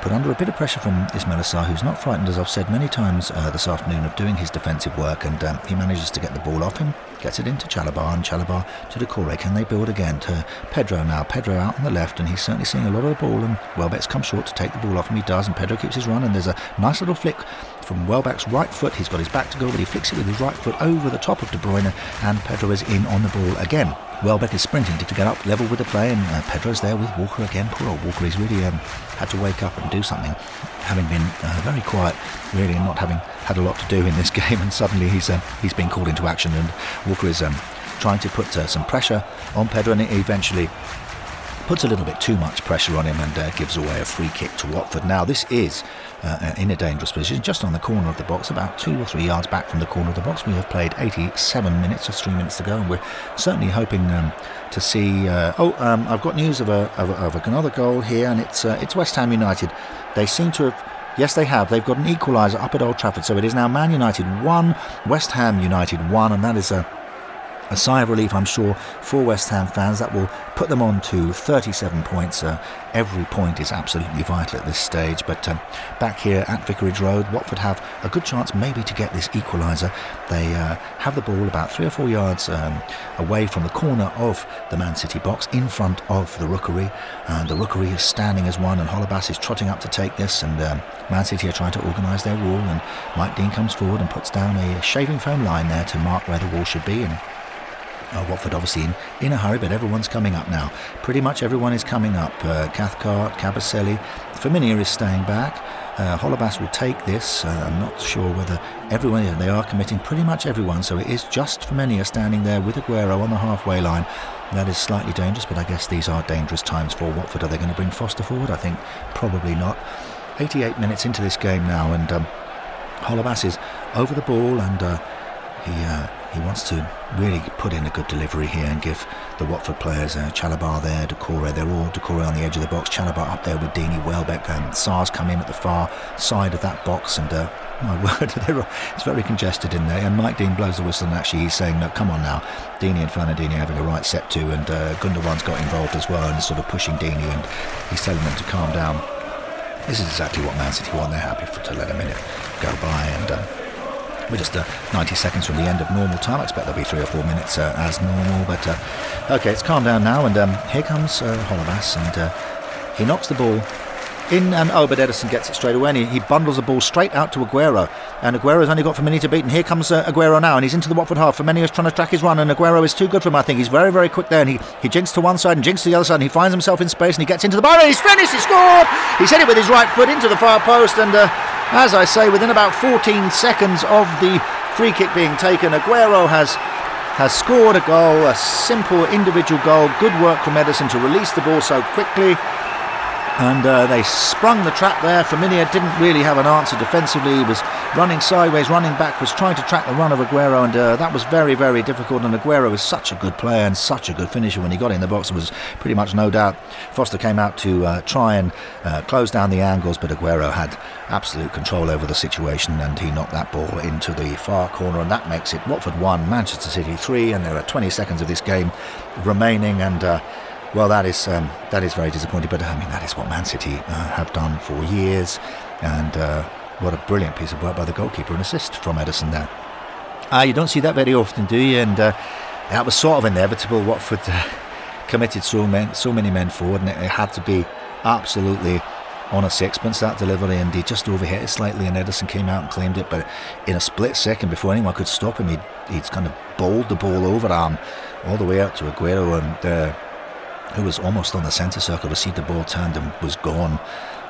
put under a bit of pressure from Ismaila Sarr, who's not frightened, as I've said many times uh, this afternoon, of doing his defensive work, and um, he manages to get the ball off him, gets it into Chalobah, and Chalobah to Doucouré. Can they build again to Pedro now? Pedro out on the left, and he's certainly seeing a lot of the ball, and Welbeck's come short to take the ball off him. He does, and Pedro keeps his run, and there's a nice little flick from Welbeck's right foot. He's got his back to go, but he flicks it with his right foot over the top of De Bruyne, and Pedro is in on the ball again. Welbeck is sprinting to get up level with the play, and uh, Pedro's there with Walker again. Poor old Walker, he's really um, had to wake up and do something, having been uh, very quiet, really, and not having had a lot to do in this game. And suddenly he's uh, he's been called into action, and Walker is um, trying to put uh, some pressure on Pedro, and eventually puts a little bit too much pressure on him and uh, gives away a free kick to Watford. Now this is uh, in a dangerous position, just on the corner of the box, about two or three yards back from the corner of the box. We have played 87 minutes, just three minutes to go, and we're certainly hoping um, to see. Uh, oh, um, I've got news of, a, of, of another goal here, and it's uh, it's West Ham United. They seem to have. Yes, they have. They've got an equaliser up at Old Trafford, so it is now Man United 1, West Ham United 1, and that is a a sigh of relief, I'm sure, for West Ham fans. That will put them on to 37 points. Uh, every point is absolutely vital at this stage. But um, back here at Vicarage Road, Watford have a good chance maybe to get this equaliser. They uh, have the ball about three or four yards um, away from the corner of the Man City box, in front of the Rookery. And the Rookery is standing as one, and Holebas is trotting up to take this. And um, Man City are trying to organise their wall. And Mike Dean comes forward and puts down a shaving foam line there to mark where the wall should be. And uh, Watford obviously in, in a hurry, but everyone's coming up now. Pretty much everyone is coming up. Uh, Cathcart, Kabasele, Femenía is staying back. Uh, Holebas will take this. Uh, I'm not sure whether everyone, yeah, they are committing pretty much everyone, so it is just Femenía standing there with Aguero on the halfway line. That is slightly dangerous, but I guess these are dangerous times for Watford. Are they going to bring Foster forward? I think probably not. 88 minutes into this game now, and um, Holebas is over the ball, and uh, he uh, he wants to really put in a good delivery here and give the Watford players, uh, Chalobah there, Doucouré, they're all Doucouré on the edge of the box, Chalobah up there with Deeney, Welbeck, and Sars come in at the far side of that box, and uh, my word, it's very congested in there. And Mike Dean blows the whistle, and actually he's saying, "No, come on now." Deeney and Fernandinho having a right set to, and uh, Gundogan's got involved as well, and sort of pushing Deeney, and he's telling them to calm down. This is exactly what Man City want. They're happy for, to let a minute go by, and. Um, we're just uh, 90 seconds from the end of normal time. I expect there'll be three or four minutes uh, as normal. But uh, okay, it's calmed down now. And um, here comes uh. And uh, he knocks the ball in. And oh, but Ederson gets it straight away. And he, he bundles the ball straight out to Aguero. And Aguero's only got Femenía to beat. And here comes uh, Aguero now. And he's into the Watford half. Femenía's trying to track his run. And Aguero is too good for him, I think. He's very, very quick there. And he, he jinks to one side and jinks to the other side. And he finds himself in space. And he gets into the bar. And he's finished. He scored. He's hit it with his right foot into the far post. And as I say, within about 14 seconds of the free kick being taken, Aguero has has scored a goal, a simple individual goal. Good work from Ederson to release the ball so quickly. And uh, they sprung the trap there. Femenía didn't really have an answer defensively. He was running sideways, running backwards, trying to track the run of Aguero, and uh, that was very, very difficult. And Aguero was such a good player and such a good finisher. When he got in the box, It was pretty much no doubt. Foster came out to uh, try and uh, close down the angles, but Aguero had absolute control over the situation, and he knocked that ball into the far corner, and that makes it Watford one, Manchester City three, and there are 20 seconds of this game remaining, and. Well, that is um, that is very disappointing. But I mean, that is what Man City uh, have done for years, and uh, what a brilliant piece of work by the goalkeeper, an assist from Ederson there. Uh, you don't see that very often, do you? And uh, that was sort of inevitable. Watford uh, committed so many so many men forward, and it, it had to be absolutely on a sixpence that delivery, and he just overhit it slightly, and Ederson came out and claimed it. But in a split second, before anyone could stop him, he'd, he'd kind of bowled the ball over arm all the way out to Aguero, and uh, who was almost on the centre circle, received the ball, turned and was gone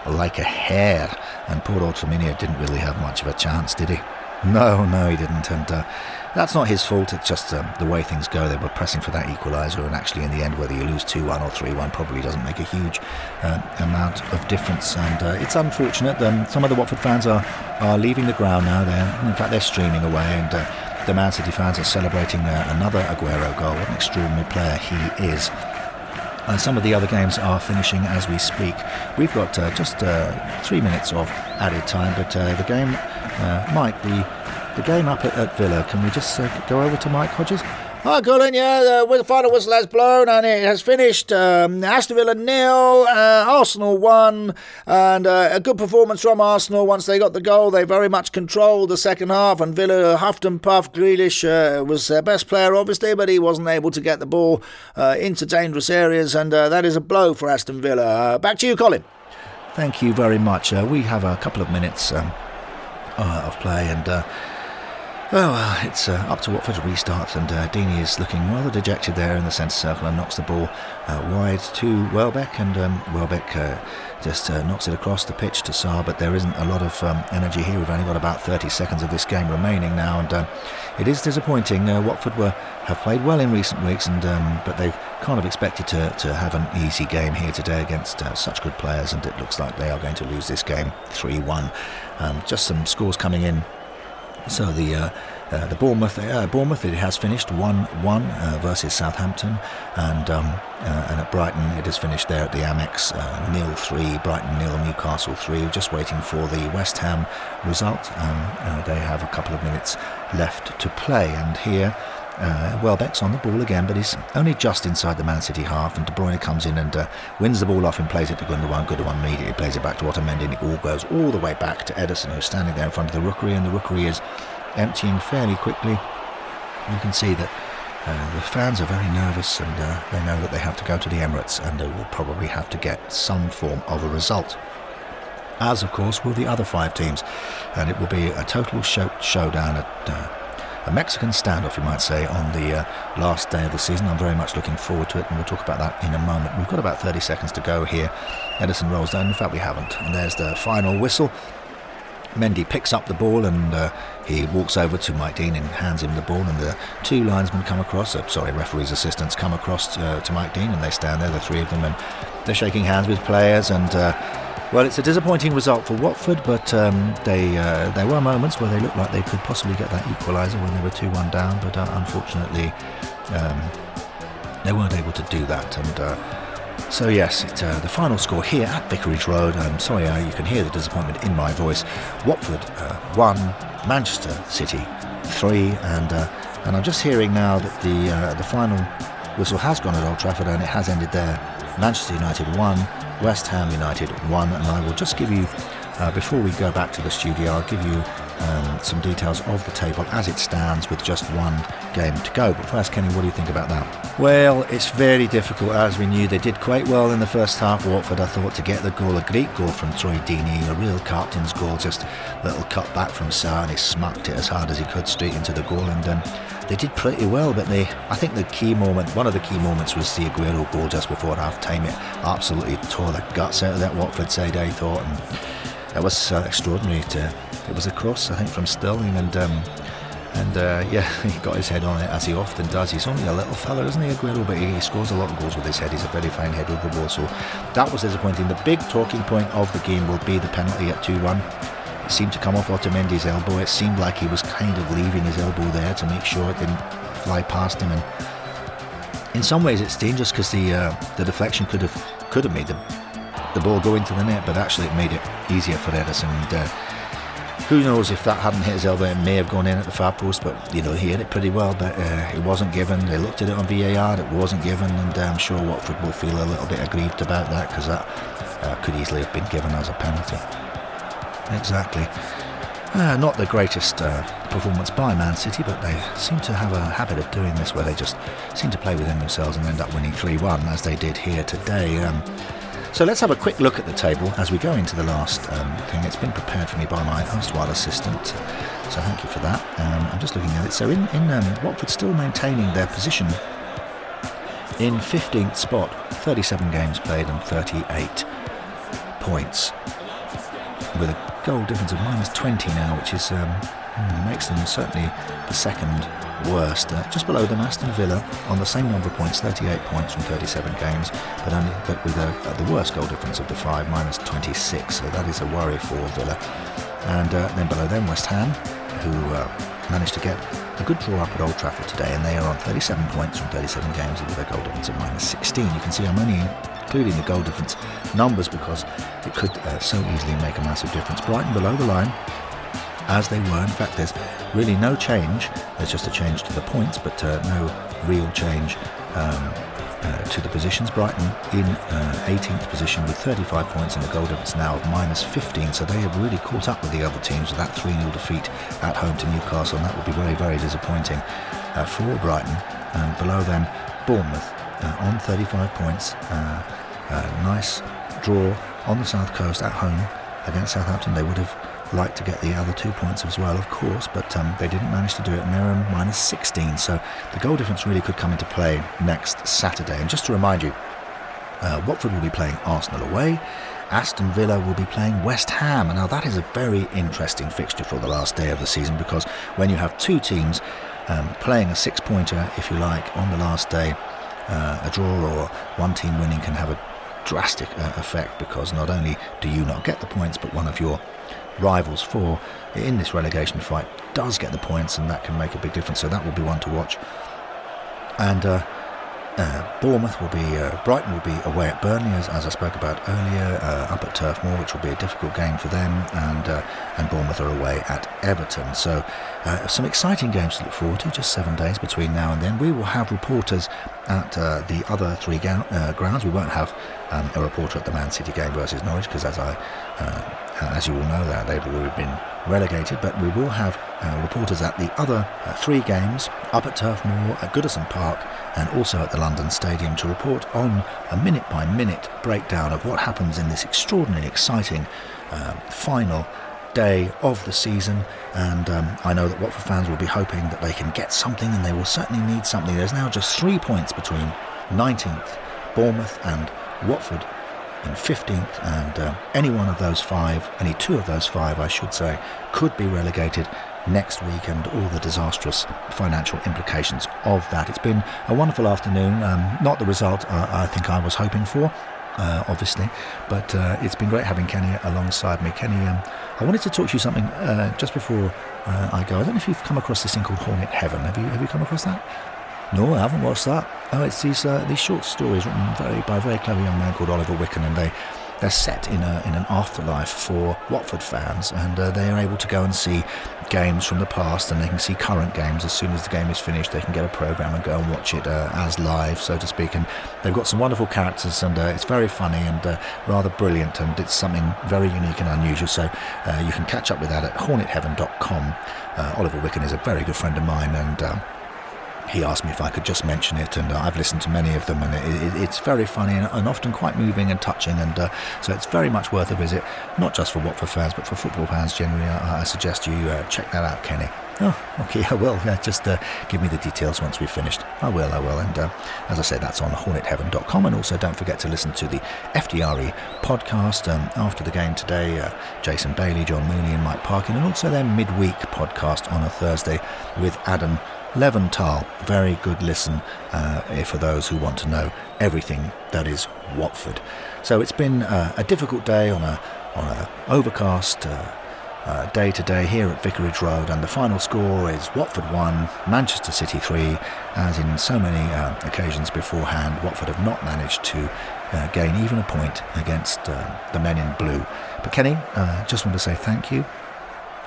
like a hare. And poor old didn't really have much of a chance, did he? No, no, he didn't. And uh, that's not his fault. It's just um, the way things go. They were pressing for that equaliser, and actually, in the end, whether you lose 2 1 or 3 1 probably doesn't make a huge uh, amount of difference. And uh, it's unfortunate. Um, some of the Watford fans are, are leaving the ground now. They're, in fact, they're streaming away, and uh, the Man City fans are celebrating uh, another Aguero goal. What an extraordinary player he is. Some of the other games are finishing as we speak. We've got uh, just uh, three minutes of added time, but uh, the game, uh, Mike, the the game up at, at Villa. Can we just uh, go over to Mike Hodges? Hi, Colin. Yeah, the final whistle has blown and it has finished. Um, Aston Villa nil, uh, Arsenal one, and uh, a good performance from Arsenal. Once they got the goal, they very much controlled the second half, and Villa huffed and puffed. Grealish uh, was their best player, obviously, but he wasn't able to get the ball uh, into dangerous areas, and uh, that is a blow for Aston Villa. Uh, back to you, Colin. Thank you very much. we have a couple of minutes um, of play, and Oh, well, it's uh, up to Watford to restart, and uh, Deeney is looking rather dejected there in the centre circle and knocks the ball uh, wide to Welbeck, and um, Welbeck uh, just uh, knocks it across the pitch to Sarr, but there isn't a lot of um, energy here. We've only got about 30 seconds of this game remaining now, and um, it is disappointing. Uh, Watford were have played well in recent weeks, and um, but they kind of expected to, to have an easy game here today against such good players, and it looks like they are going to lose this game 3 1. Um, just some scores coming in so the uh, uh, the Bournemouth uh, Bournemouth it has finished one one uh, versus Southampton, and um, uh, and at Brighton it has finished there at the Amex uh, nil three Brighton nil Newcastle three. Just waiting for the West Ham result. Um, they have a couple of minutes left to play, and here. Uh, on the ball again, but he's only just inside the Man City half, and De Bruyne comes in and uh, wins the ball off and plays it to Gundogan. Gundogan immediately plays it back to Otamendi, and it all goes all the way back to Ederson, who's standing there in front of the rookery, and the rookery is emptying fairly quickly. You can see that uh, the fans are very nervous, and uh, they know that they have to go to the Emirates, and they will probably have to get some form of a result as of course will the other five teams. And it will be a total show- showdown at uh, a Mexican standoff, you might say, on the uh, last day of the season. I'm very much looking forward to it, and we'll talk about that in a moment. We've got about 30 seconds to go here. Ederson rolls down. In fact, we haven't. And there's the final whistle. Mendy picks up the ball and uh, he walks over to Mike Dean and hands him the ball. And the two linesmen come across, uh, sorry, referee's assistants come across uh, to Mike Dean and they stand there, the three of them, and they're shaking hands with players and uh, well, it's a disappointing result for Watford, but um, they uh, there were moments where they looked like they could possibly get that equaliser when they were 2 1 down, but uh, unfortunately um, they weren't able to do that. And uh, so, yes, it, uh, the final score here at Vicarage Road. I'm sorry, uh, you can hear the disappointment in my voice. Watford uh, 1, Manchester City 3, and, and I'm just hearing now that the, the final whistle has gone at Old Trafford and it has ended there. Manchester United 1, West Ham United 1. And I will just give you, uh, before we go back to the studio, I'll give you um, some details of the table as it stands with just one game to go. But first, Kenny, what do you think about that? Well, it's very difficult as we knew they did quite well in the first half. Watford, I thought, to get the goal, a great goal from Troy Deeney, a real captain's goal, just a little cut back from Sarr, and he smacked it as hard as he could straight into the goal. And um, they did pretty well, but they, I think the key moment, one of the key moments was the Aguero goal just before half time. It absolutely tore the guts out of that Watford side, I thought. And it was uh, extraordinary. To, it was a cross, I think, from Sterling, and um, and uh, yeah, he got his head on it as he often does. He's only a little fella, isn't he, Aguero? But he, he scores a lot of goals with his head. He's a very fine head over ball. So that was disappointing. The big talking point of the game will be the penalty at 2 1. Seemed to come off Otamendi's elbow. It seemed like he was kind of leaving his elbow there to make sure it didn't fly past him. And in some ways, it's dangerous because the uh, the deflection could have could have made the the ball go into the net, but actually it made it easier for Ederson. And uh, who knows if that hadn't hit his elbow, it may have gone in at the far post. But you know he hit it pretty well, but uh, it wasn't given. They looked at it on VAR, it wasn't given, and uh, I'm sure Watford will feel a little bit aggrieved about that because that uh, could easily have been given as a penalty. Exactly. Uh, not the greatest uh, performance by Man City, but they seem to have a habit of doing this where they just seem to play within themselves and end up winning 3 1, as they did here today. Um, so let's have a quick look at the table as we go into the last um, thing. It's been prepared for me by my erstwhile assistant, so thank you for that. Um, I'm just looking at it. So in, in um, Watford still maintaining their position in 15th spot, 37 games played and 38 points, with a goal difference of minus 20 now, which is um, makes them certainly the second worst. Uh, just below them, Aston Villa on the same number of points, 38 points from 37 games, but only but with a, uh, the worst goal difference of the five, minus 26. So that is a worry for Villa. And uh, then below them, West Ham who uh, managed to get a good draw up at Old Trafford today, and they are on 37 points from 37 games with their goal difference at minus 16. You can see I'm only including the goal difference numbers because it could uh, so easily make a massive difference. Brighton below the line, as they were. In fact, there's really no change. There's just a change to the points, but uh, no real change um, uh, to the positions. Brighton in uh, 18th position with 35 points and a goal difference now of minus 15. So they have really caught up with the other teams with that 3 0 defeat at home to Newcastle, and that would be very, very disappointing uh, for Brighton. And below them, Bournemouth uh, on 35 points. Uh, nice draw on the south coast at home against Southampton. They would have like to get the other two points as well, of course, but um, they didn't manage to do it, and they're minus 16. So the goal difference really could come into play next Saturday. And just to remind you, uh, Watford will be playing Arsenal away. Aston Villa will be playing West Ham. And now that is a very interesting fixture for the last day of the season because when you have two teams um, playing a six pointer, if you like, on the last day, uh, a draw or one team winning can have a drastic uh, effect because not only do you not get the points, but one of your rivals for in this relegation fight does get the points, and that can make a big difference. So that will be one to watch. And uh, uh, Bournemouth will be, uh, Brighton will be away at Burnley, as, as I spoke about earlier, uh, up at Turf Moor, which will be a difficult game for them, and uh, and Bournemouth are away at Everton. So uh, some exciting games to look forward to. Just seven days between now and then. We will have reporters at uh, the other three ga- grounds. We won't have um, a reporter at the Man City game versus Norwich because, as I as you all know, that they've already been relegated, but we will have uh, reporters at the other uh, three games up at Turf Moor, at Goodison Park, and also at the London Stadium to report on a minute by minute breakdown of what happens in this extraordinarily exciting uh, final day of the season. And um, I know that Watford fans will be hoping that they can get something, and they will certainly need something. There's now just three points between 19th, Bournemouth, and Watford in 15th, and uh, any one of those five, any two of those five, I should say, could be relegated next week and all the disastrous financial implications of that. It's been a wonderful afternoon, um, not the result uh, I think I was hoping for. Uh, obviously, but uh, it's been great having Kenny alongside me. Kenny, um, I wanted to talk to you something uh, just before uh, I go. I don't know if you've come across this thing called Hornet Heaven. Have you have you come across that? No, I haven't watched that. Oh, it's these uh, these short stories written very, by a very clever young man called Oliver Wicken, and they they're set in a in an afterlife for Watford fans, and uh, they are able to go and see games from the past, and they can see current games as soon as the game is finished. They can get a program and go and watch it uh, as live, so to speak. And they've got some wonderful characters, and uh, it's very funny and uh, rather brilliant, and it's something very unique and unusual. So uh, you can catch up with that at hornetheaven.com. Oliver Wicken is a very good friend of mine, and um, he asked me if I could just mention it, and uh, I've listened to many of them, and it, it, it's very funny and, and, often quite moving and touching, and uh, so it's very much worth a visit, not just for Watford fans, but for football fans generally. I, I suggest you uh, check that out, Kenny. Oh, okay, I will. Yeah, just uh, give me the details once we've finished. I will, I will. And uh, as I say, that's on hornetheaven.com. And also, don't forget to listen to the FTRE podcast um, after the game today. Uh, Jason Bailey, John Mooney, and Mike Parkin, and also their midweek podcast on a Thursday with Adam Leventhal, very good listen uh, for those who want to know everything that is Watford. So it's been uh, a difficult day on a on a overcast uh, uh, day today here at Vicarage Road, and the final score is Watford one, Manchester City three. As in so many uh, occasions beforehand, Watford have not managed to gain even a point against the men in blue. But Kenny, just want to say thank you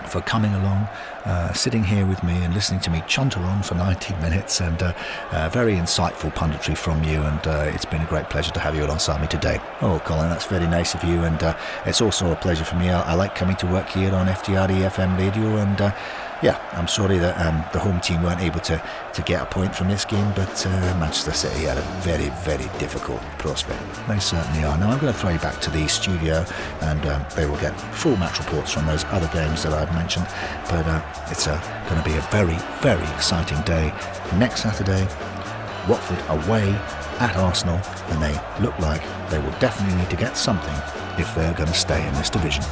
for coming along, uh, sitting here with me and listening to me chunter on for 90 minutes and uh, uh, very insightful punditry from you. And uh, it's been a great pleasure to have you alongside me today. Oh, Colin, that's very nice of you. And uh, it's also a pleasure for me. I, I, like coming to work here on FTRE FM radio and uh, yeah, I'm sorry that um, the home team weren't able to, to get a point from this game, but uh, Manchester City had a very, very difficult prospect. They certainly are. Now I'm going to throw you back to the studio, and um, they will get full match reports from those other games that I've mentioned. But uh, it's uh, going to be a very, very exciting day next Saturday. Watford away at Arsenal, and they look like they will definitely need to get something if they're going to stay in this division.